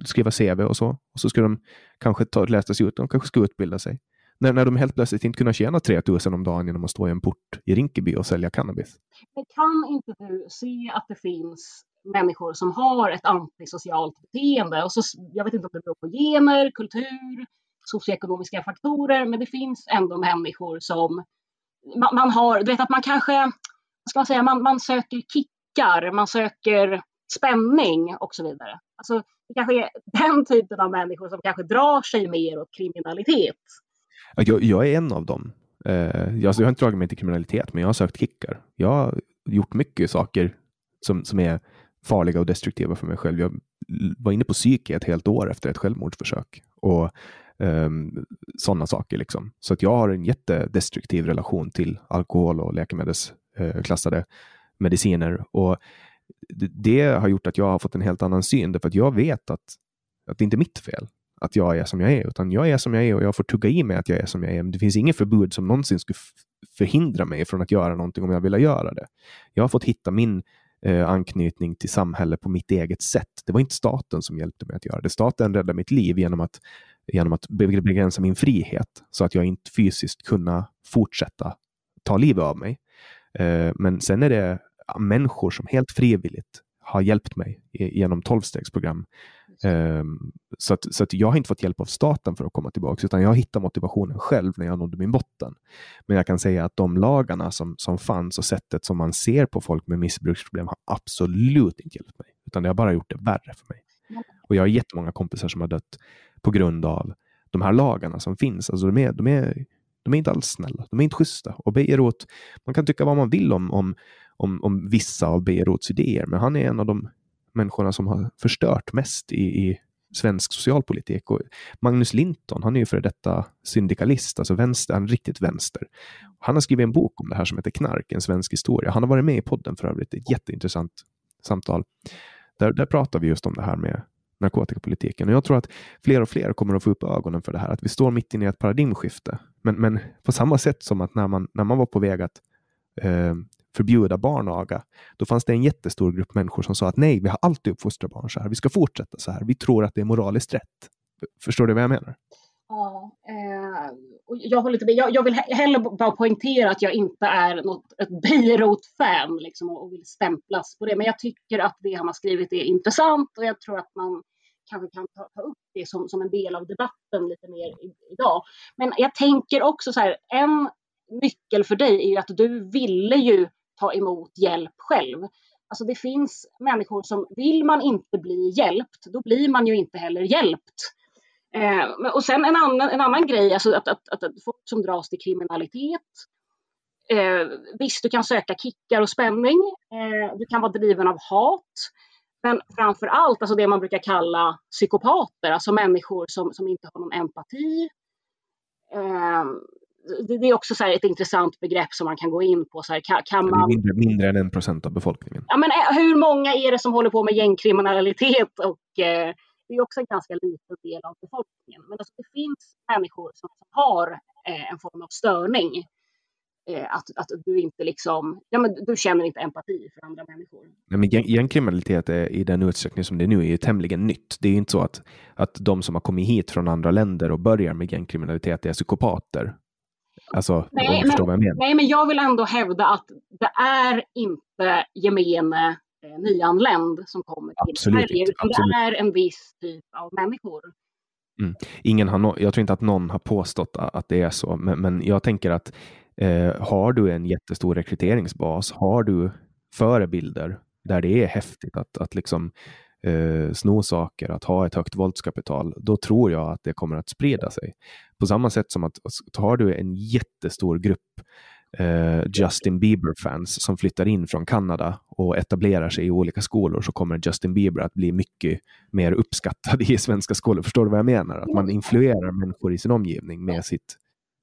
skriva CV och så. Och så skulle de kanske ta, läsa sig ut, de kanske skulle utbilda sig. När, när de helt plötsligt inte kunde tjäna 3000 om dagen genom att stå i en port i Rinkeby och sälja cannabis. Men kan inte du se att det finns människor som har ett antisocialt beteende? Och så, jag vet inte om det beror på gener, kultur, socioekonomiska faktorer, men det finns ändå människor som man, man har, du vet att man kanske, ska man säga, man, man söker kickar, man söker spänning och så vidare. Alltså, det kanske är den typen av människor som kanske drar sig mer åt kriminalitet. Jag, jag är en av dem. Eh, jag, jag har inte dragit mig till kriminalitet, men jag har sökt kickar. Jag, har gjort mycket saker som, som är farliga och destruktiva för mig själv. Jag var inne på psyke ett helt år efter ett självmordsförsök och um, sådana saker. Liksom. Så att jag har en jättedestruktiv relation till alkohol och läkemedelsklassade uh, mediciner. Och det, det har gjort att jag har fått en helt annan syn, därför att jag vet att, att det inte är mitt fel att jag är som jag är, utan jag är som jag är och jag får tugga i mig att jag är som jag är. Men det finns inget förbud som någonsin skulle förhindra mig från att göra någonting om jag vill göra det. Jag har fått hitta min eh, anknytning till samhället på mitt eget sätt. Det var inte staten som hjälpte mig att göra det. Staten räddade mitt liv genom att, genom att begränsa min frihet så att jag inte fysiskt kunna fortsätta ta livet av mig. Eh, men sen är det människor som helt frivilligt har hjälpt mig genom tolvstegsprogram Um, så att, så att jag har inte fått hjälp av staten för att komma tillbaka, utan jag hittar motivationen själv när jag nådde min botten. Men jag kan säga att de lagarna som, som fanns och sättet som man ser på folk med missbruksproblem har absolut inte hjälpt mig, utan det har bara gjort det värre för mig. Och jag har jättemånga kompisar som har dött på grund av de här lagarna som finns. Alltså de, är, de, är, de är inte alls snälla, de är inte schyssta. Och Beirut, man kan tycka vad man vill om, om, om, om vissa av Bejerots idéer, men han är en av de människorna som har förstört mest i, i svensk socialpolitik. Och Magnus Linton, han är ju före detta syndikalist, alltså vänster, han är riktigt vänster. Han har skrivit en bok om det här som heter Knark, en svensk historia. Han har varit med i podden för övrigt, ett jätteintressant samtal. Där, där pratar vi just om det här med narkotikapolitiken. Och jag tror att fler och fler kommer att få upp ögonen för det här, att vi står mitt inne i ett paradigmskifte. Men, men på samma sätt som att när man, när man var på väg att eh, förbjuda barnaga, då fanns det en jättestor grupp människor som sa att nej, vi har alltid uppfostrat barn så här. Vi ska fortsätta så här. Vi tror att det är moraliskt rätt. Förstår du vad jag menar? Ja, eh, jag, håller inte Jag, jag vill heller bara poängtera att jag inte är något, ett Beirut-fan liksom, och vill stämplas på det. Men jag tycker att det han har skrivit är intressant och jag tror att man kanske kan ta, ta upp det som, som en del av debatten lite mer i, idag. Men jag tänker också så här, en nyckel för dig är ju att du ville ju ta emot hjälp själv. Alltså det finns människor som vill man inte bli hjälpt, då blir man ju inte heller hjälpt. Eh, och sen en annan, en annan grej, alltså att, att, att, att folk som dras till kriminalitet. Eh, visst, du kan söka kickar och spänning. Eh, du kan vara driven av hat. Men framför allt alltså det man brukar kalla psykopater, alltså människor som, som inte har någon empati. Eh, det är också så ett intressant begrepp som man kan gå in på. Så här, kan, kan man... mindre, mindre än en procent av befolkningen. Ja, men eh, hur många är det som håller på med gängkriminalitet? Och, eh, det är också en ganska liten del av befolkningen. Men alltså, det finns människor som, har eh, en form av störning. Eh, att, att du inte liksom, ja, men du känner inte empati för andra människor. Nej, men gängkriminalitet är, i den utsträckning som det är nu är ju tämligen nytt. Det är ju inte så att, att de som har kommit hit från andra länder och börjar med gängkriminalitet är psykopater. Alltså, nej, men, jag nej, men jag vill ändå hävda att det är inte gemene eh, nyanländ som kommer till Absolut Sverige, utan Absolut. det är en viss typ av människor. Mm. Ingen har no jag tror inte att någon har påstått att det är så, men, men jag tänker att eh, har du en jättestor rekryteringsbas, har du förebilder där det är häftigt att, att liksom eh, sno saker, att ha ett högt våldskapital, då tror jag att det kommer att sprida sig. På samma sätt som att har du en jättestor grupp eh, Justin Bieber-fans som flyttar in från Kanada och etablerar sig i olika skolor så kommer Justin Bieber att bli mycket mer uppskattad i svenska skolor. Förstår du vad jag menar? Att man influerar människor i sin omgivning med sitt,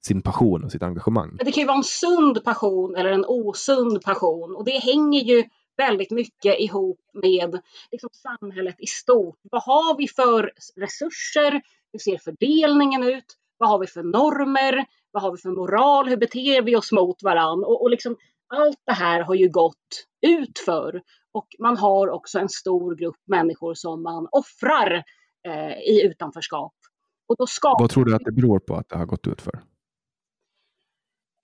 sin passion och sitt engagemang. Det kan ju vara en sund passion eller en osund passion och det hänger ju väldigt mycket ihop med liksom, samhället i stort. Vad har vi för resurser? Hur ser fördelningen ut? Vad har vi för normer? Vad har vi för moral? Hur beter vi oss mot varann? Och, och liksom, allt det här har ju gått ut för och man har också en stor grupp människor som man offrar eh, i utanförskap. Och då ska... Vad tror du att det beror på att det har gått ut för?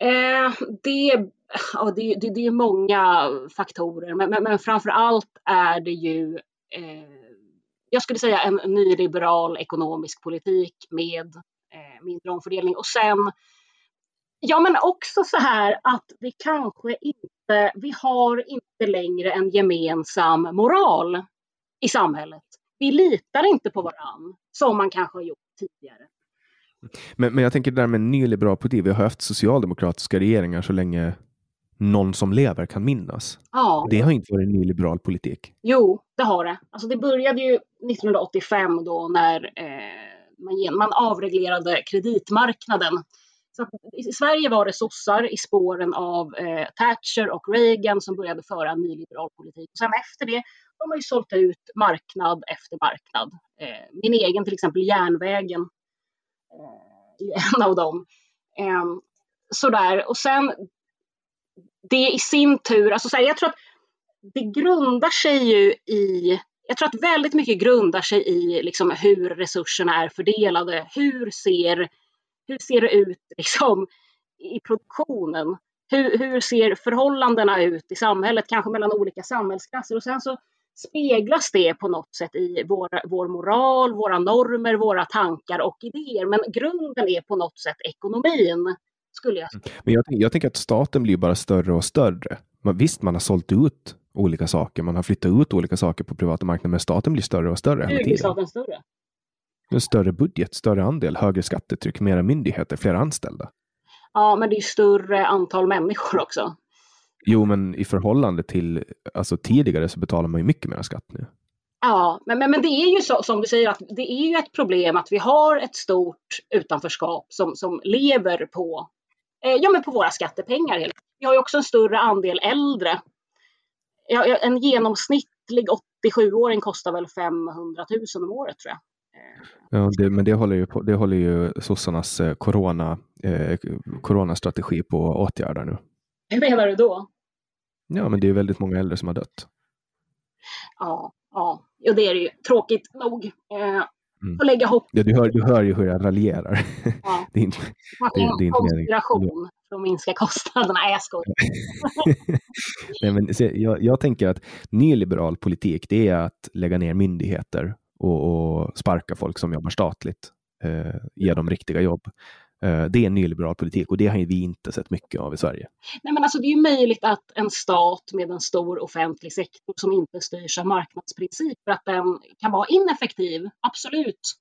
Eh, det, ja, det, det, det, är många faktorer, men, men, men framför allt är det ju eh, jag skulle säga en nyliberal ekonomisk politik med eh, mindre omfördelning. Och sen, ja men också så här att vi kanske inte, vi har inte längre en gemensam moral i samhället. Vi litar inte på varann som man kanske har gjort tidigare. Men, men jag tänker det där med nyliberal politik. Vi har haft socialdemokratiska regeringar så länge någon som lever kan minnas. Ja. Det har inte varit nyliberal politik. Jo, det har det. Alltså det började ju 1985 då när eh, man, man avreglerade kreditmarknaden. Så I Sverige var det sossar i spåren av eh, Thatcher och Reagan som började föra en nyliberal politik. Och sen efter det de har ju sålt ut marknad efter marknad. Eh, min egen till exempel järnvägen eh, är en av dem. Eh, sådär, och sen det i sin tur, alltså så här, jag tror att det grundar sig ju i jag tror att väldigt mycket grundar sig i liksom hur resurserna är fördelade. Hur ser, hur ser det ut liksom, i produktionen? Hur, hur ser förhållandena ut i samhället, kanske mellan olika samhällsklasser? Och sen så speglas det på något sätt i vår, vår moral, våra normer, våra tankar och idéer. Men grunden är på något sätt ekonomin, skulle jag säga. Mm. Men jag, jag tänker att staten blir bara större och större. Men visst, man har sålt ut olika saker, man har flyttat ut olika saker på privata marknaden, men staten blir större och större hela tiden. staten större? En större budget, större andel, högre skattetryck, mera myndigheter, fler anställda. Ja, men det är större antal människor också. Jo, men i förhållande till alltså, tidigare så betalar man ju mycket mer skatt nu. Ja, men, men, men det är ju så, som du säger att det är ju ett problem att vi har ett stort utanförskap som, som lever på, ja, men på våra skattepengar. Vi har ju också en större andel äldre. Ja, en genomsnittlig 87-åring kostar väl 500 000 om året tror jag. Ja, det, men det håller ju, på, det håller ju sossarnas eh, corona, eh, coronastrategi på att åtgärda nu. Hur menar du då? Ja, men det är väldigt många äldre som har dött. Ja, ja, och det är det ju. Tråkigt nog. Eh, mm. lägga hopp. Ja, du, hör, du hör ju hur jag raljerar. Ja. det är inte, det, det är inte konspiration för att minska kostnaderna. Nej, jag skojar. Nej, men, se, jag, jag tänker att nyliberal politik, det är att lägga ner myndigheter och, och sparka folk som jobbar statligt. Eh, ge dem riktiga jobb. Eh, det är nyliberal politik och det har vi inte sett mycket av i Sverige. Nej, men alltså, det är ju möjligt att en stat med en stor offentlig sektor som inte styrs av marknadsprinciper, att den kan vara ineffektiv, absolut.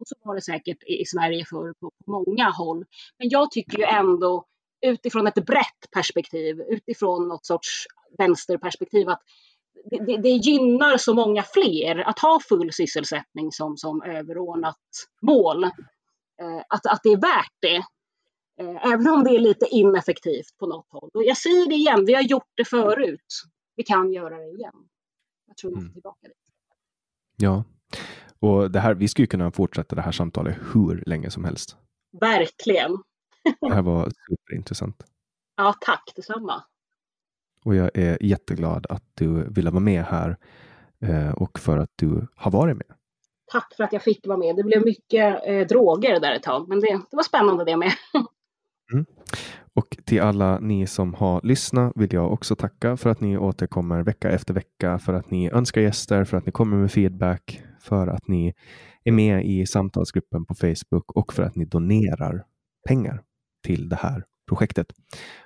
Och så var det säkert i Sverige förr på många håll. Men jag tycker ju ändå utifrån ett brett perspektiv, utifrån något sorts vänsterperspektiv, att det, det, det, gynnar så många fler att ha full sysselsättning som, som överordnat mål. Eh, att, att det är värt det. Eh, även om det är lite ineffektivt på något håll. Och jag säger det igen, vi har gjort det förut. Vi kan göra det igen. Jag tror mm. tillbaka dit. Ja, och det här, vi skulle kunna fortsätta det här samtalet hur länge som helst. Verkligen. det här var superintressant. Ja, tack detsamma. Och jag är jätteglad att du ville vara med här eh, och för att du har varit med. Tack för att jag fick vara med. Det blev mycket eh, droger där ett tag, men det, det var spännande det med. mm. Och till alla ni som har lyssnat vill jag också tacka för att ni återkommer vecka efter vecka, för att ni önskar gäster, för att ni kommer med feedback, för att ni är med i samtalsgruppen på Facebook och för att ni donerar pengar till det här projektet.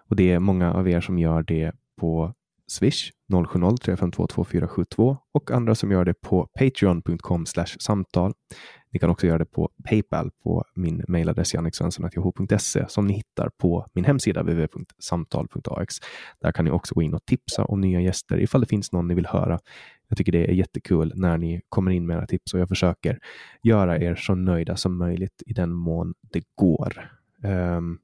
Och det är många av er som gör det på Swish 070-352 och andra som gör det på patreon.com samtal. Ni kan också göra det på Paypal på min mejladress janniksvensson.yahoo.se som ni hittar på min hemsida www.samtal.ax. Där kan ni också gå in och tipsa om nya gäster ifall det finns någon ni vill höra. Jag tycker det är jättekul när ni kommer in med era tips och jag försöker göra er så nöjda som möjligt i den mån det går. Um,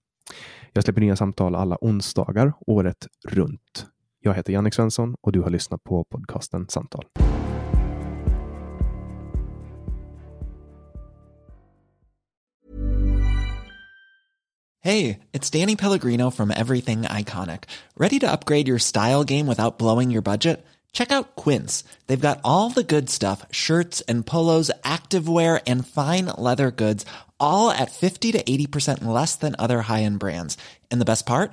jag släpper nya samtal alla onsdagar året runt. Jag heter Jannik Svensson och du har lyssnat på podcasten Samtal. Hej, det är Danny Pellegrino from Everything Iconic. Ready to upgrade your style game without blowing your budget? Check out Quince. They've got all the good stuff, shirts and polos, activewear and fine leather goods, all at 50 to 80% less than other high-end brands. And the best part?